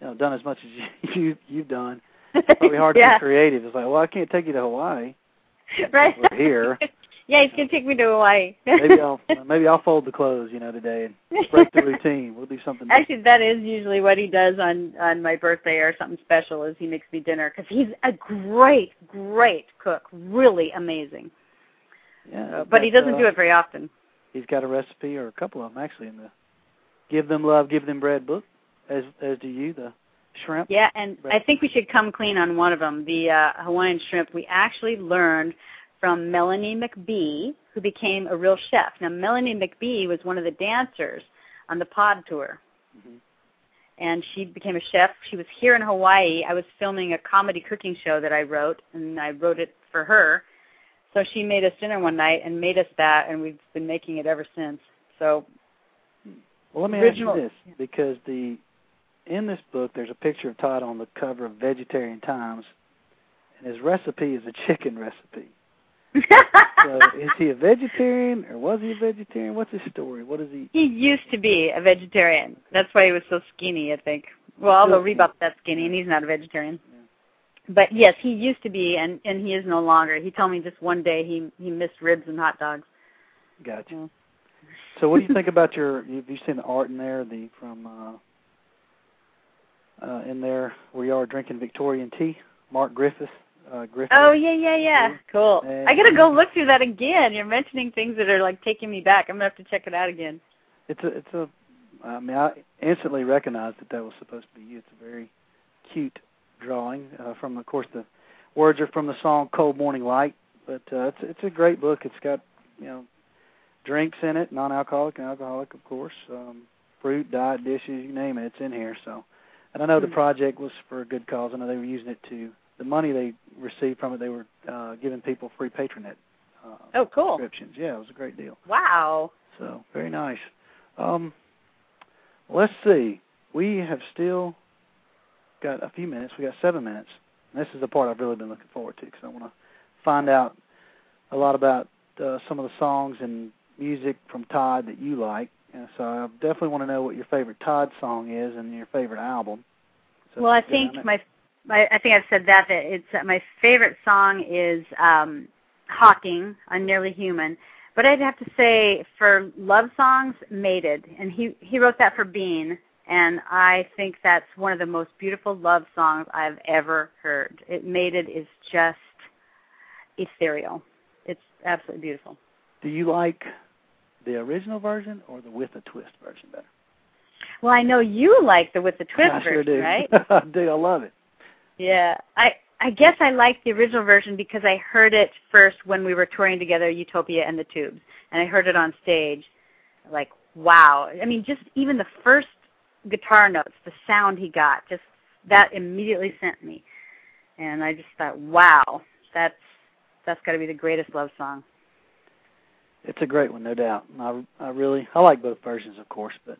you know done as much as you, *laughs* you you've done. It's probably hard to be *laughs* creative. It's like, well, I can't take you to Hawaii. right. We're here. Yeah, he's gonna take me to Hawaii. Maybe I'll *laughs* maybe I'll fold the clothes, you know, today and break the routine. We'll do something. different. Actually, that is usually what he does on on my birthday or something special. Is he makes me dinner because he's a great, great cook, really amazing. Yeah, But he doesn't uh, do it very often. He's got a recipe or a couple of them actually in the "Give Them Love, Give Them Bread" book, as as do you, the shrimp. Yeah, and I think we should come clean on one of them, the uh, Hawaiian shrimp. We actually learned from Melanie McBee, who became a real chef. Now, Melanie McBee was one of the dancers on the pod tour. Mm-hmm. And she became a chef. She was here in Hawaii. I was filming a comedy cooking show that I wrote, and I wrote it for her. So she made us dinner one night and made us that, and we've been making it ever since. So Well, let me original- ask you this, because the in this book there's a picture of Todd on the cover of Vegetarian Times, and his recipe is a chicken recipe. So is he a vegetarian or was he a vegetarian? What's his story? What is he? He used to be a vegetarian. That's why he was so skinny, I think. Well, although Rebop's that skinny, and he's not a vegetarian. But yes, he used to be, and and he is no longer. He told me just one day he he missed ribs and hot dogs. Gotcha. So what do you think about your? Have you seen the art in there? The from uh, uh, in there where you are drinking Victorian tea. Mark Griffith. Uh, Griffith. Oh yeah, yeah, yeah. Cool. I gotta go look through that again. You're mentioning things that are like taking me back. I'm gonna have to check it out again. It's a it's a I mean I instantly recognized that that was supposed to be you. It's a very cute drawing uh, from of course the words are from the song Cold Morning Light, but uh, it's it's a great book. It's got you know drinks in it, non-alcoholic and alcoholic of course, um, fruit, diet dishes, you name it, it's in here. So, and I know the Hmm. project was for a good cause. I know they were using it to the money they received from it. They were uh, giving people free patronet uh, Oh, cool. subscriptions. Yeah, it was a great deal. Wow. So very nice. Um, let's see. We have still got a few minutes. We got seven minutes. And this is the part I've really been looking forward to because I want to find out a lot about uh, some of the songs and music from Todd that you like. And so I definitely want to know what your favorite Todd song is and your favorite album. So well, I let's get on think my, my I think I've said that that it's uh, my favorite song is um Hawking on Nearly Human. But I'd have to say for love songs, Mated, and he he wrote that for Bean, and I think that's one of the most beautiful love songs I've ever heard. It Mated is just ethereal. It's absolutely beautiful. Do you like the original version or the with a twist version better? Well, I know you like the with the twist I sure version, do. right? *laughs* I do. I love it. Yeah, I I guess I liked the original version because I heard it first when we were touring together, Utopia and the Tubes, and I heard it on stage. Like, wow! I mean, just even the first guitar notes, the sound he got, just that immediately sent me, and I just thought, wow, that's that's got to be the greatest love song. It's a great one, no doubt. I I really I like both versions, of course, but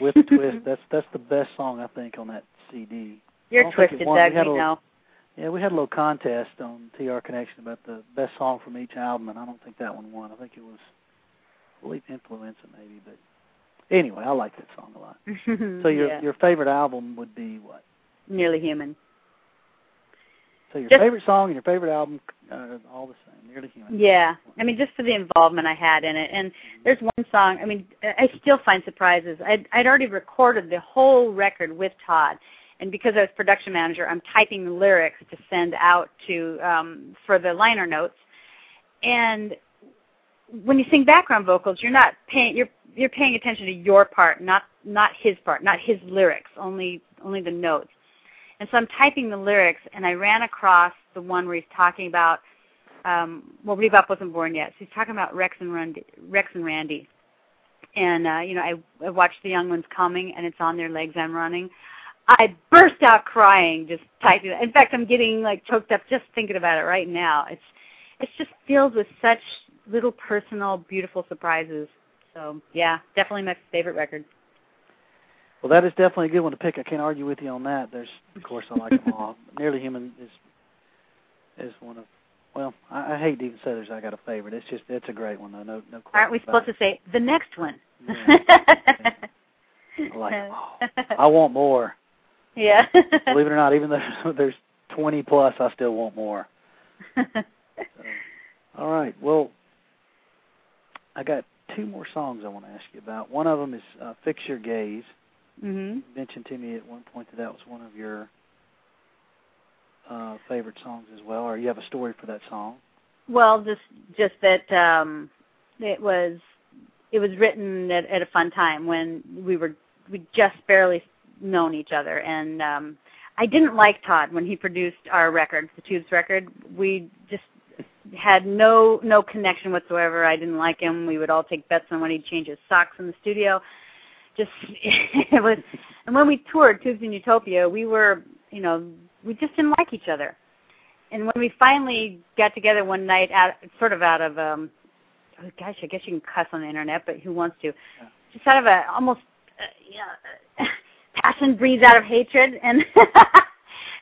with twist, *laughs* that's that's the best song I think on that CD. You're don't think it twisted. Doug. We a- know. Yeah, we had a little contest on TR Connection about the best song from each album, and I don't think that one won. I think it was, I believe, Influenza maybe. But anyway, I like that song a lot. *laughs* So your Yeah. your favorite album would be what? Nearly Human. So your Just- favorite song and your favorite album are all the same, nearly human. Yeah, I mean, just for the involvement I had in it, and there's one song. I mean, I still find surprises. I'd, I'd already recorded the whole record with Todd, and because I was production manager, I'm typing the lyrics to send out to um, for the liner notes. And when you sing background vocals, you're not paying you're you're paying attention to your part, not not his part, not his lyrics, only only the notes. And so I'm typing the lyrics, and I ran across the one where he's talking about, um, well, Rebop wasn't born yet. So he's talking about Rex and Randy. Rex and Randy. And uh, you know, I, I watched the young ones coming, and it's on their legs. I'm running. I burst out crying just typing. it. In fact, I'm getting like choked up just thinking about it right now. It's it's just filled with such little personal, beautiful surprises. So yeah, definitely my favorite record. Well, that is definitely a good one to pick. I can't argue with you on that. There's, of course, I like them all. *laughs* Nearly Human is is one of. Well, I, I hate to even say there's I got a favorite. It's just it's a great one though. No no question. Aren't we supposed to say the next one? it. *laughs* I like 'em all. *laughs* I want more. Yeah. Believe it or not, even though *laughs* there's 20 plus, I still want more. *laughs* All right. Well, I got two more songs I want to ask you about. One of them is uh, "Fix Your Gaze." mhm. You mentioned to me at one point that that was one of your uh, favorite songs as well, or you have a story for that song. Well, just just that um it was it was written at, at a fun time when we were we just barely known each other and um I didn't like Todd when he produced our record, the Tubes record. We just had no no connection whatsoever. I didn't like him. We would all take bets on when he'd change his socks in the studio. Just *laughs* it was and when we toured Tubes in Utopia, we were, you know, we just didn't like each other and when we finally got together one night out sort of out of um oh gosh i guess you can cuss on the internet but who wants to just out of a almost uh, know passion breeds out of hatred *laughs* and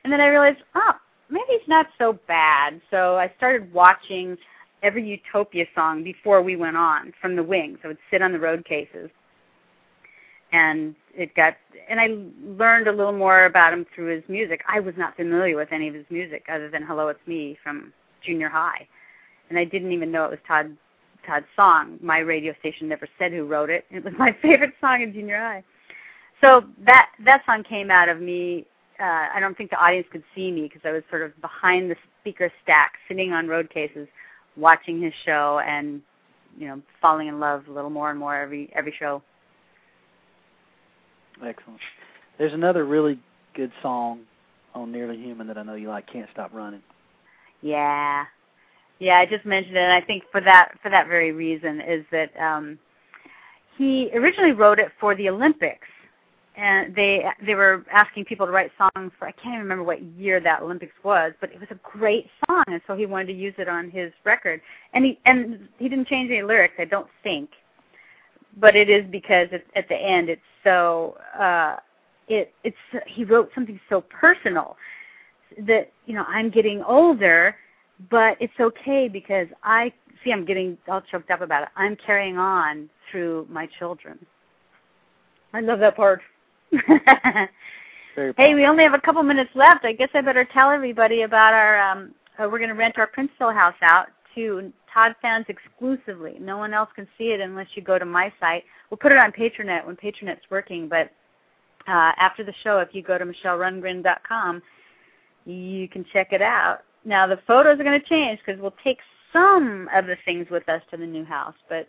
and then i realized oh maybe it's not so bad so i started watching every utopia song before we went on from the wings i would sit on the road cases and it got and I learned a little more about him through his music. I was not familiar with any of his music other than Hello It's Me from junior high. And I didn't even know it was Todd Todd's song. My radio station never said who wrote it. It was my *laughs* favorite song in junior high. So that that song came out of me uh I don't think the audience could see me because I was sort of behind the speaker stack sitting on road cases watching his show and you know falling in love a little more and more every every show. Excellent. There's another really good song on Nearly Human that I know you like, Can't Stop Running. Yeah. Yeah, I just mentioned it and I think for that for that very reason is that um he originally wrote it for the Olympics and they they were asking people to write songs for I can't even remember what year that Olympics was, but it was a great song and so he wanted to use it on his record. And he and he didn't change any lyrics, I don't think. But it is because it's, at the end it's so uh it it's he wrote something so personal that you know I'm getting older, but it's okay because I see I'm getting all choked up about it. I'm carrying on through my children. I love that part. *laughs* Hey, we only have a couple minutes left. I guess I better tell everybody about our. um uh, We're going to rent our Princeville house out to Todd fans exclusively. No one else can see it unless you go to my site. We'll put it on Patronet when Patronet's working, but uh, after the show, if you go to michellerundgren.com, you can check it out. Now the photos are going to change because we'll take some of the things with us to the new house, but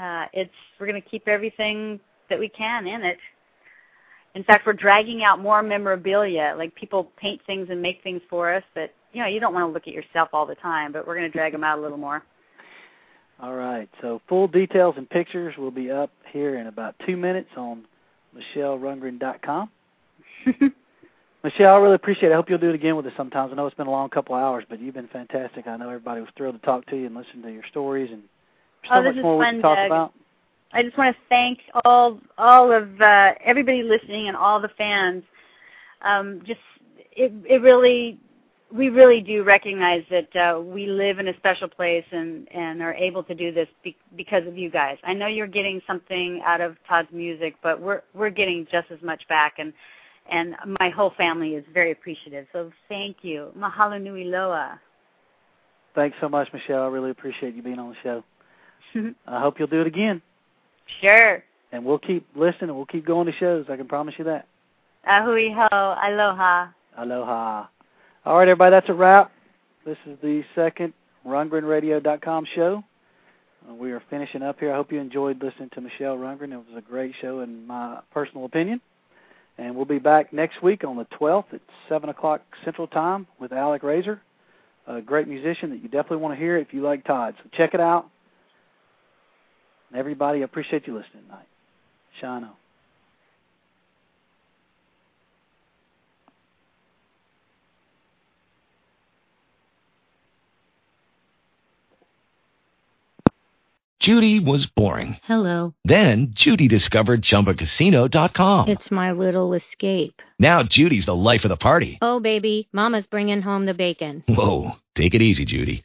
uh, it's we're going to keep everything that we can in it. In fact, we're dragging out more memorabilia. Like people paint things and make things for us that you know you don't want to look at yourself all the time, but we're going to drag them out a little more. All right. So full details and pictures will be up here in about two minutes on MichelleRundgren.com. *laughs* Michele, I really appreciate it. I hope you'll do it again with us sometimes. I know it's been a long couple of hours, but you've been fantastic. I know everybody was thrilled to talk to you and listen to your stories and oh, so oh, this much is more we can talk Doug. about. I just want to thank all all of uh, everybody listening and all the fans. Um, just it it really we really do recognize that uh, we live in a special place and and are able to do this be- because of you guys. I know you're getting something out of Todd's music, but we're we're getting just as much back and and my whole family is very appreciative. So thank you. Mahalo nui loa. Thanks so much, Michele. I really appreciate you being on the show. *laughs* I hope you'll do it again. Sure. And we'll keep listening and we'll keep going to shows. I can promise you that. A hui hou. Aloha. Aloha. All right, everybody, that's a wrap. This is the second RundgrenRadio.com show. Uh, we are finishing up here. I hope you enjoyed listening to Michele Rundgren. It was a great show, in my personal opinion. And we'll be back next week on the 12th at 7 o'clock Central Time with Alec Razor, a great musician that you definitely want to hear if you like Todd. So check it out. And everybody, I appreciate you listening tonight. Shine on. Judy was boring. Hello. Then Judy discovered ChumbaCasino.com. It's my little escape. Now Judy's the life of the party. Oh, baby, Mama's bringing home the bacon. Whoa, take it easy, Judy.